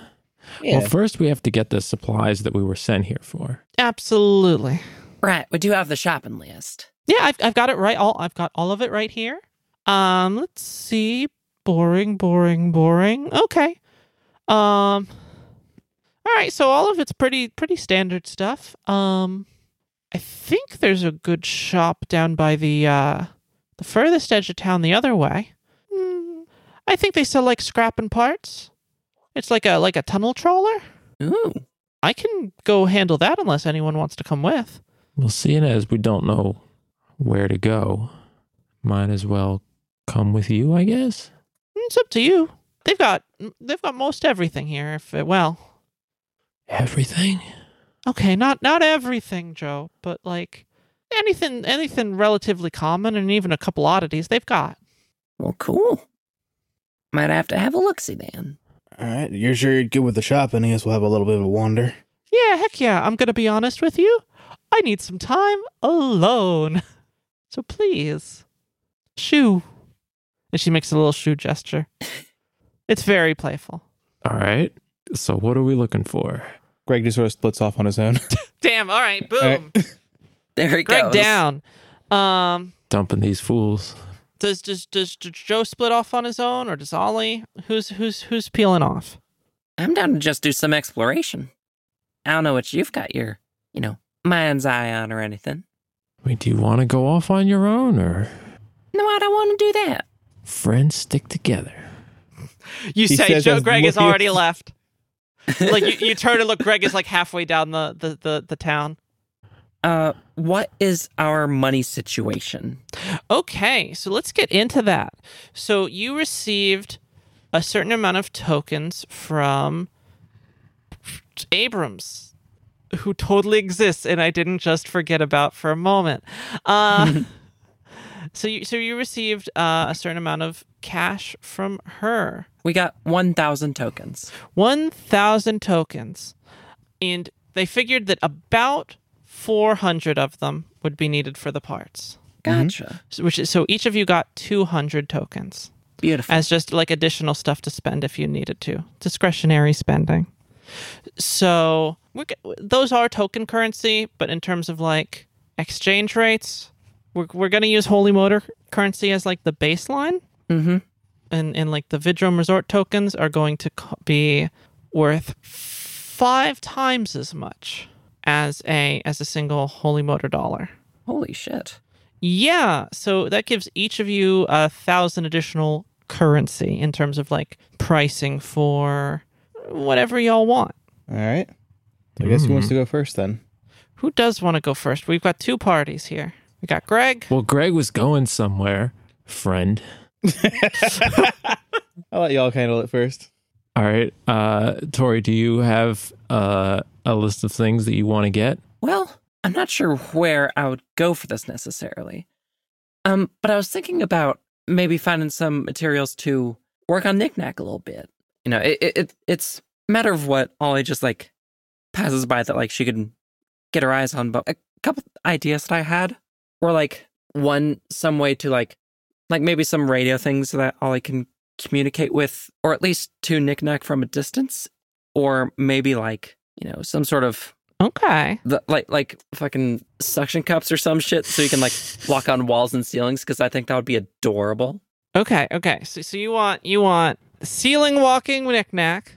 yeah. Well, first we have to get the supplies that we were sent here for. Absolutely. right. We do have the shopping list. Yeah, I've, I've got it right. All I've got all of it right here. Um, let's see. Boring, boring, boring. Okay. Um. All right. So all of it's pretty pretty standard stuff. Um, I think there's a good shop down by the uh the furthest edge of town the other way. Hmm, I think they sell like scrap and parts. It's like a like a tunnel trawler. Ooh. I can go handle that unless anyone wants to come with. Well, seeing as we don't know where to go, might as well come with you, I guess. It's up to you. They've got they've got most everything here. If it, well, Everything. Okay, not not everything, Joe, but like anything anything relatively common and even a couple oddities they've got. Well, cool. Might have to have a look see then. All right. You're sure you're good with the shopping? I guess we'll have a little bit of a wander. Yeah, heck yeah. I'm gonna be honest with you. I need some time alone. So please, shoo. And she makes a little shoe gesture. It's very playful. All right. So what are we looking for? Greg just sort of splits off on his own. Damn. All right. Boom. right. There he goes. Greg goes. down. Um. Dumping these fools. Does, does does does Joe split off on his own, or does Ollie? Who's who's who's peeling off? I'm down to just do some exploration. I don't know what you've got your, you know, mind's eye on or anything. Wait, do you want to go off on your own or No, I don't want to do that. friends stick together? You He say Joe as Greg has already left. like you, you turn and look, Greg is like halfway down the, the, the, the town. Uh, what is our money situation? Okay, so let's get into that. So you received a certain amount of tokens from Abrams, who totally exists, and I didn't just forget about for a moment. Uh, so you so you received uh, a certain amount of cash from her. We got 1,000 tokens. 1,000 tokens. And they figured that about 400 of them would be needed for the parts. Gotcha. So, which is, so each of you got 200 tokens Beautiful. as just like additional stuff to spend if you needed to. Discretionary spending. So we're, those are token currency, but in terms of like exchange rates, we're, we're going to use Holy Motor currency as like the baseline. mm-hmm. And and like the Vidrome Resort tokens are going to be worth five times as much as a as a single Holy Motor dollar. Holy shit. Yeah, so that gives each of you a thousand additional currency in terms of like pricing for whatever y'all want. All right. I guess who wants Mm. to go first then? Who does want to go first? We've got two parties here. We got Greg. Well, Greg was going somewhere, friend. I'll let y'all handle it first. All right. Uh Tori, do you have uh a list of things that you want to get? Well, I'm not sure where I would go for this necessarily. Um, but I was thinking about maybe finding some materials to work on knickknack a little bit. You know, it, it, it it's a matter of what Ollie just like passes by that like she could get her eyes on, but a couple ideas that I had were like one some way to like like maybe some radio things that Ollie can communicate with, or at least to knickknack from a distance, or maybe like you know some sort of Okay. the, like like fucking suction cups or some shit, so you can like walk on walls and ceilings. Because I think that would be adorable. Okay. Okay. So, so you want you want ceiling walking knickknack.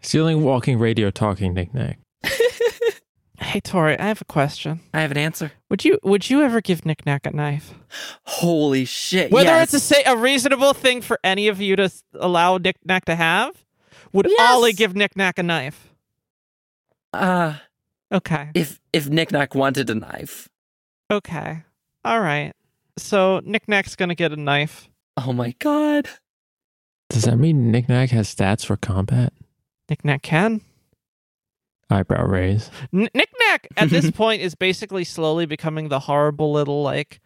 Ceiling walking, radio talking, knickknack. Hey Tori, I have a question. I have an answer. Would you would you ever give Nick knickknack a knife? Holy shit! Whether yes. it's a say a reasonable thing for any of you to s- allow knickknack to have, would Yes. Ollie give knickknack a knife? uh Okay. if if knickknack wanted a knife. Okay. All right. So Nick knickknack's gonna get a knife. Oh my god. Does that mean Nick knickknack has stats for combat? Nick Knickknack can. Eyebrow raise. N- Knickknack at this point is basically slowly becoming the horrible little like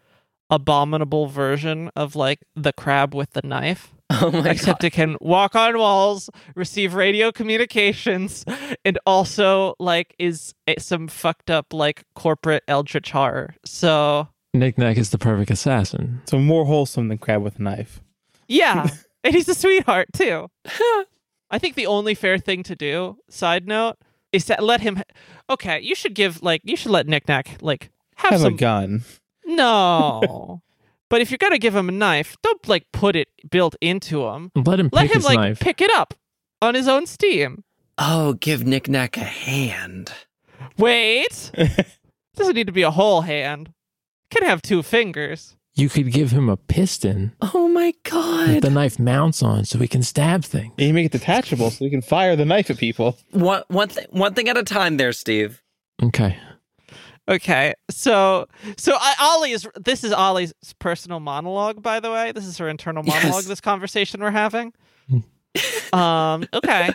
abominable version of like the crab with the knife. Oh my Except god. it can walk on walls, receive radio communications, and also like is some fucked up like corporate eldritch horror. So Knickknack is the perfect assassin. So more wholesome than crab with a knife. yeah, and he's a sweetheart too. I think the only fair thing to do, side note, is to let him. Okay, you should give like you should let Knickknack like have, Have some a gun. No. but if you're gonna give him a knife, don't like put it built into him. Let him Let pick him his like knife. pick it up on his own steam. Oh, give knickknack a hand. Wait. Doesn't need to be a whole hand. Can have two fingers. You could give him a piston Oh my that god. the knife mounts on so he can stab things. And you make it detachable so you can fire the knife at people. One one thing one thing at a time there, Steve. Okay. Okay, so so I, Ollie is this is Ollie's personal monologue, by the way. This is her internal Yes. monologue. This conversation we're having. um. Okay.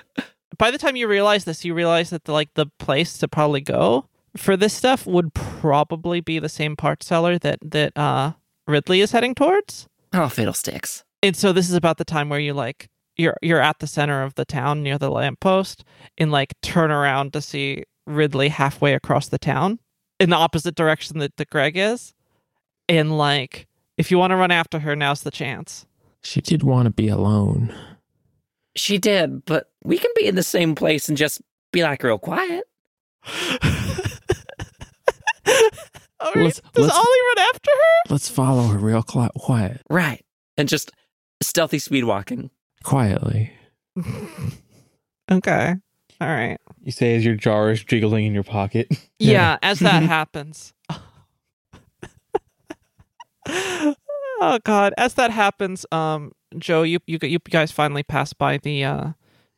By the time you realize this, you realize that the, like the place to probably go for this stuff would probably be the same part seller that that uh Ridley is heading towards. Oh, fiddlesticks. And so this is about the time where you like you're you're at the center of the town near the lamppost and like turn around to see Ridley halfway across the town in the opposite direction that, that Greg is. And like if you want to run after her, now's the chance. She did want to be alone. She did, but we can be in the same place and just be like real quiet. All right. Let's- Does let's- Ollie run after her? Let's follow her real cli- quiet, Right. And just stealthy speed walking. quietly. Okay. All right. You say as your jar is jiggling in your pocket. Yeah, as that happens. oh god, as that happens, um Joe, you you you guys finally pass by the uh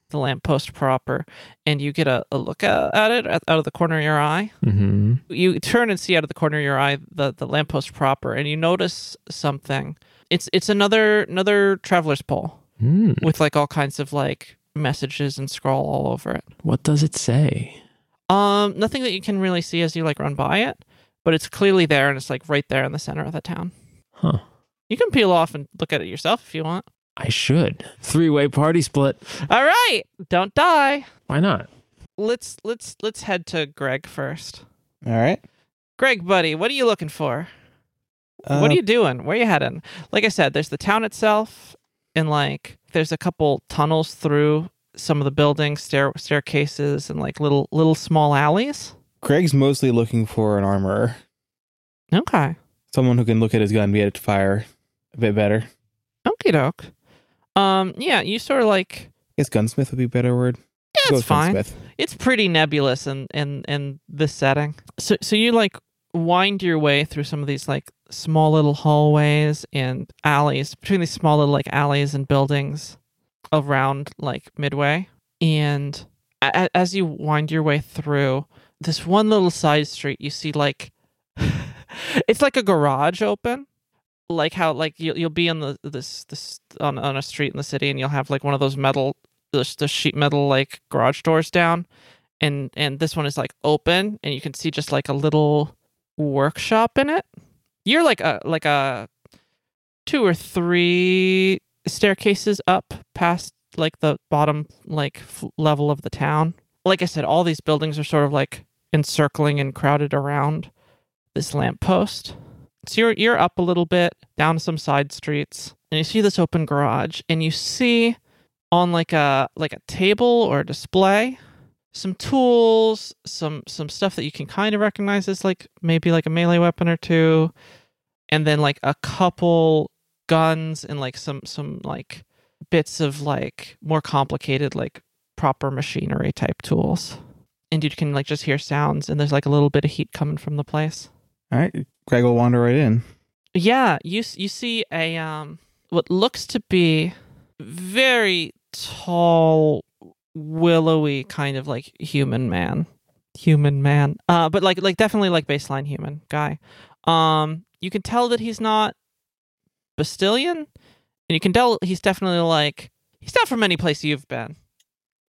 the lamppost proper and you get a, a look at, it out of the corner of your eye. hmm You turn and see out of the corner of your eye the the lamppost proper and you notice something. It's it's another another traveler's pole Mm. with like all kinds of like messages and scroll all over it. What does it say? Um, nothing that you can really see as you like run by it, but it's clearly there and it's like right there in the center of the town. Huh. You can peel off and look at it yourself if you want. I should. Three way party split. All right, don't die. Why not? Let's let's let's head to Greg first. All right. Greg, buddy, what are you looking for? Uh, what are you doing? Where are you heading? Like I said, there's the town itself, and like there's a couple tunnels through some of the buildings, stair staircases, and like little little small alleys. Greg's mostly looking for an armorer, Okay, someone who can look at his gun and be able to fire a bit better. okie doke. Um, yeah, you sort of like I guess gunsmith would be a better word. yeah, it's fine. gunsmith. it's pretty nebulous in in in this setting. So so you like wind your way through some of these like small little hallways and alleys between these small little like alleys and buildings around like midway and a- as you wind your way through this one little side street you see like it's like a garage open like how like you'll, you'll be in the this this on, on a street in the city and you'll have like one of those metal the, the sheet metal like garage doors down. And and this one is like open and you can see just like a little workshop in it. You're like a like a two or three staircases up past like the bottom like f- level of the town. Like i said all these buildings are sort of like encircling and crowded around this lamppost. So you're you're up a little bit, down some side streets, and you see this open garage, and you see on like a like a table or a display some tools, some some stuff that you can kind of recognize as like maybe like a melee weapon or two, and then like a couple guns and like some some like bits of like more complicated like proper machinery type tools. And you can like just hear sounds and there's like a little bit of heat coming from the place. All right, Greg will wander right in. Yeah, you you see a um what looks to be very tall, willowy kind of like human man, human man. Uh, but like like definitely like baseline human guy. Um, you can tell that he's not Bastillion, and you can tell he's definitely like he's not from any place you've been.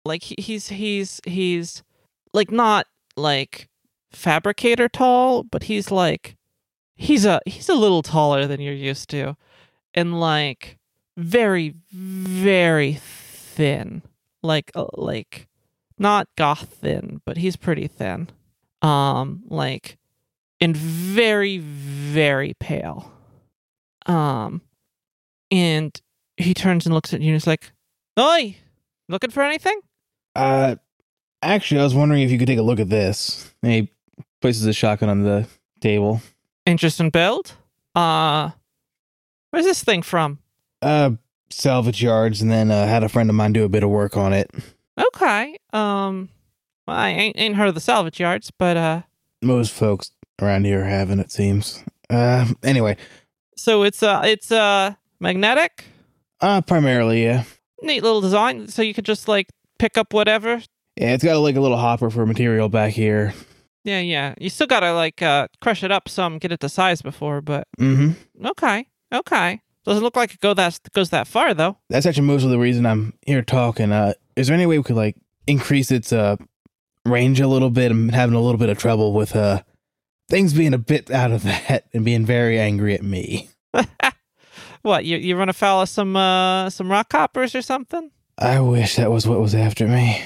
Like he, he's he's he's like not like fabricator tall, but he's like he's a he's a little taller than you're used to and like very very thin like uh, like not goth thin but he's pretty thin um like and very very pale um and he turns and looks at you and is like oi looking for anything Uh, actually, I was wondering if you could take a look at this. And he places a shotgun on the table. Interesting build uh where's this thing from Uh, salvage yards, and then uh, had a friend of mine do a bit of work on it. Okay. Um, well, I ain't, ain't heard of the salvage yards, but uh, Most folks around here haven't, it seems. Uh, anyway, so it's uh, it's uh, magnetic. uh, primarily, yeah. Neat little design. So you could just like pick up whatever. Yeah, it's got like a little hopper for material back here. Yeah, yeah. You still gotta like uh, crush it up some, get it to size before, but Mm-hmm. okay, okay. Doesn't look like it go that goes that far though. That's actually most of the reason I'm here talking. Uh, is there any way we could like increase its uh range a little bit? I'm having a little bit of trouble with uh things being a bit out of that and being very angry at me. what you you run afoul of some uh some rock hoppers or something? I wish that was what was after me.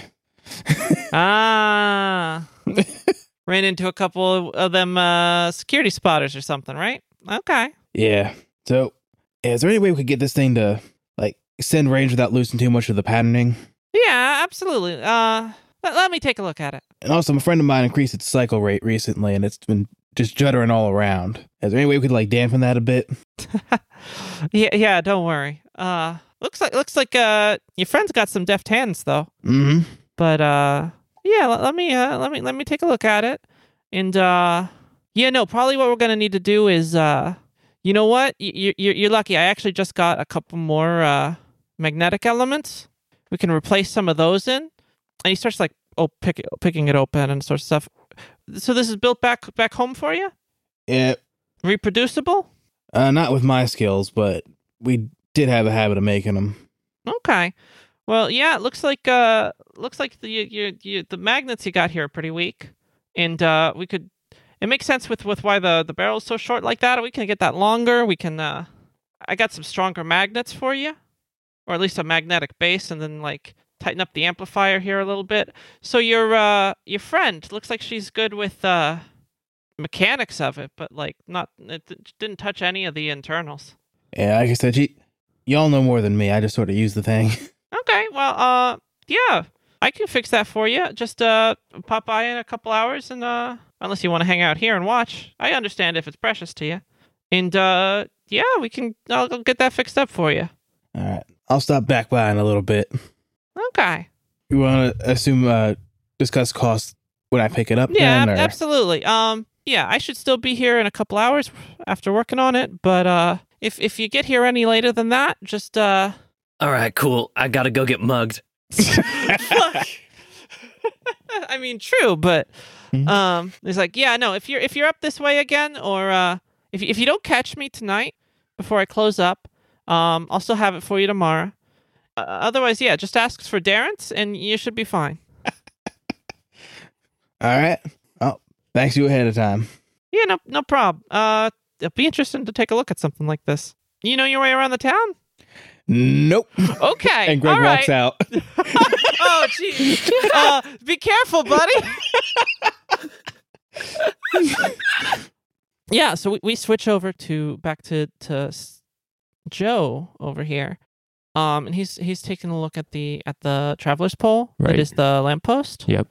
Ah, ran into a couple of them uh security spotters or something, right? Okay. Yeah. So, is there any way we could get this thing to like send range without losing too much of the patterning? Yeah, absolutely. Uh, let, let me take a look at it. And also, a friend of mine increased its cycle rate recently, and it's been just juddering all around. Is there any way we could like dampen that a bit? yeah, yeah. Don't worry. Uh, looks like looks like uh your friend's got some deft hands though. Mm-hmm. But uh, yeah. Let, let me uh let me let me take a look at it. And uh, yeah, no. Probably what we're gonna need to do is uh, you know what? You you you're lucky. I actually just got a couple more uh magnetic elements. We can replace some of those in. And he starts like oh pick it, picking it open and sort of stuff. So this is built back back home for you. Yeah. Reproducible. Uh, not with my skills, but we did have a habit of making them. Okay. Well, yeah, it looks like uh looks like the you, you, the magnets you got here are pretty weak. And uh we could it makes sense with with why the the barrel's so short like that. We can get that longer. We can uh I got some stronger magnets for you. Or at least a magnetic base and then like tighten up the amplifier here a little bit. So your uh your friend looks like she's good with uh mechanics of it, but like not it didn't touch any of the internals. Yeah, like I said, she, y'all know more than me. I just sort of use the thing. Okay, well, uh, yeah, I can fix that for you. Just uh, pop by in a couple hours, and uh, unless you want to hang out here and watch, I understand if it's precious to you. And uh, yeah, we can. I'll, get that fixed up for you. All right, I'll stop back by in a little bit. Okay. You want to assume uh discuss costs when I pick it up? Yeah, then, or- absolutely. Um, yeah, I should still be here in a couple hours after working on it. But uh, if if you get here any later than that, just uh, All right, cool. I gotta go get mugged. I mean, true, but Mhm. um, it's like, yeah, no. If you're if you're up this way again, or uh, if if you don't catch me tonight before I close up, um, I'll still have it for you tomorrow. Uh, otherwise, yeah, just ask for Darren's, and you should be fine. All right. Oh, thanks you ahead of time. Yeah, no, no problem. Uh, it'd be interesting to take a look at something like this. You know your way around the town? Nope. Okay. and Greg all walks right. out. oh, gee. Uh, be careful, buddy. yeah, so we, we switch over to back to to Joe over here. Um, and he's he's taking a look at the at the traveler's pole. Right. That is the lamppost. Yep.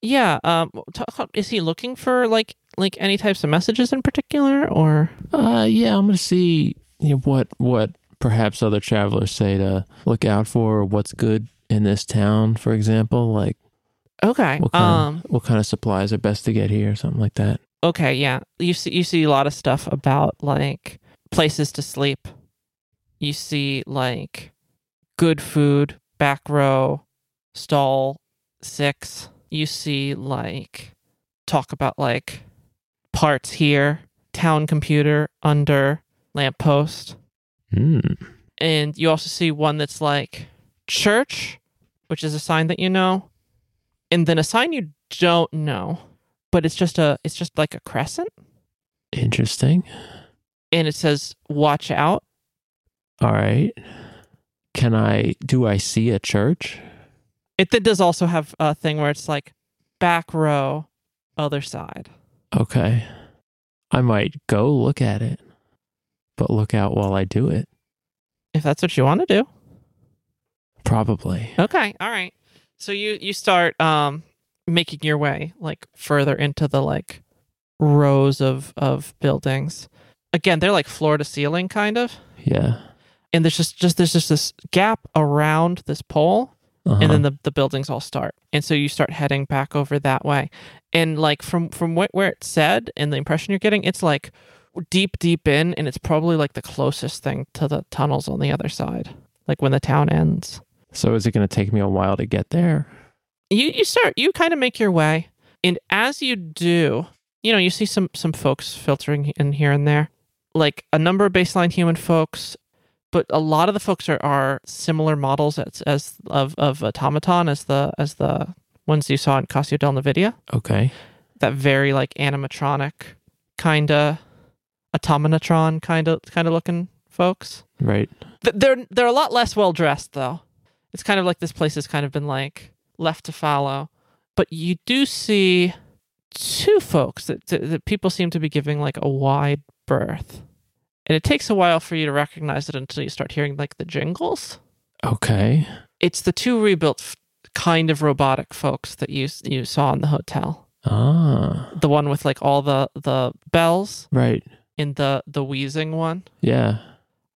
Yeah. Um, t- is he looking for like like any types of messages in particular, or Uh, yeah, I'm gonna see you know, what what perhaps other travelers say to look out for, what's good in this town, for example. Like okay? what kind Um. of, what kind of supplies are best to get here, something like that. Okay. Yeah. You see you see a lot of stuff about like places to sleep. You see like good food, back row, stall six. You see like talk about like parts here, town computer under lamppost. Hmm. And you also see one that's like church, which is a sign that you know, and then a sign you don't know, but it's just a it's just like a crescent Interesting. and it says watch out. All right. Can I? Do I see a church? It then does also have a thing where it's like back row, other side. Okay. I might go look at it, but look out while I do it. If that's what you want to do. Probably. Okay, all right. So you you start um making your way like further into the like rows of of buildings. Again, they're like floor to ceiling kind of. Yeah. And there's just just there's just this gap around this pole Uh-huh. and then the, the buildings all start and so you start heading back over that way and like from from wh- where it's said and the impression you're getting it's like deep deep in and it's probably like the closest thing to the tunnels on the other side like when the town ends so is it going to take me a while to get there? you you start you kind of make your way and as you do you know you see some some folks filtering in here and there like a number of baseline human folks but a lot of the folks are, are similar models as, as of of automaton as the as the ones you saw in Casio del Nvidia Okay. that very like animatronic kind of automatron kind of kind of looking folks Right. They're they're a lot less well dressed though. It's kind of like this place has kind of been like left to follow, But you do see two folks that, that, that people seem to be giving like a wide berth. And it takes a while for you to recognize it until you start hearing like the jingles. Okay. It's the two rebuilt f- kind of robotic folks that you you saw in the hotel. Ah. The one with like all the the bells Right. In the the wheezing one. Yeah.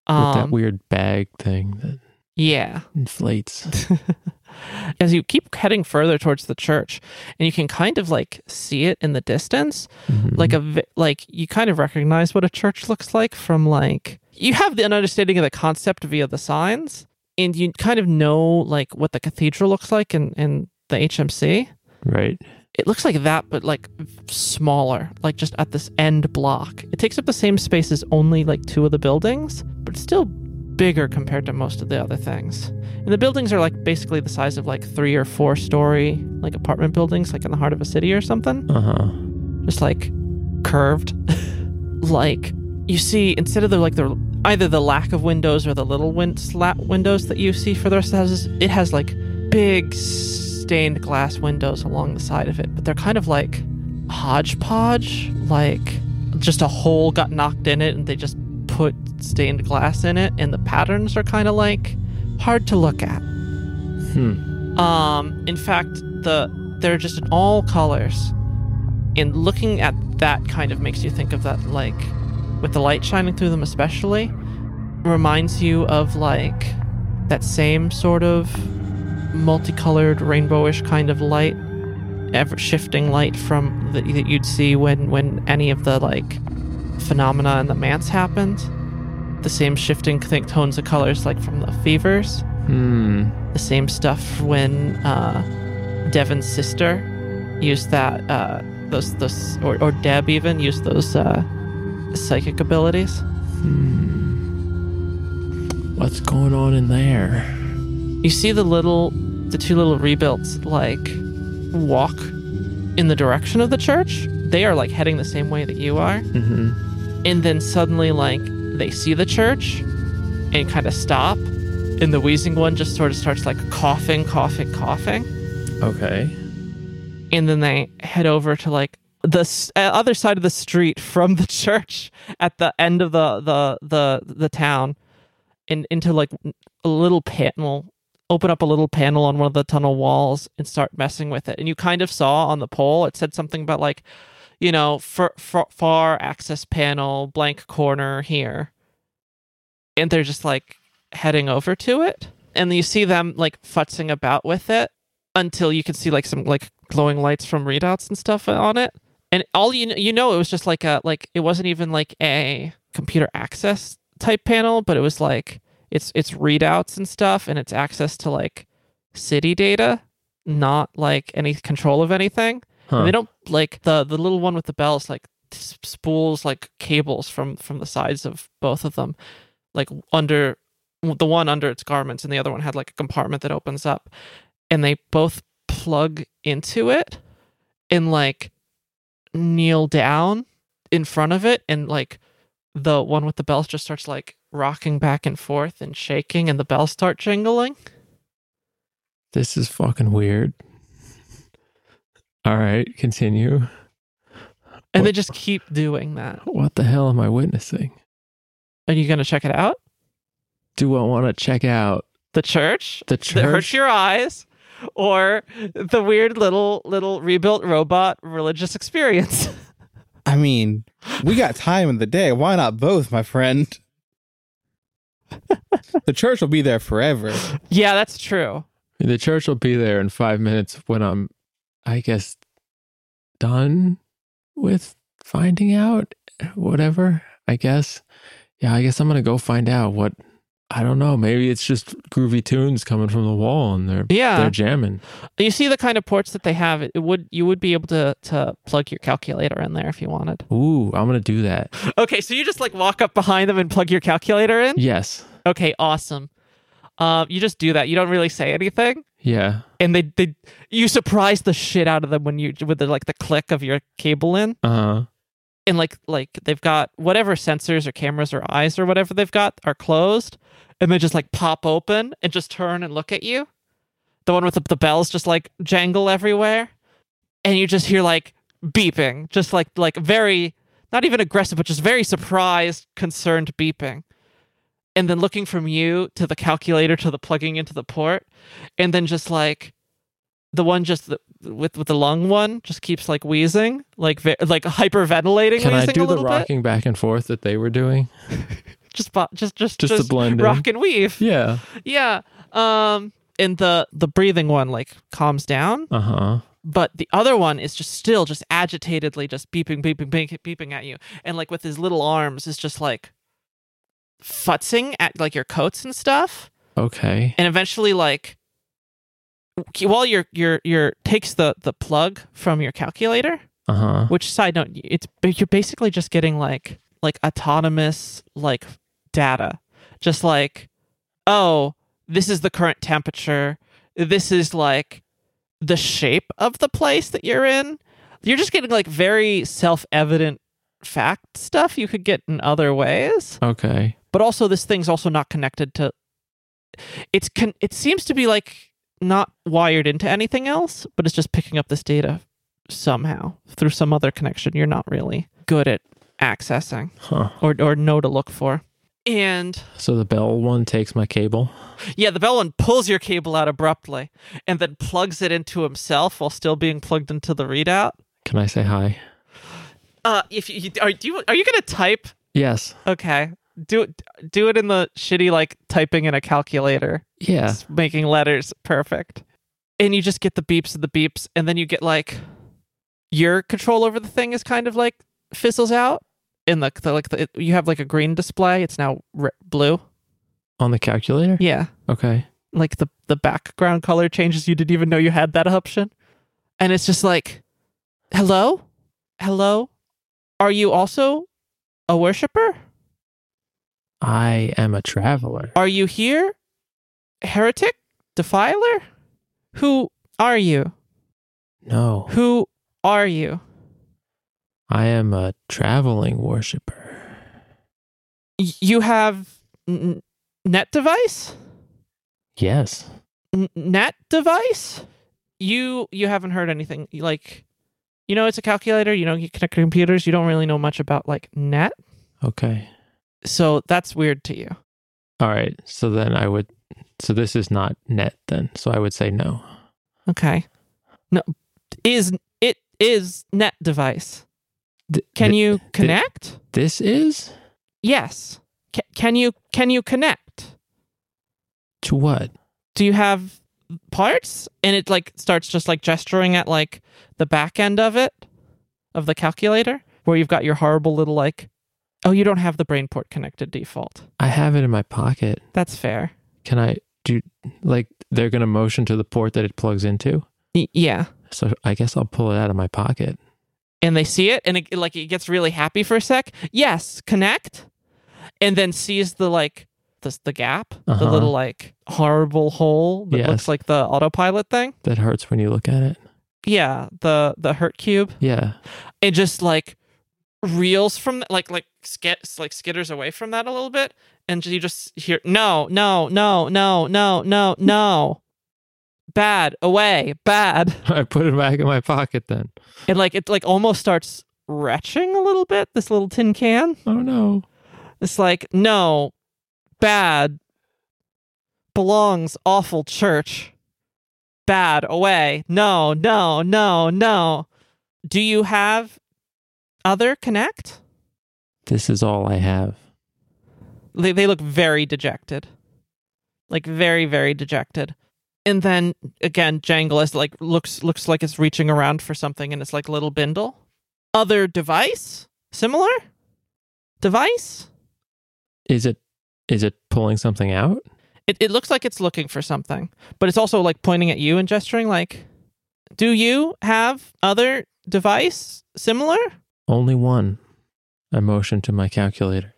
With that Um, weird bag thing that yeah. inflates. as you keep heading further towards the church and you can kind of like see it in the distance Mhm. like a like you kind of recognize what a church looks like from like you have the understanding of the concept via the signs and you kind of know like what the cathedral looks like in in the HMC right. It looks like that but like smaller like just at this end block. It takes up the same space as only like two of the buildings but it's still bigger compared to most of the other things. And the buildings are like basically the size of like three or four story like apartment buildings like in the heart of a city or something. Uh huh. just like curved. Like you see instead of the like the either the lack of windows or the little win- slat windows that you see for the rest of the houses it has like big stained glass windows along the side of it but they're kind of like hodgepodge like just a hole got knocked in it and they just put stained glass in it and the patterns are kind of like hard to look at Hmm. um, in fact, the they're just in all colors, and looking at that kind of makes you think of that, like, with the light shining through them, especially, reminds you of like that same sort of multicolored, rainbowish kind of light, ever shifting light from the, that you'd see when when any of the like phenomena in the manse happened. The same shifting th- tones of colors, like from the fevers Hmm. the same stuff when uh, Devin's sister used that uh, those those or, or Deb even used those uh, psychic abilities. Hmm. What's going on in there? You see the little the two little rebuilds like walk in the direction of the church. They are like heading the same way that you are, Mm-hmm. and then suddenly like they see the church and kind of stop. And the wheezing one just sort of starts like coughing, coughing, coughing. Okay. and then they head over to like the s- uh, other side of the street from the church at the end of the the the the town in, into like a little panel open up a little panel on one of the tunnel walls and start messing with it. And you kind of saw on the pole it said something about like you know far, far, far access panel blank corner here. And they're just like heading over to it. And you see them like futzing about with it until you can see like some like glowing lights from readouts and stuff on it. And all you you know it was just like a like it wasn't even like a computer access type panel but it was like it's it's readouts and stuff and it's access to like city data not like any control of anything Huh. and they don't like the the little one with the bells like spools like cables from from the sides of both of them like under the one under its garments and the other one had like a compartment that opens up and they both plug into it and like kneel down in front of it and like the one with the bells just starts like rocking back and forth and shaking and the bells start jingling? This is fucking weird. All right, continue. and they just keep doing that. What the hell am I witnessing? are you gonna check it out? Do I want to check out the church? The that hurts your eyes? Or the weird little little rebuilt robot religious experience I mean, we got time in the day. Why not both, my friend? the church will be there forever. yeah that's true The church will be there in five minutes when I'm, I guess, done with finding out. Whatever, I guess. Yeah, I guess I'm gonna go find out what. I don't know. Maybe it's just groovy tunes coming from the wall, and they're yeah they're jamming. you see the kind of ports that they have it, would you would be able to to plug your calculator in there if you wanted Ooh, I'm gonna do that. okay so you just like walk up behind them and plug your calculator in Yes. okay awesome um you just do that you don't really say anything Yeah. and they they you surprise the shit out of them when you with the like the click of your cable in Uh huh. And like like they've got whatever sensors or cameras or eyes or whatever they've got are closed and they just like pop open and just turn and look at you. The one with the, the bells just like jangle everywhere and you just hear like beeping just like like very not even aggressive but just very surprised concerned beeping. And then looking from you to the calculator to the plugging into the port and then just like the one just the, with with the lung one just keeps like wheezing like ve- like hyperventilating Can I do the little bit rocking back and forth that they were doing? just just just Just, to blend in. rock and weave Yeah. yeah um and the the breathing one like calms down Uh huh. but the other one is just still just agitatedly just beeping beeping beeping, beeping at you and like with his little arms is just like futzing at like your coats and stuff Okay. and eventually like while your your your takes the the plug from your calculator Uh huh. which side note it's you're basically just getting like like autonomous like data just like oh this is the current temperature this is like the shape of the place that you're in you're just getting like very self-evident fact stuff you could get in other ways Okay. but also this thing's also not connected to it's con- it seems to be like not wired into anything else but it's just picking up this data somehow through some other connection you're not really good at accessing Huh. or or know to look for and So the bell one takes my cable. yeah the bell one pulls your cable out abruptly and then plugs it into himself while still being plugged into the readout Can I say hi? uh if you are you are you gonna type Yes. okay do it do it in the shitty like typing in a calculator Yeah. It's making letters perfect. And you just get the beeps and the beeps, and then you get like your control over the thing is kind of like fizzles out. In the, the like the, you have like a green display. It's now re- blue. On the calculator. Yeah, Okay. like the the background color changes. You didn't even know you had that option, and it's just like, hello, hello, are you also a worshiper? I am a traveler. Are you here, heretic, defiler? Who are you? No, Who are you? I am a traveling worshiper. Y- You have n- net device? Yes. N- net device? You you haven't heard anything like You know, it's a calculator. You know, you connect computers. You don't really know much about like net. Okay. So that's weird to you. All right. So then I would. So this is not net then. So I would say no. Okay. No, is it is net device? Th- Can th- you connect? This is yes. Ca can you can you connect? to what? Do you have parts? And it like starts just like gesturing at like the back end of it of the calculator where you've got your horrible little like oh you don't have the brain port connected default. I have it in my pocket. That's fair. Can I do like they're gonna motion to the port that it plugs into? Y- yeah. So I guess I'll pull it out of my pocket. and they see it and it like it gets really happy for a sec. Yes, connect, and then sees the like the the gap, the Uh-huh. little like horrible hole that Yes. looks like the autopilot thing. That hurts when you look at it. Yeah, the the hurt cube. Yeah. It just like reels from like like skits like skitters away from that a little bit, and you just hear no no no no no no no. Bad away, bad. I put it back in my pocket then. And like it like almost starts retching a little bit, this little tin can. Oh no. It's like, no, bad, belongs, awful church, bad, away. No, no, no, no. Do you have other connect? This is all I have. They, they look very dejected. Like very, very dejected. And then again, Jangle is like looks looks like it's reaching around for something and its like little bindle. Other device? Similar? Device? Is it is it pulling something out? It it looks like it's looking for something, but it's also like pointing at you and gesturing like do you have other device similar Only one. I motion to my calculator.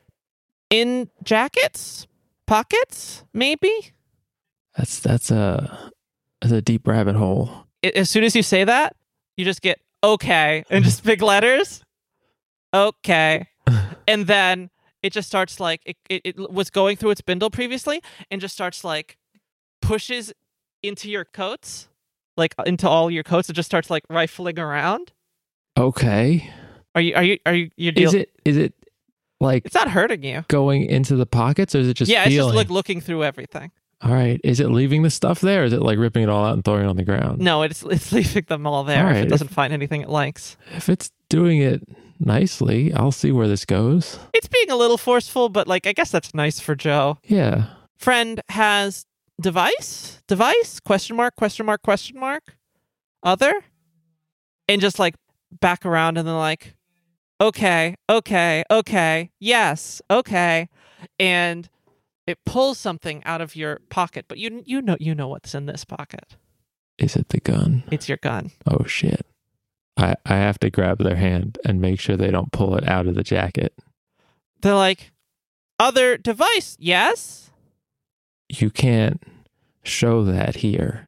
in jackets? Pockets? Maybe? That's that's a that's a deep rabbit hole. As soon as you say that, you just get okay and just big letters. Okay. And then it just starts like it, it, it was going through its bindle previously and just starts like pushes into your coats, like into all your coats. It just starts like rifling around. Okay. Are you are you are you you deal- Is it is it like It's not hurting you. going into the pockets or is it just yeah, it's feeling? just like looking through everything. all right. Is it leaving the stuff there or is it like ripping it all out and throwing it on the ground? No, it's it's leaving them all there All if right, it doesn't find anything it likes. If it's doing it nicely, I'll see where this goes. It's being a little forceful, but like I guess that's nice for Joe. Yeah. Friend has device? Device? Question mark, question mark, question mark. Other? And just like back around and then like, okay, okay, okay, yes, okay. And it pulls something out of your pocket, but you you know you know what's in this pocket. Is it the gun? It's your gun. Oh shit. I, I have to grab their hand and make sure they don't pull it out of the jacket. They're like, other device, yes. You can't show that here.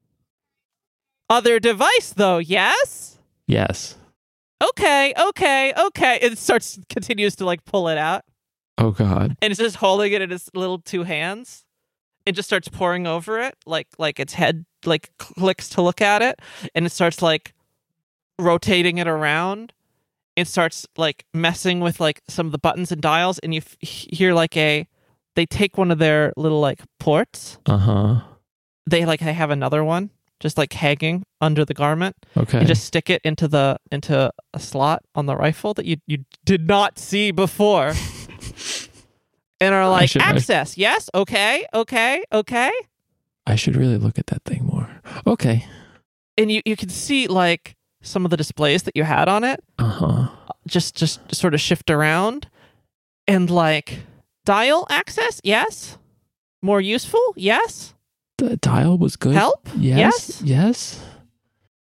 Other device though, yes. Yes. Okay, okay, okay. It starts continues to like pull it out, Oh god. and it's just holding it in its little two hands. It just starts pouring over it, like like its head like clicks to look at it, and it starts like rotating it around. It starts like messing with like some of the buttons and dials, and you f- hear like a. They take one of their little like ports. Uh-huh. They like they have another one just like hanging under the garment. Okay. and just stick it into the into a slot on the rifle that you you did not see before and are like access yes okay okay okay I should really look at that thing more. Okay. and you you can see like some of the displays that you had on it Uh-huh. just just sort of shift around and like dial access yes more useful yes The dial was good. help Yes. Yes? Yes.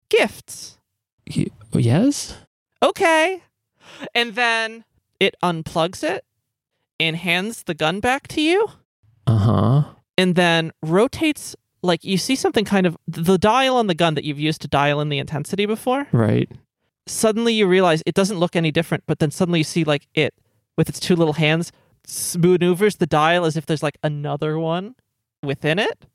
gifts Y- yes. okay. And then it unplugs it and hands the gun back to you Uh-huh. and then rotates like you see something kind of the dial on the gun that you've used to dial in the intensity before. Right. Suddenly you realize it doesn't look any different, but then suddenly you see like it with its two little hands maneuvers the dial as if there's like another one within it.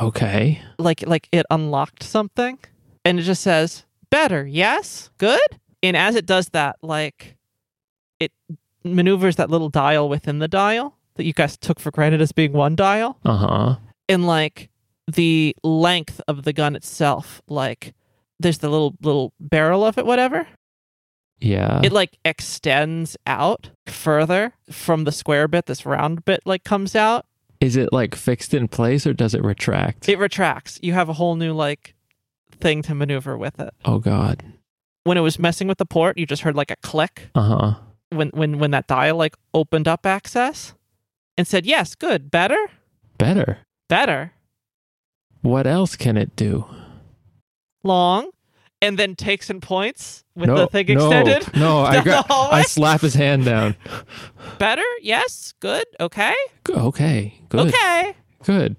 Okay. Like like it unlocked something and it just says better, yes? Good? And as it does that, like it maneuvers that little dial within the dial that you guys took for granted as being one dial. Uh huh. And like the length of the gun itself, like there's the little little barrel of it, whatever. Yeah. it like extends out further from the square bit. This round bit like comes out. Is it like fixed in place or does it retract? It retracts. You have a whole new like thing to maneuver with it. oh God. When it was messing with the port, you just heard like a click Uh huh. when when when that dial like opened up access and said, "Yes, good, better, Better. better, What else can it do? long," and then takes and points with no, the thing no, extended. No, I down the got. hallway. I slap his hand down. Better, yes, good, okay, G- Okay. Good. okay, Good.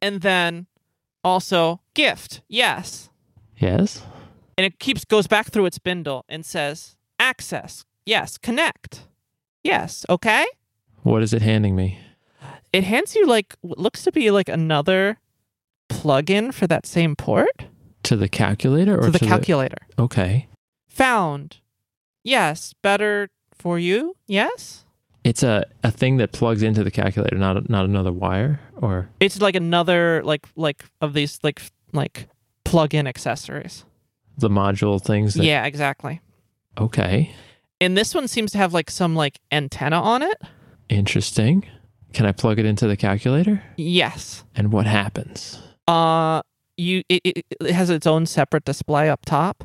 and then also gift, yes. Yes. and it keeps goes back through its bindle and says access yes connect yes okay What is it handing me? it hands you like what looks to be like another plug-in for that same port To the calculator or to the to calculator Okay. found yes better for you yes It's a, a thing that plugs into the calculator, not not another wire or it's like another like like of these like like plug-in accessories the module things. That, yeah exactly Okay. and this one seems to have like some like antenna on it Interesting. Can I plug it into the calculator? yes And what happens? uh you it, it, it has its own separate display up top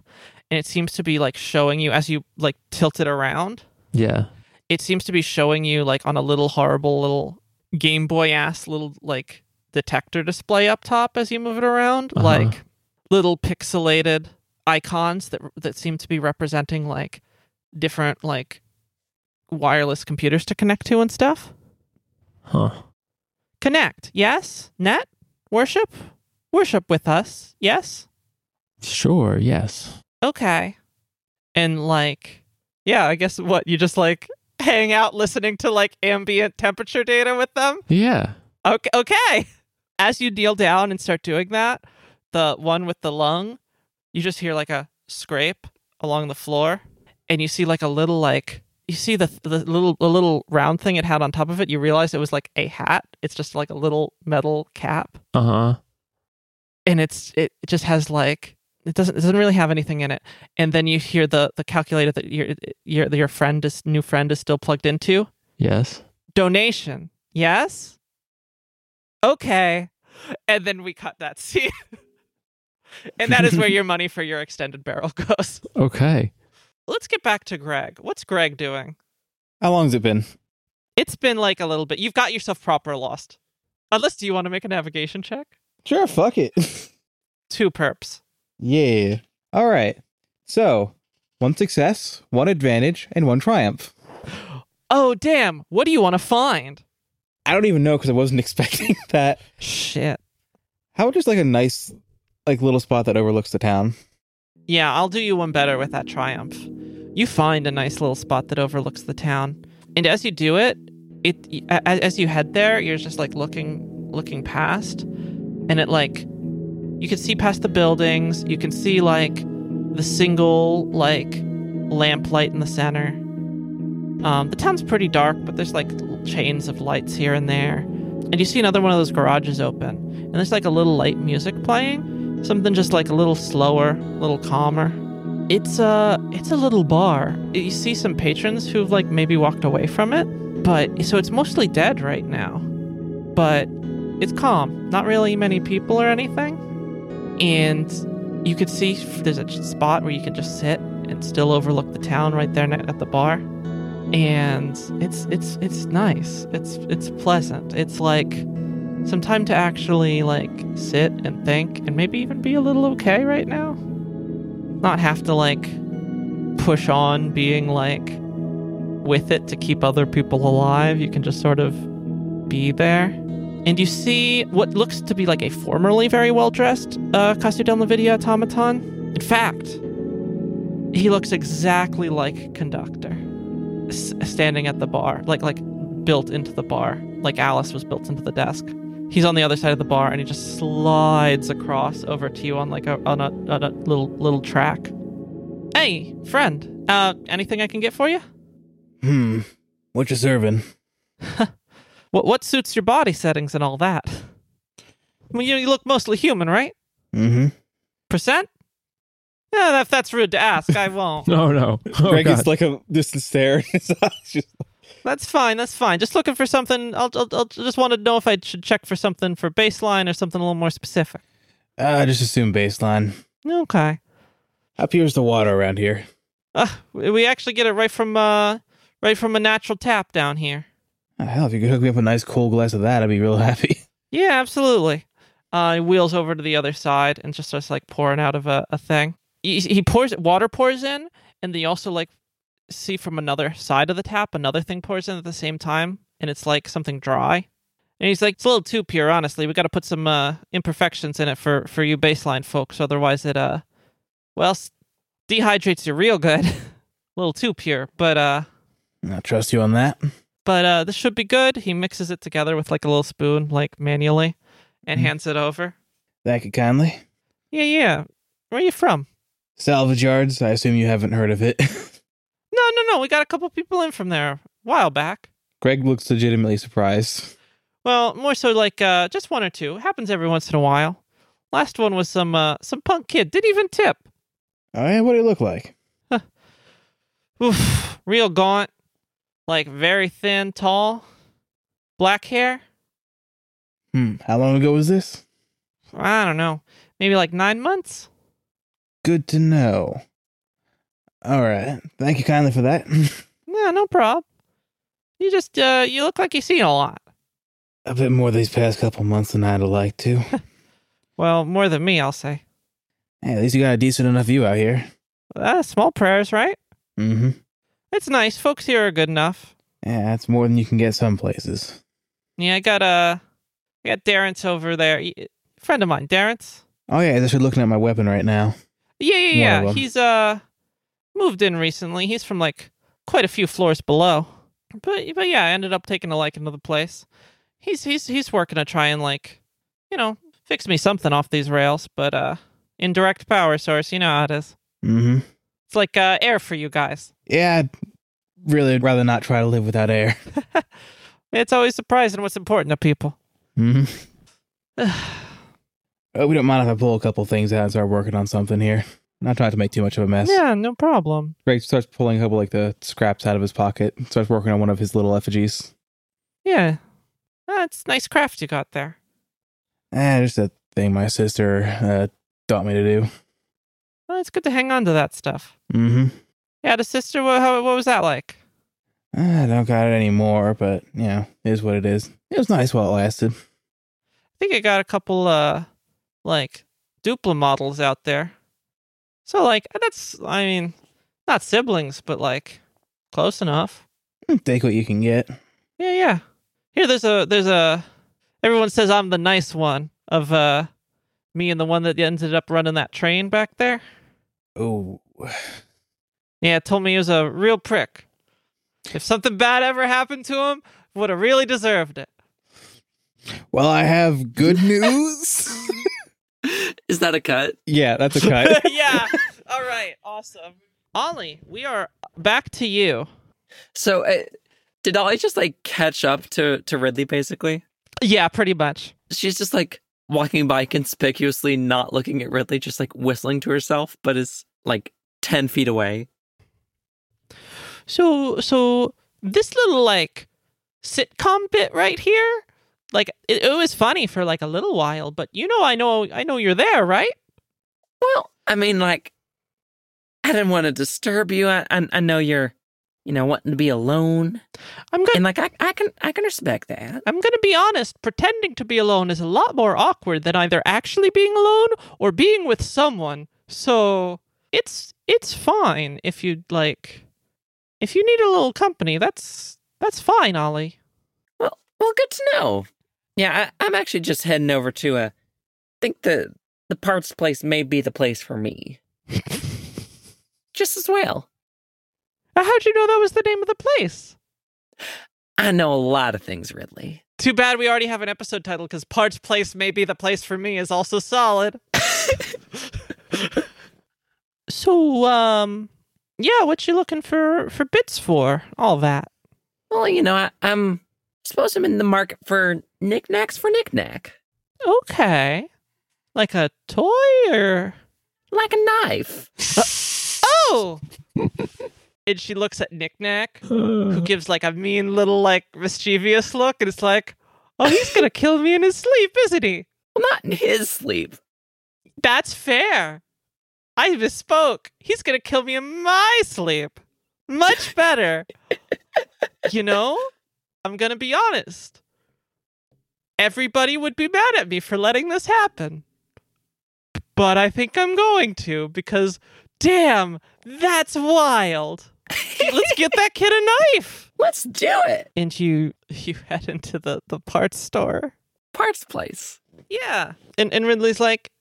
and it seems to be like showing you as you like tilt it around Yeah. it seems to be showing you like on a little horrible little game boy ass little like detector display up top as you move it around Uh-huh. like little pixelated icons that that seem to be representing like different like wireless computers to connect to and stuff Huh. connect yes net worship worship with us yes Sure. Yes. okay. And like, yeah, I guess what you just like hang out listening to like ambient temperature data with them. Yeah. Okay, okay. As you kneel down and start doing that, the one with the lung, you just hear like a scrape along the floor, and you see like a little like you see the the little the little round thing it had on top of it. You realize it was like a hat. It's just like a little metal cap, Uh huh. And it's it, it just has like it doesn't it doesn't really have anything in it. And then you hear the the calculator that your your your friend is new friend is still plugged into. Yes. Donation. Yes. Okay. And then we cut that scene. and that is where your money for your extended barrel goes. Okay. Let's get back to Greg. What's Greg doing? How long's it been? It's been like a little bit. You've got yourself proper lost. Unless do you want to make a navigation check? Sure, fuck it. Two perps. yeah. All right. So, one success, one advantage, and one triumph. Oh damn! What do you want to find? I don't even know because I wasn't expecting that. Shit. How about just like a nice, like little spot that overlooks the town? Yeah, I'll do you one better with that triumph. You find a nice little spot that overlooks the town, and as you do it, it as you head there, you're just like looking looking past, and it like you can see past the buildings. You can see like the single like lamplight in the center. Um, the town's pretty dark, but there's like chains of lights here and there, and you see another one of those garages open, and there's like a little light music playing something just like a little slower, a little calmer. It's a it's a little bar. You see some patrons who've like maybe walked away from it, but so it's mostly dead right now. But it's calm. Not really many people or anything. And you could see there's a spot where you can just sit and still overlook the town right there at the bar. And it's it's it's nice. It's it's pleasant. It's like some time to actually like sit and think and maybe even be a little okay right now. Not have to like push on being like with it to keep other people alive. You can just sort of be there. And you see what looks to be like a formerly very well dressed uh, Casu del Nvidia automaton. In fact, he looks exactly like Conductor, s- standing at the bar, like like built into the bar, like Alice was built into the desk he's on the other side of the bar and he just slides across over to you on like a on a, on a little little track Hey, friend. Uh, anything I can get for you? Hmm. What you serving? What what suits your body settings and all that? I mean, you, you look mostly human, right? Mm-hmm. Percent? Yeah, if that's rude to ask, I won't. no, no. Oh, Greg God. gets like a distant stare. in just- That's fine. That's fine. Just looking for something. I'll, I'll, I'll just want to know if I should check for something for baseline or something a little more specific. uh, just assume baseline. Okay. How pure's the water around here? Uh, we we actually get it right from uh right from a natural tap down here. Ah, hell, if you could hook me up a nice cold glass of that, I'd be real happy. Yeah, absolutely. Uh, he wheels over to the other side and just starts like pouring out of a, a thing. He, he pours water pours in, and they also like see from another side of the tap another thing pours in at the same time, and it's like something dry. And he's like, "It's a little too pure, honestly. We got to put some uh, imperfections in it for for you baseline folks, otherwise it uh, well, dehydrates you real good. a little too pure, but uh." I trust you on that. But uh this should be good. He mixes it together with like a little spoon like manually and Mhm. hands it over. Thank you kindly. yeah yeah. Where are you from? Salvage yards. I assume you haven't heard of it. no no no. We got a couple people in from there a while back. Greg looks legitimately surprised. well more so like uh just one or two. Happens every once in a while. Last one was some uh some punk kid. Didn't even tip. Oh yeah, what do you look like? Oof, real gaunt like very thin tall black hair Hmm. How long ago was this? i don't know maybe like nine months Good to know. All right. Thank you kindly for that. yeah no prob you just uh you look like you've seen a lot a bit more these past couple months than I'd have liked to. Well, more than me, I'll say. hey, at least you got a decent enough view out here. Uh, small prayers, right? Mm-hmm. It's nice. Folks here are good enough. Yeah, that's more than you can get some places. Yeah, I got uh, I got Darren's over there. Friend of mine, Darren's. Oh yeah, they're looking at my weapon right now. Yeah, yeah, yeah. He's uh, moved in recently. He's from like quite a few floors below. But but yeah, I ended up taking a liking to the place. He's he's he's working to try and like, you know, fix me something off these rails. But uh, indirect power source, you know how it is. Mm-hmm. It's like uh, air for you guys. Yeah, I'd really rather not try to live without air. It's always surprising what's important to people. Mm-hmm. Oh, we don't mind if I pull a couple things out and start working on something here. Not trying to make too much of a mess. Yeah, no problem. Greg starts pulling a couple like the scraps out of his pocket. Starts working on one of his little effigies. Yeah. That's nice craft you got there. Eh, just a thing my sister uh, taught me to do. Well, it's good to hang on to that stuff. Mm-hmm. Yeah, a sister, what, how, what was that like? I don't got it anymore, but you know, it is what it is. It was nice while it lasted. I think I got a couple, uh, like, dupla models out there. So, like, that's, I mean, not siblings, but, like, close enough. Hmm, Take what you can get. Yeah, yeah. Here, there's a, there's a, everyone says I'm the nice one of, uh, me and the one that ended up running that train back there. Oh, Yeah, told me he was a real prick. If something bad ever happened to him, would have really deserved it. well, I have good news. Is that a cut? yeah, that's a cut. yeah. All right. Awesome. Ollie, we are back to you. So, uh, did Ollie just like catch up to to Ridley? Basically, Yeah, pretty much. she's just like walking by, conspicuously not looking at Ridley, just like whistling to herself, but is like ten feet away. So, so this little like sitcom bit right here, like it, it was funny for like a little while, but you know, I know, I know you're there, right? Well, I mean, like, I didn't want to disturb you. I, I, I know you're, you know, wanting to be alone, I'm gonna, and like, I, I can, I can respect that. I'm gonna be honest. Pretending to be alone is a lot more awkward than either actually being alone or being with someone. So it's it's fine if you'd like. If you need a little company, that's that's fine, Ollie. Well, well, good to know. Yeah, I, I'm actually just heading over to a. I think the the parts place may be the place for me. just as well. How'd you know that was the name of the place? I know a lot of things, Ridley. Too bad we already have an episode title because Parts Place may be the place for me is also solid. So, um, yeah, what you looking for for bits for? All that. Well, you know, I, I'm suppose I'm in the market for knickknacks for Knick-Knack, Okay. Like a toy or like a knife. Uh, oh. and she looks at Knick-Knack, who gives like a mean little like mischievous look, and it's like, oh, he's gonna kill me in his sleep, isn't he? Well, not in his sleep. That's fair. I misspoke. He's gonna kill me in my sleep. Much better. you know, I'm gonna be honest. Everybody would be mad at me for letting this happen. But I think I'm going to because, damn, that's wild. Let's get that kid a knife. Let's do it. And you you head into the the parts store. Parts place. Yeah. And and Ridley's like,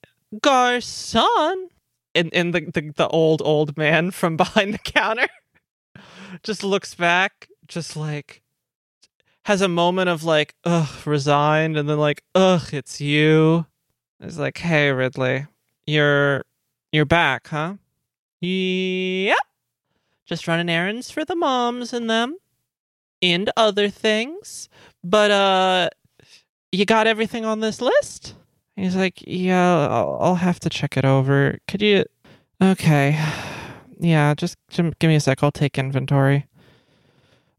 Garcon. And and the, the the old old man from behind the counter just looks back, just like has a moment of like, ugh, resigned, and then like, ugh, it's you. It's like, hey Ridley, you're you're back, huh? Yep. Just running errands for the moms and them. And other things. But uh you got everything on this list? He's like, yeah, I'll, I'll have to check it over. Could you? Okay, yeah, just, just give me a sec. I'll take inventory.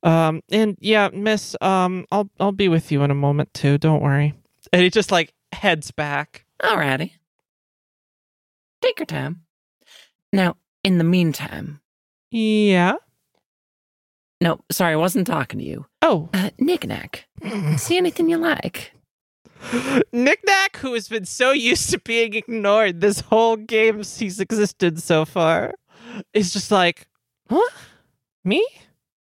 Um, and yeah, Miss, um, I'll I'll be with you in a moment too. Don't worry. And he just like heads back. Alrighty. Take your time. Now, in the meantime, Yeah. no, sorry, I wasn't talking to you. Oh, Uh, Knick-Knack. See anything you like? Knick-Knack, who has been so used to being ignored this whole game he's existed so far, is just like, huh? Me?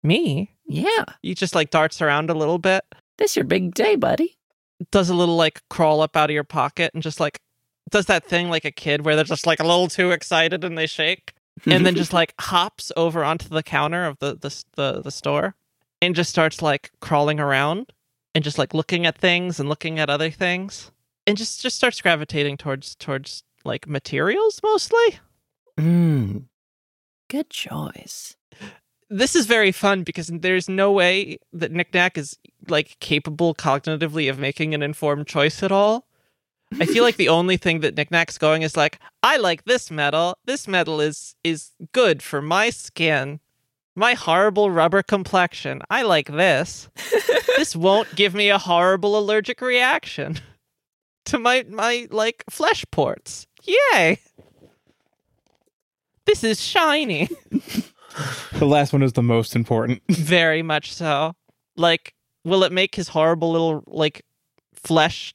Me? Yeah, He just like darts around a little bit. this your big day, buddy. does a little like crawl up out of your pocket and just like does that thing like a kid where they're just like a little too excited and they shake and then just like hops over onto the counter of the the the, the store and just starts like crawling around and just like looking at things and looking at other things and just just starts gravitating towards towards like materials mostly Mmm. Good choice. this is very fun because there's no way that Knick-Knack is like capable cognitively of making an informed choice at all. I feel like the only thing that Knick-Knack's going is like, I like this metal. This metal is is good for my skin. My horrible rubber complexion. I like this. this won't give me a horrible allergic reaction to my my like flesh ports. Yay. This is shiny. The last one is the most important. Very much so. Like, will it make his horrible little like flesh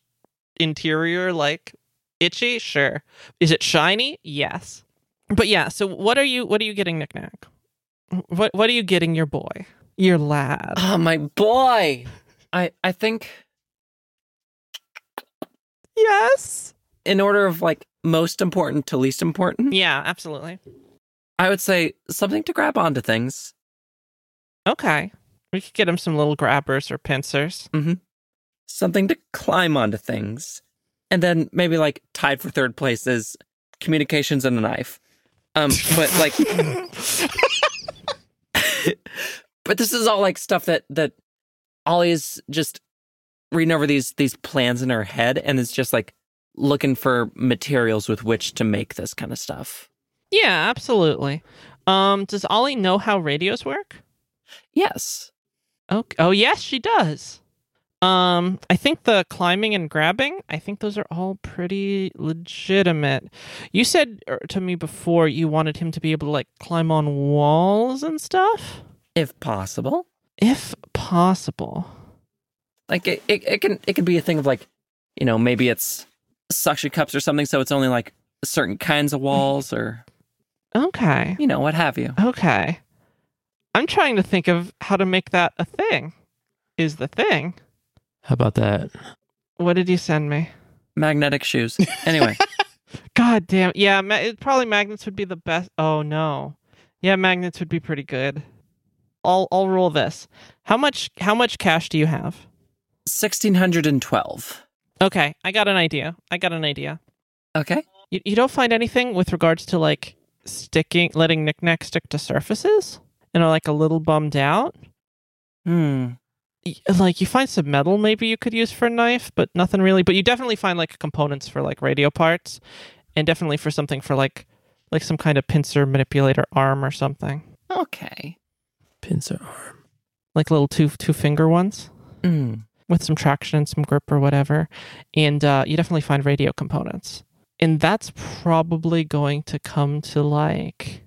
interior like itchy? Sure. Is it shiny? Yes. But yeah, so what are you what are you getting, Knick-Knack? What what are you getting your boy? Your lad. Oh, my boy. I I think Yes. in order of like most important to least important, Yeah, absolutely. I would say something to grab onto things. Okay. We could get him some little grabbers or pincers. something to climb onto things, and then maybe like tied for third place is communications and a knife. Um, but like, but this is all like stuff that that Ollie's just reading over these these plans in her head, and is just like looking for materials with which to make this kind of stuff. Yeah, absolutely. Um, does Ollie know how radios work? Yes. Oh, oh yes, she does. Um, I think the climbing and grabbing, I think those are all pretty legitimate. You said er, to me before you wanted him to be able to like climb on walls and stuff, If possible. if possible. Like it, it, it can it can be a thing of like, you know, maybe it's suction cups or something, so it's only like certain kinds of walls or Okay. you know, what have you. Okay. I'm trying to think of how to make that a thing. Is the thing. How about that? What did you send me? Magnetic shoes. Anyway, God damn. Yeah, ma- it, probably magnets would be the best. Oh no. Yeah, magnets would be pretty good. I'll I'll roll this. How much how much cash do you have? sixteen hundred and twelve. Okay, I got an idea. I got an idea. Okay. You, you don't find anything with regards to like sticking, letting knickknacks stick to surfaces, and are like a little bummed out. Hmm. Y- Like you find some metal maybe you could use for a knife, but nothing really. But you definitely find like components for like radio parts, and definitely for something for like like some kind of pincer manipulator arm or something, Okay. Pincer arm. like little two two finger ones. Hmm. with some traction and some grip or whatever. And uh, you definitely find radio components. And that's probably going to come to like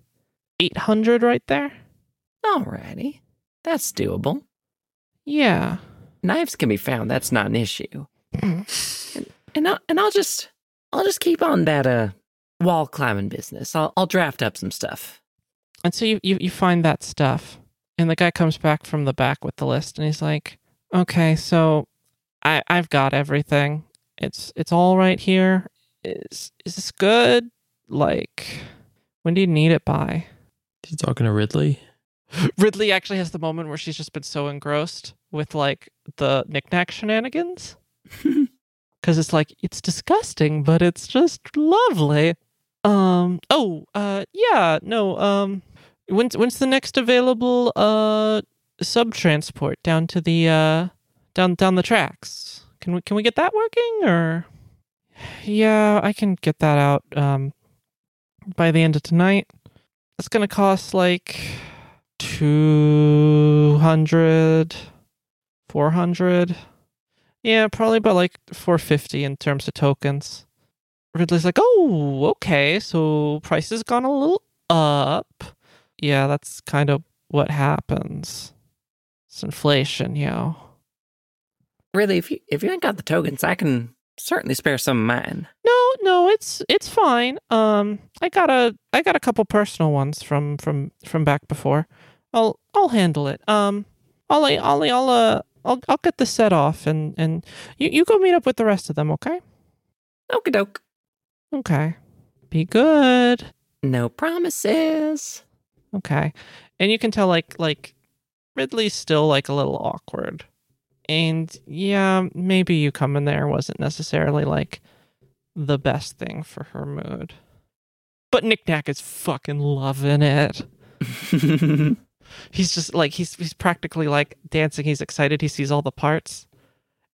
800 right there. Alrighty. That's doable. Yeah. Knives can be found. That's not an issue. and and I'll, and I'll just I'll just keep on that uh wall climbing business. I'll I'll draft up some stuff. And so you, you, you find that stuff. And the guy comes back from the back with the list and he's like, okay, so I, I've got everything. It's it's all right here. Is is this good? Like, when do you need it by? He's talking to Ridley. Ridley actually has the moment where she's just been so engrossed with like the Knick-Knack shenanigans. Because it's like, it's disgusting, but it's just lovely. Um, oh, uh, yeah, no, um, when's, when's the next available, uh, sub transport down to the, uh, down, down the tracks? Can we, can we get that working or? Yeah, I can get that out, um, by the end of tonight. It's gonna cost like 200 400 yeah probably about like 450 in terms of tokens. Ridley's like oh okay so price has gone a little up. Yeah that's kind of what happens. It's inflation yo. Really, if you if you ain't got the tokens, I can certainly spare some of mine. no no it's it's fine. Um i got a i got a couple personal ones from from from back before i'll i'll handle it. Um ollie ollie i'll uh i'll i'll get the set off and and you you go meet up with the rest of them okay? Okie doke. okay. Be good. No promises. okay. And you can tell like like ridley's still like a little awkward. And yeah maybe you coming there wasn't necessarily like the best thing for her mood. But Knick-Knack is fucking loving it he's just like he's he's practically like dancing. He's excited. He sees all the parts.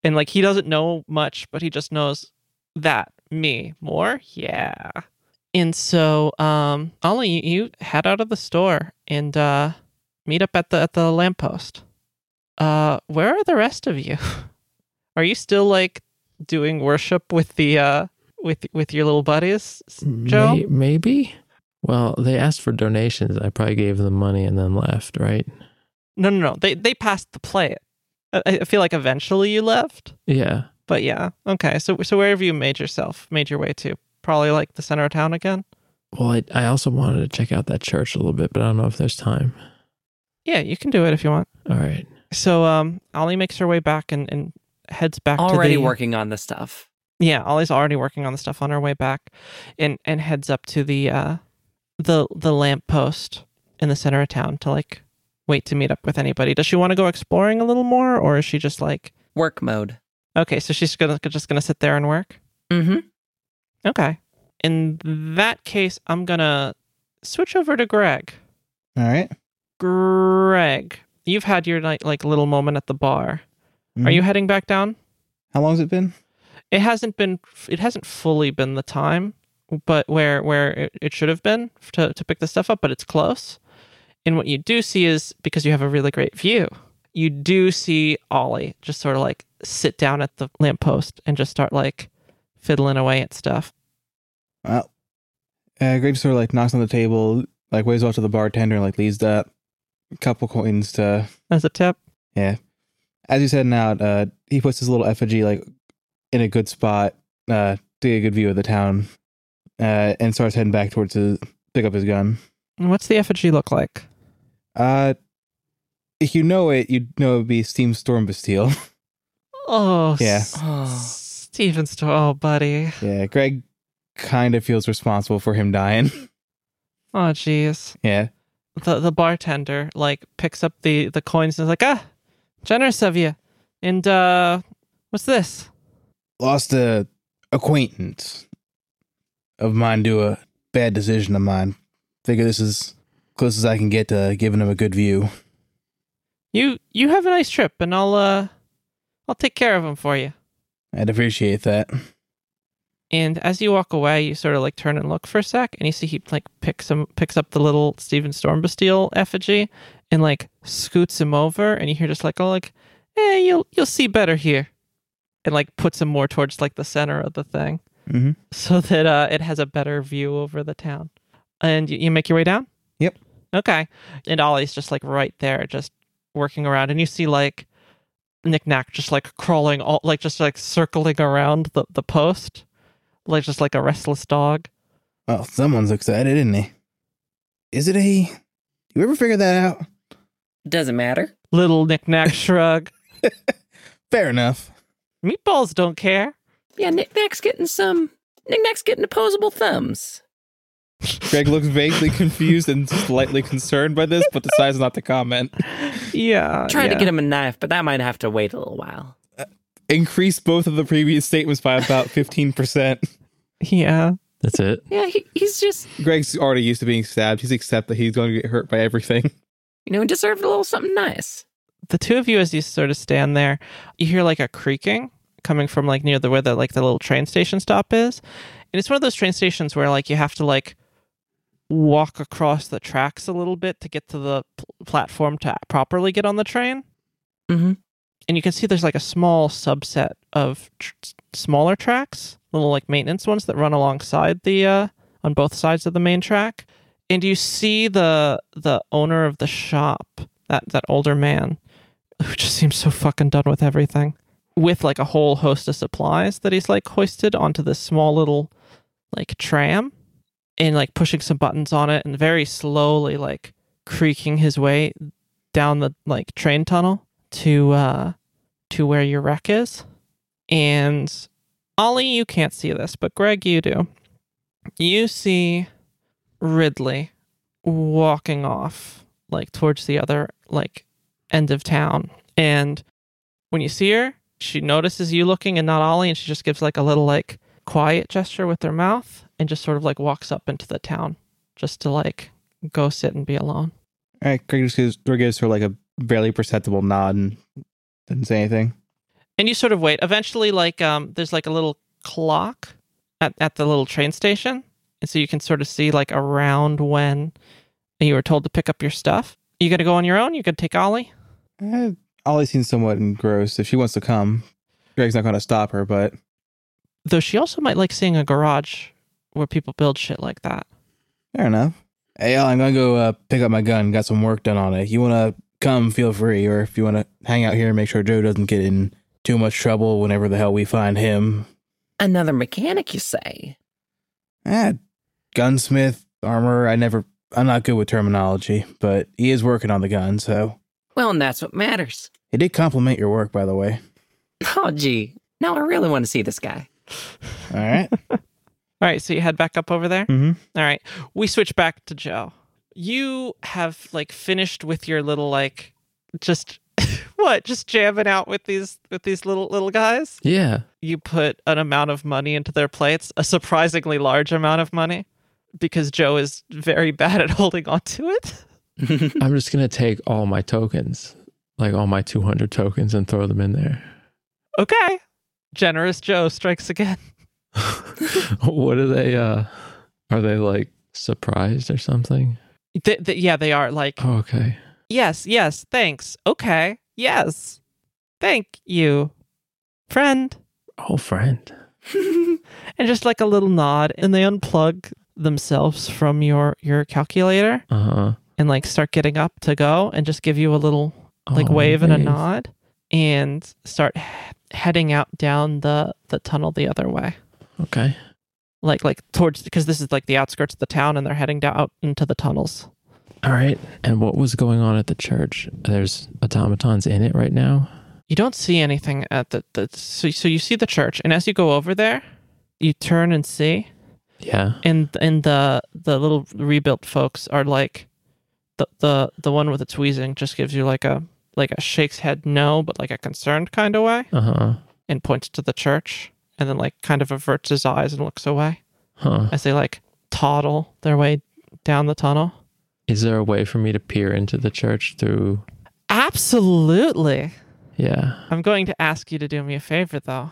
And like he doesn't know much but he just knows that. Me? More? Yeah. And so um ollie you, you head out of the store and uh meet up at the at the lamppost. Uh where are the rest of you? Are you still like doing worship with the uh with with your little buddies joe? May- maybe. Well, they asked for donations. I probably gave them money and then left, right? no no no they they passed the plate I, I feel like eventually you left Yeah. But yeah, okay. So so where have you made yourself made your way to? Probably like the center of town again. Well, I, I also wanted to check out that church a little bit, but I don't know if there's time. Yeah, you can do it if you want. All right. So um, Ollie makes her way back and, and heads back Already to the working on the stuff. Yeah, Ollie's already working on the stuff on her way back, and and heads up to the uh the the lamp post in the center of town to like wait to meet up with anybody. Does she want to go exploring a little more, or is she just like Work mode. okay? So she's gonna just gonna sit there and work. Mm-hmm. Okay. In that case, I'm gonna switch over to Greg. All right. Greg, you've had your like like little moment at the bar. Are Mhm. you heading back down? How long has it been? It hasn't been. It hasn't fully been the time, but where where it, it should have been to to pick the stuff up, but it's close. And what you do see is because you have a really great view, you do see Ollie just sort of like sit down at the lamppost and just start like fiddling away at stuff. Well, uh, Greg sort of like knocks on the table, like waves off to the bartender, and like leaves that couple coins to. As a tip, Yeah, As you said, now uh, he puts his little effigy like in a good spot uh, to get a good view of the town, uh, and starts heading back towards his pick up his gun. what's the effigy look like? Uh, if you know it, you'd know it'd be Stephen Stormbastille. Oh, Yeah. Oh. Steven Store. Oh, buddy. yeah, Greg kind of feels responsible for him dying. Oh, jeez. yeah, the the bartender like picks up the the coins and is like, ah, generous of you. And uh, what's this? lost a acquaintance of mine do a bad decision of mine figure this is close as I can get to giving him a good view. You you have a nice trip, and I'll uh, I'll take care of him for you. I'd appreciate that. And as you walk away, you sort of like turn and look for a sec, and you see he like picks him picks up the little Stephen Stormbastille effigy and like scoots him over, and you hear just like oh like, eh, you'll you'll see better here, and like puts him more towards like the center of the thing, Mm-hmm. so that uh it has a better view over the town. And you, you make your way down. Yep. Okay. And Ollie's just like right there, just working around, and you see like Knick-Knack just like crawling all like just like circling around the the post like just like a restless dog. Well, someone's excited, isn't he? Is it a? You ever figure that out? Doesn't matter. Little Knick-Knack shrug. Fair enough. Meatballs don't care. Yeah, Knick-Knack's getting some. Knick-Knack's getting opposable thumbs. Greg looks vaguely confused and slightly concerned by this, but decides not to comment. Yeah. Tried yeah. to get him a knife, but that might have to wait a little while. Uh, increase both of the previous statements by about fifteen percent. Yeah. That's it. Yeah, he, he's just, Greg's already used to being stabbed. He's accept that he's going to get hurt by everything. you know, deserved a little something nice. The two of you, as you sort of stand there, you hear like a creaking coming from like near the where the like the little train station stop is, and it's one of those train stations where like you have to like walk across the tracks a little bit to get to the pl- platform to properly get on the train. Mm-hmm. and you can see there's like a small subset of tr- smaller tracks, little like maintenance ones that run alongside the uh on both sides of the main track. And you see the the owner of the shop, that that older man, who just seems so fucking done with everything, with like a whole host of supplies that he's like hoisted onto this small little like tram and like pushing some buttons on it and very slowly like creaking his way down the like train tunnel to uh to where your wreck is. And Ollie, you can't see this, but Greg, you do. You see Ridley walking off like towards the other like end of town. And when you see her, she notices you looking and not Ollie, and she just gives like a little like quiet gesture with her mouth and just sort of like walks up into the town just to like go sit and be alone. All right, Greg just gives, gives her like a barely perceptible nod and didn't say anything. and you sort of wait eventually like um there's like a little clock at, at the little train station and so you can sort of see like around when you were told to pick up your stuff You gonna go on your own you could take ollie Eh, Ollie seems somewhat engrossed. If she wants to come, Greg's not going to stop her, but though she also might like seeing a garage where people build shit like that fair enough. Hey, Ollie, I'm going to go uh, pick up my gun. Got some work done on it. You want to come, feel free. Or if you want to hang out here and make sure Joe doesn't get in too much trouble whenever the hell we find him. Another mechanic, you say? Ah, gunsmith, armor. I never, I'm not good with terminology, but he is working on the gun, so. Well, and that's what matters. He did compliment your work, by the way. Oh, gee. Now I really want to see this guy. All right. all right so you head back up over there mm-hmm. all right we switch back to joe you have like finished with your little like just what just jamming out with these with these little little guys Yeah. you put an amount of money into their plates, a surprisingly large amount of money, because Joe is very bad at holding on to it. I'm just gonna take all my tokens, like all my 200 tokens, and throw them in there. Okay. Generous Joe strikes again. what are they? Uh, are they like surprised or something? Th- th- yeah, they are like, Oh, okay. yes, yes, thanks. Okay, yes. Thank you, friend. Oh, friend. and just like a little nod, and they unplug themselves from your your calculator Uh huh. and like start getting up to go and just give you a little like Oh, wave and a nod and start he- heading out down the the tunnel the other way Okay. like like towards because this is like the outskirts of the town and they're heading down out into the tunnels All right. And what was going on at the church? There's automatons in it right now. you don't see anything at the, the so, so you see the church and as you go over there you turn and see Yeah. and and the the little rebuilt folks are like the the the one with the wheezing just gives you like a like a shakes head no but like a concerned kind of way Uh huh. and points to the church and then like kind of averts his eyes and looks away Huh. as they like toddle their way down the tunnel? Is there a way for me to peer into the church through? Absolutely. Yeah. I'm going to ask you to do me a favor, though.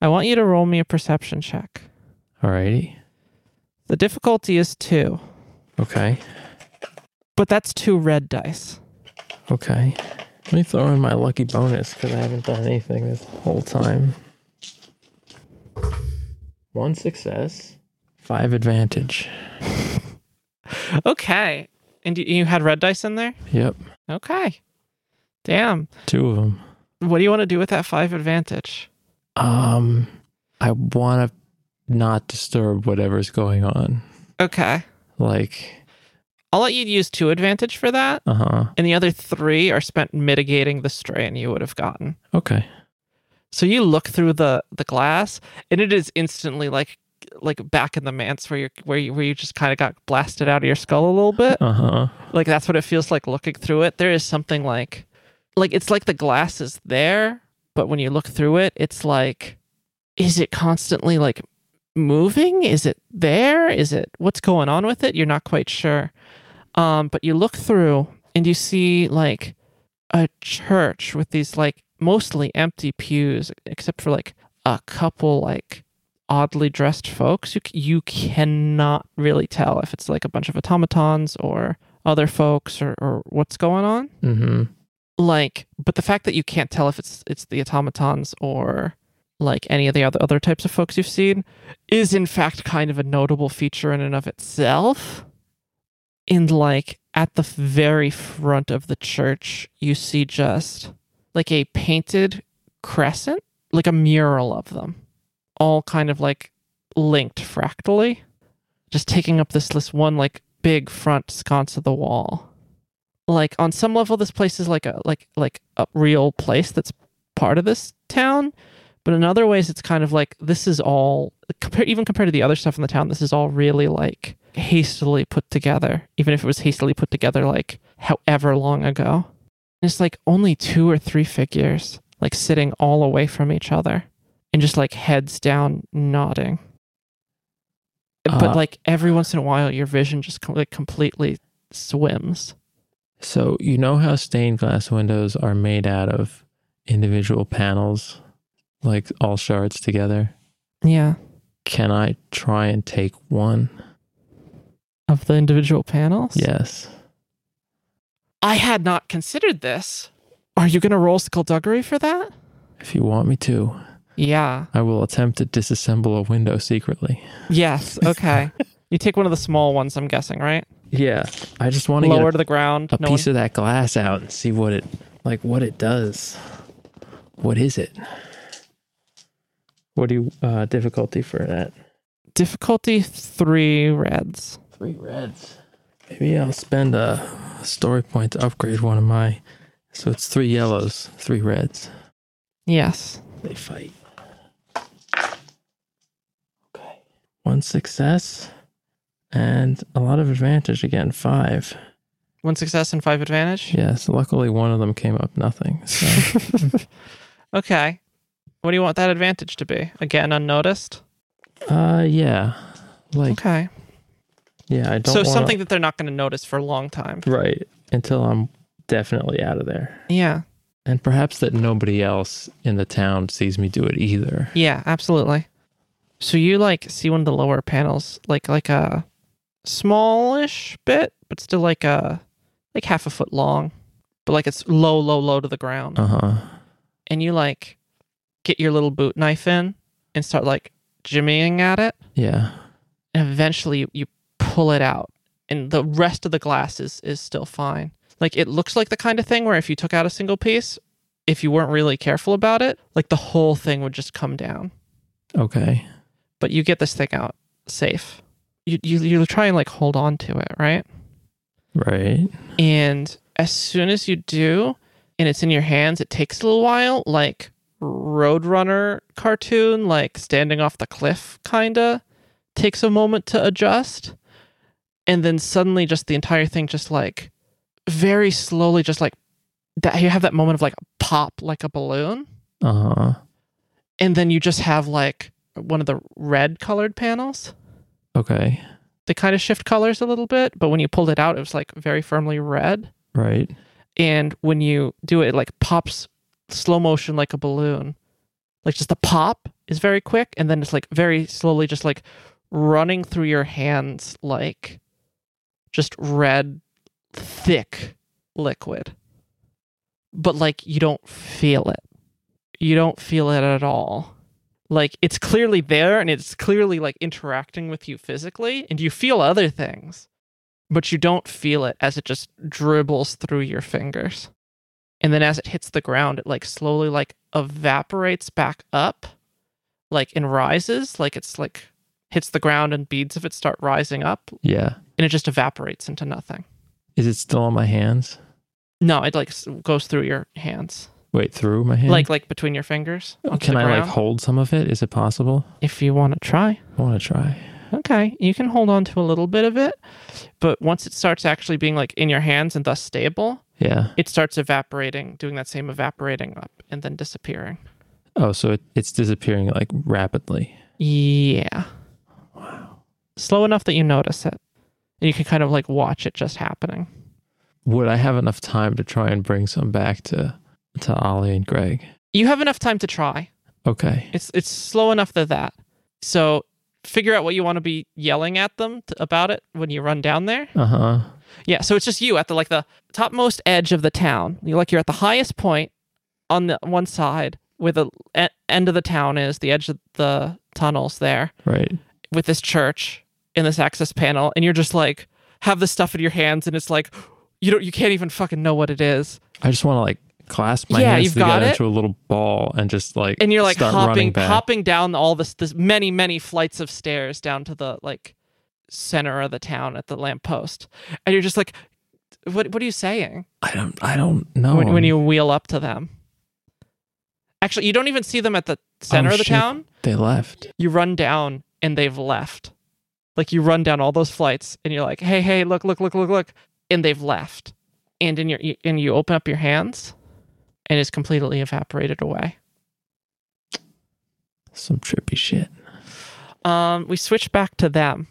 I want you to roll me a perception check. Alrighty. The difficulty is two, Okay. but that's two red dice. Okay. Let me throw in my lucky bonus because I haven't done anything this whole time. One success, five advantage. Okay. And you- you had red dice in there? Yep. Okay. Damn. Two of them. What do you want to do with that five advantage? Um, I want to not disturb whatever's going on. Okay. Like, I'll let you use two advantage for that. uh huh. And the other three are spent mitigating the strain you would have gotten. Okay. So you look through the the glass, and it is instantly like like back in the manse where you where you where you just kind of got blasted out of your skull a little bit. Uh huh. Like that's what it feels like looking through it. There is something like like it's like the glass is there, but when you look through it, it's like is it constantly like moving? Is it there? Is it what's going on with it? You're not quite sure. Um, but you look through and you see like a church with these like mostly empty pews, except for like a couple like oddly dressed folks. You you cannot really tell if it's like a bunch of automatons or other folks or, or what's going on. Mm-hmm. Like, but the fact that you can't tell if it's it's the automatons or like any of the other other types of folks you've seen is in fact kind of a notable feature in and of itself. And like at the very front of the church, you see just like a painted crescent, like a mural of them, all kind of like linked fractally, just taking up this this one like big front sconce of the wall. Like on some level, this place is like a like like a real place that's part of this town, but in other ways, it's kind of like this is all even compared to the other stuff in the town. This is all really like hastily put together, even if it was hastily put together like however long ago. And it's like only two or three figures like sitting all away from each other and just like heads down nodding. but Uh, like every once in a while, your vision just com- like completely swims. So you know how stained glass windows are made out of individual panels, like all shards together. Yeah. Can I try and take one? Of the individual panels? Yes. I had not considered this. Are you going to roll skullduggery for that? If you want me to, Yeah. I will attempt to disassemble a window secretly. Yes. Okay. you take one of the small ones, I'm guessing, right? Yeah. I just want to Lower get to the ground. a, a no piece one- of that glass out and see what it like what it does. What is it? What do you uh difficulty for that? Difficulty three reds. Three reds. Maybe I'll spend a story point to upgrade one of my. So it's three yellows, three reds. Yes. They fight. Okay. One success and a lot of advantage again. Five. One success and five advantage. Yes. Luckily, one of them came up nothing. So okay. What do you want that advantage to be? Again, unnoticed? uh, yeah. Like Okay. Yeah, I don't. So wanna- something that they're not going to notice for a long time. right until I'm definitely out of there, Yeah. and perhaps that nobody else in the town sees me do it either. Yeah, absolutely. So you like see one of the lower panels, like like a smallish bit, but still like a like half a foot long, but like it's low, low, low to the ground. Uh huh. And you like get your little boot knife in and start like jimmying at it, Yeah. and eventually you, you pull it out, and the rest of the glass is is still fine. Like it looks like the kind of thing where if you took out a single piece, if you weren't really careful about it, like the whole thing would just come down. Okay. but you get this thing out safe. You you you try and like hold on to it, right? Right. And as soon as you do, and it's in your hands, it takes a little while, like Roadrunner cartoon, like standing off the cliff, kinda takes a moment to adjust, and then suddenly, just the entire thing, just like very slowly, just like that. You have that moment of like pop, like a balloon, Uh huh. and then you just have like one of the red colored panels. Okay. they kind of shift colors a little bit, but when you pulled it out, it was like very firmly red. Right. And when you do it, it like pops slow motion like a balloon. Like just the pop is very quick, and then it's like very slowly, just like running through your hands like just red, thick liquid. But like you don't feel it. You don't feel it at all. Like it's clearly there and it's clearly like interacting with you physically, and you feel other things, but you don't feel it as it just dribbles through your fingers. And then as it hits the ground, it like slowly like evaporates back up, like and rises, like it's like hits the ground and beads of it start rising up, Yeah. And it just evaporates into nothing. Is it still on my hands? No, it like goes through your hands, Wait, through my hands? like like between your fingers. Oh, can I like hold some of it? Is it possible? if you want to try? I want to try. Okay, you can hold on to a little bit of it, but once it starts actually being like in your hands and thus stable, Yeah. it starts evaporating, doing that same evaporating up and then disappearing. Oh, so it, it's disappearing like rapidly. Yeah. Wow. Slow enough that you notice it. And you can kind of like watch it just happening. Would I have enough time to try and bring some back to to Ollie and Greg? You have enough time to try. Okay. It's it's slow enough to that. So figure out what you want to be yelling at them t about it when you run down there. Uh huh. Yeah, so it's just you at the like the topmost edge of the town. You like you're at the highest point on the one side where the e- end of the town is, the edge of the tunnels there Right. with this church in this access panel and you're just like have the stuff in your hands and it's like you don't you can't even fucking know what it is. I just want to like clasp my Yeah, hands you've got together into a little ball and just like And you're like hopping hopping down all this this many many flights of stairs down to the like center of the town at the lamppost. And you're just like what what are you saying? I don't. I don't know. when, when you wheel up to them. Actually, you don't even see them at the oh, center Oh, of the shit. town. they left. You run down and they've left. Like you run down all those flights and you're like, "Hey, hey, look, look, look, look, look." And they've left. And in your and you open up your hands and it's completely evaporated away. Some trippy shit. Um, we switch back to them.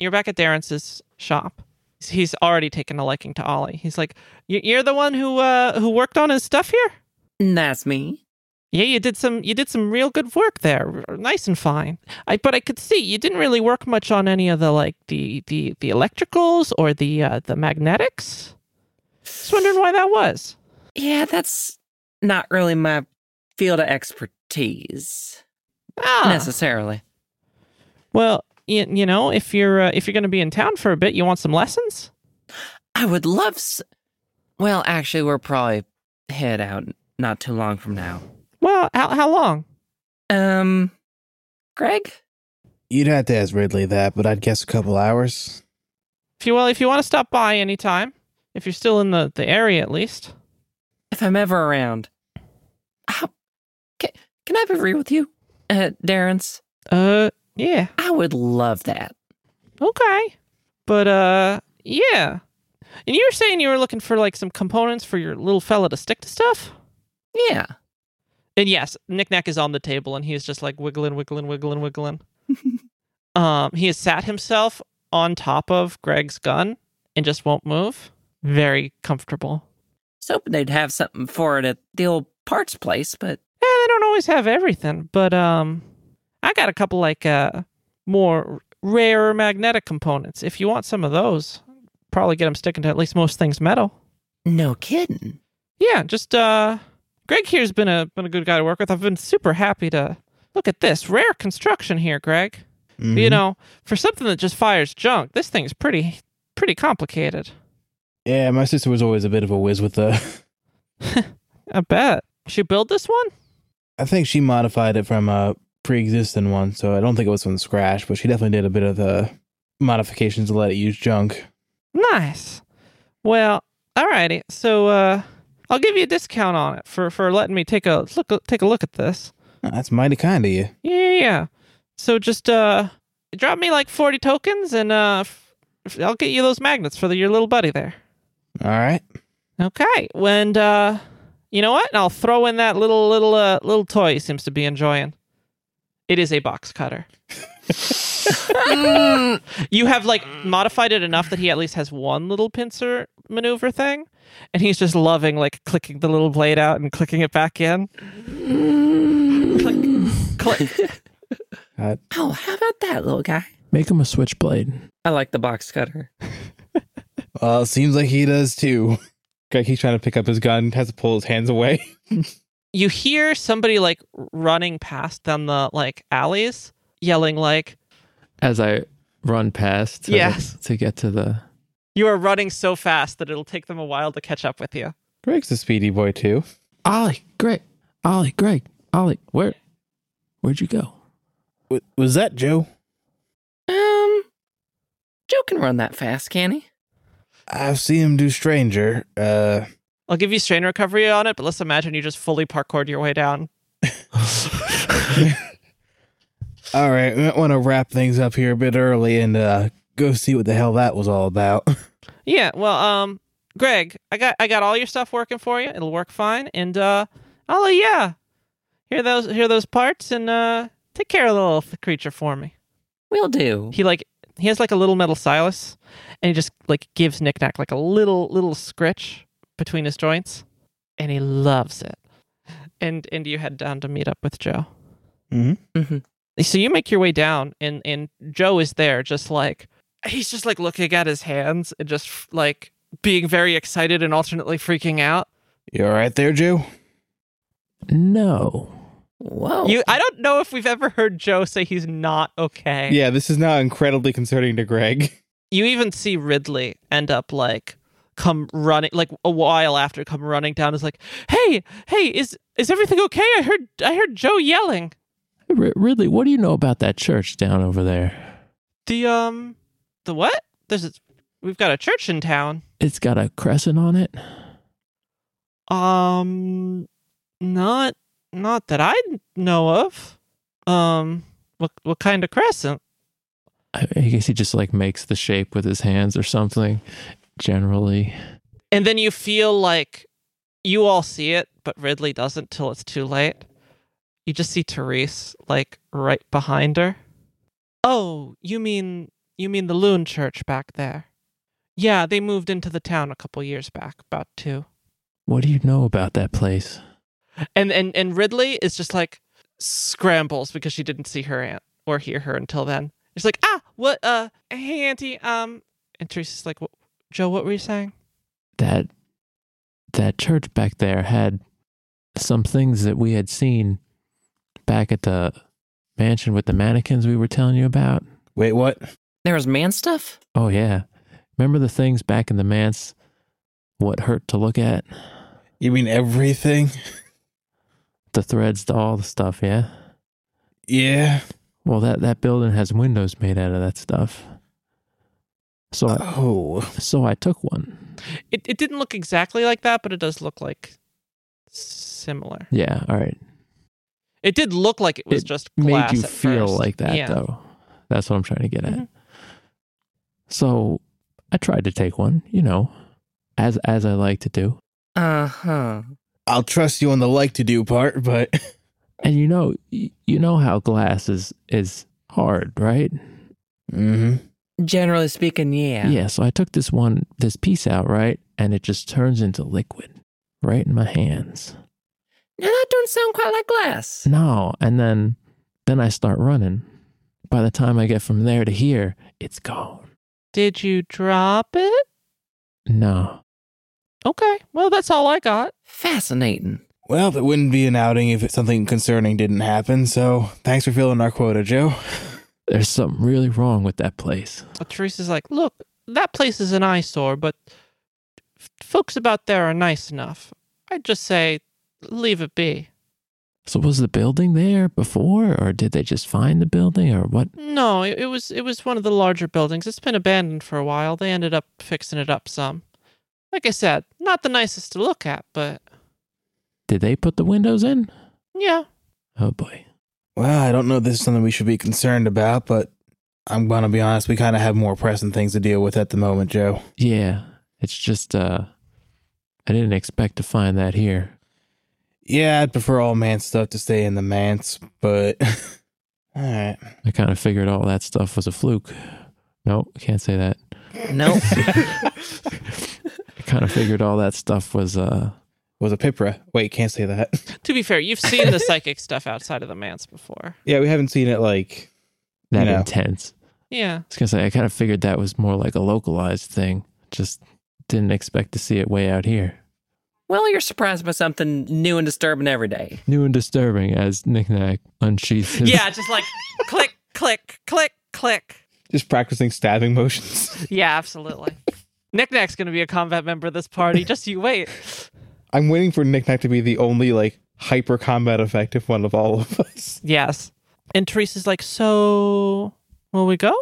You're back at Darren's shop. He's already taken a liking to Ollie. He's like, "You- "You're the one who uh who worked on his stuff here." That's me. Yeah, you did some you did some real good work there. Nice and fine. I but I could see you didn't really work much on any of the like the the the electricals or the uh the magnetics. Just wondering why that was. Yeah, that's not really my field of expertise Ah. necessarily. Well, you, you know, if you're uh, if you're going to be in town for a bit, you want some lessons? I would love. S- well, actually, we're probably head out not too long from now. Well, how how long? Um, Greg, You'd have to ask Ridley that, but I'd guess a couple hours. If you well, if you want to stop by anytime, if you're still in the the area at least. if I'm ever around, how can, can I have a read with you, uh, Darren's? Uh, yeah. I would love that. Okay. But uh yeah. And you were saying you were looking for like some components for your little fella to stick to stuff? Yeah. And yes, Knick-Knack is on the table and he is just like wiggling, wiggling, wiggling, wiggling. um, he has sat himself on top of Greg's gun and just won't move. Very comfortable. I was hoping they'd have something for it at the old parts place, but Yeah, they don't always have everything, but um I got a couple like uh more rare magnetic components. If you want some of those, probably get them sticking to at least most things metal. no kidding. Yeah, just uh Greg here's been a been a good guy to work with. I've been super happy to look at this rare construction here, Greg. You Mhm. know, for something that just fires junk, this thing's pretty pretty complicated. Yeah, my sister was always a bit of a whiz with the. I bet. She built this one? I think she modified it from a pre-existing one, so I don't think it was from scratch, but she definitely did a bit of the modifications to let it use junk. Nice. Well, alrighty. So uh I'll give you a discount on it for for letting me take a look take a look at this. Oh, that's mighty kind of you. Yeah, yeah, yeah. So just uh drop me like 40 tokens and uh I'll get you those magnets for the, your little buddy there. All right. Okay. And uh you know what? And I'll throw in that little little uh little toy he seems to be enjoying. It is a box cutter. you have like modified it enough that he at least has one little pincer maneuver thing, and he's just loving like clicking the little blade out and clicking it back in. click, click. God. Oh, how about that, little guy? Make him a switchblade. I like the box cutter. Well, seems like he does too. Greg keeps trying to pick up his gun, has to pull his hands away. You hear somebody like running past down the like alleys, yelling like, As I run past to, Yes. to get to the. "You are running so fast that it'll take them a while to catch up with you." Greg's a speedy boy too. Ollie, Greg, Ollie, Greg, Ollie, where, where'd you go? W- was that Joe? Um, Joe can run that fast, can he? I've seen him do Stranger. Uh, I'll give you strain recovery on it, but let's imagine you just fully parkoured your way down. all right, we might want to wrap things up here a bit early and uh, go see what the hell that was all about. Yeah, well, um, Greg, I got I got all your stuff working for you. It'll work fine, and uh, I'll yeah, hear those hear those parts and uh, take care of the little creature for me. We'll do. He like he has like a little metal stylus, and he just like gives Knick-Knack like a little little scritch between his joints, and he loves it. And and you head down to meet up with Joe. mm-hmm. hmm So you make your way down, and and Joe is there, just like he's just like looking at his hands and just like being very excited and alternately freaking out. You all right there, Joe? No. Whoa. You, I don't know if we've ever heard Joe say he's not okay. Yeah, this is now incredibly concerning to Greg. You even see Ridley end up like come running, like a while after, come running down. Is like, hey, hey, is is everything okay? I heard I heard Joe yelling. Ridley, what do you know about that church down over there? The um, the what? There's a, we've got a church in town. It's got a crescent on it. Um, not not that I know of. Um, what what kind of crescent? I I guess he just like makes the shape with his hands or something. Generally, And then you feel like you all see it, but Ridley doesn't till it's too late. You just see Therese like right behind her. Oh, you mean you mean the Loon Church back there? Yeah, they moved into the town a couple years back, about two. what do you know about that place? And and and Ridley is just like scrambles because she didn't see her aunt or hear her until then. She's like, ah, what? Uh, hey, auntie. Um, and Teresa's like, "What- Joe, what were you saying? That that church back there had some things that we had seen back at the mansion with the mannequins we were telling you about. Wait, what? there was man stuff? Oh yeah. Remember the things back in the manse what hurt to look at? You mean everything? The threads, the, all the stuff, yeah? Yeah. Well that, that building has windows made out of that stuff. So I, Oh. so I took one. It it didn't look exactly like that, but it does look like similar. Yeah, all right. It did look like it was It just made you at feel first. like that yeah. though. That's what I'm trying to get at. Mhm. So I tried to take one, you know, as as I like to do. Uh huh. I'll trust you on the like to do part, but And you know you know how glass is is hard, right? mm-hmm. Generally speaking, yeah. Yeah, so I took this one this piece out, right? And it just turns into liquid right in my hands. Now that don't sound quite like glass. No, and then then I start running. By the time I get from there to here, it's gone. Did you drop it? No. Okay. Well, that's all I got. Fascinating. well, it wouldn't be an outing if something concerning didn't happen. So thanks for filling our quota, Joe. There's something really wrong with that place. Well, Teresa's like, look, that place is an eyesore, but f- folks about there are nice enough. I'd just say, leave it be. So was the building there before or did they just find the building or what? No, it, it was it was one of the larger buildings. It's been abandoned for a while. They ended up fixing it up some. Like I said, not the nicest to look at, but Did they put the windows in? yeah. Oh boy. Well, I don't know if this is something we should be concerned about, but I'm gonna be honest, we kind of have more pressing things to deal with at the moment, Joe. Yeah. It's just uh I didn't expect to find that here. Yeah, I'd prefer all man stuff to stay in the manse, but All right. I kind of figured all that stuff was a fluke. No, can't say that. Nope. I kind of figured all that stuff was uh Was a Pipra. Wait, can't say that. To be fair, you've seen the psychic stuff outside of the manse before. yeah, we haven't seen it like. that You know. intense. Yeah. I was gonna say I kind of figured that was more like a localized thing. Just didn't expect to see it way out here. Well, you're surprised by something new and disturbing every day. New and disturbing as Knick-Knack unsheathes his Yeah, just like click, click, click, click. Just practicing stabbing motions. Yeah, absolutely. Knick-Knack's going to be a combat member of this party. Just you wait. I'm waiting for Knick-Knack to be the only like hyper combat effective one of all of us. Yes. And Teresa's like, so will we go?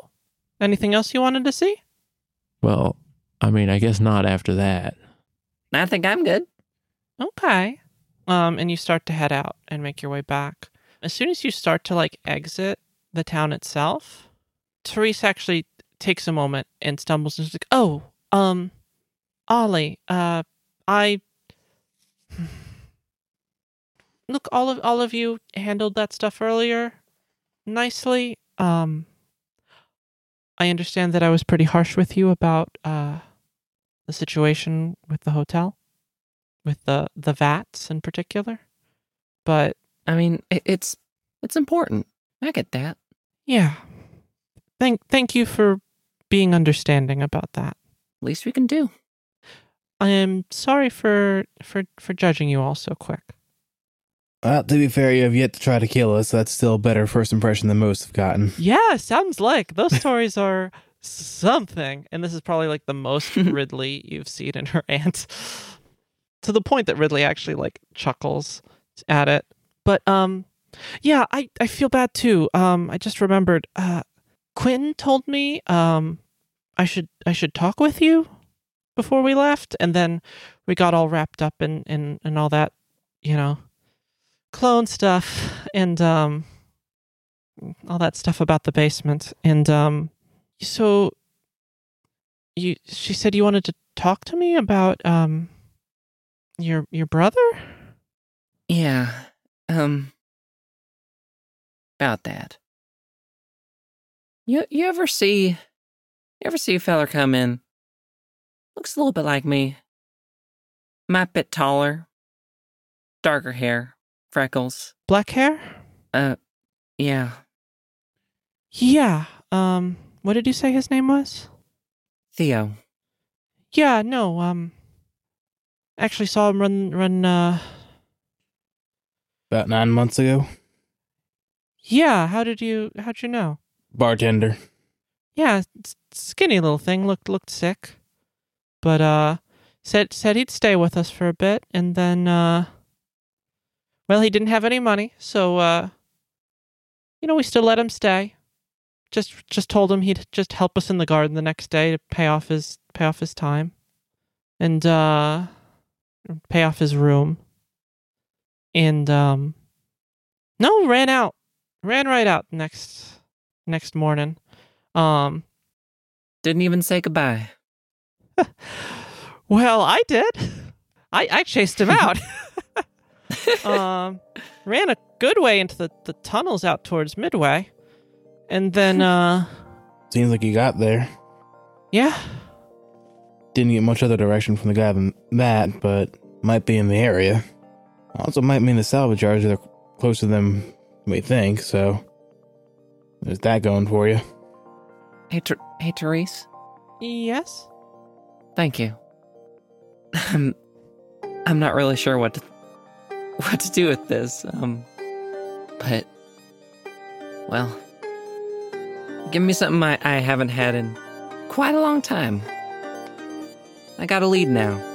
Anything else you wanted to see? Well, I mean, I guess not after that. I think I'm good. Okay. Um, and you start to head out and make your way back. As soon as you start to like exit the town itself, Teresa actually takes a moment and stumbles and is like, "Oh, um, Ollie, uh, I look all of all of you handled that stuff earlier nicely. Um, I understand that I was pretty harsh with you about uh the situation with the hotel." With the the vats in particular. But I mean, it, it's it's important. I get that. yeah, thank thank you for being understanding about that. Least we can do. I am sorry for for for judging you all so quick. Well, to be fair, you have yet to try to kill us. That's still a better first impression than most have gotten. Yeah, sounds like those stories are something. And this is probably like the most Ridley you've seen in her aunt. To the point that Ridley actually like chuckles at it. But um yeah, I, I feel bad too. Um I just remembered uh Quentin told me um I should I should talk with you before we left and then we got all wrapped up in in, in all that, you know, clone stuff and um all that stuff about the basement and um so you she said you wanted to talk to me about um your your brother Yeah. Um. About that. You you ever see you ever see a feller come in? Looks a little bit like me. Might a bit taller. Darker hair. Freckles. black hair Uh yeah. yeah um what did you say his name was Theo. yeah no um actually saw him run run uh About nine months ago, yeah how did you how'd you know? Bartender. yeah skinny little thing looked looked sick. But uh said said he'd stay with us for a bit and then uh well he didn't have any money so uh you know we still let him stay. Just just told him he'd just help us in the garden the next day to pay off his pay off his time. And uh pay off his room. And um no ran out ran right out next next morning. Um Didn't even say goodbye. well i did. I i chased him out. Um ran a good way into the, the tunnels out towards midway. And then uh Seems like you got there. yeah Didn't get much other direction from the guy than that, but might be in the area. Also, might mean the salvage yards are closer than we think. So there's that going for you. Hey, Ter- hey, Therese. yes Thank you. I'm, I'm not really sure what to, what to do with this. Um, but, well, give me something I, I haven't had in quite a long time. I got a lead now.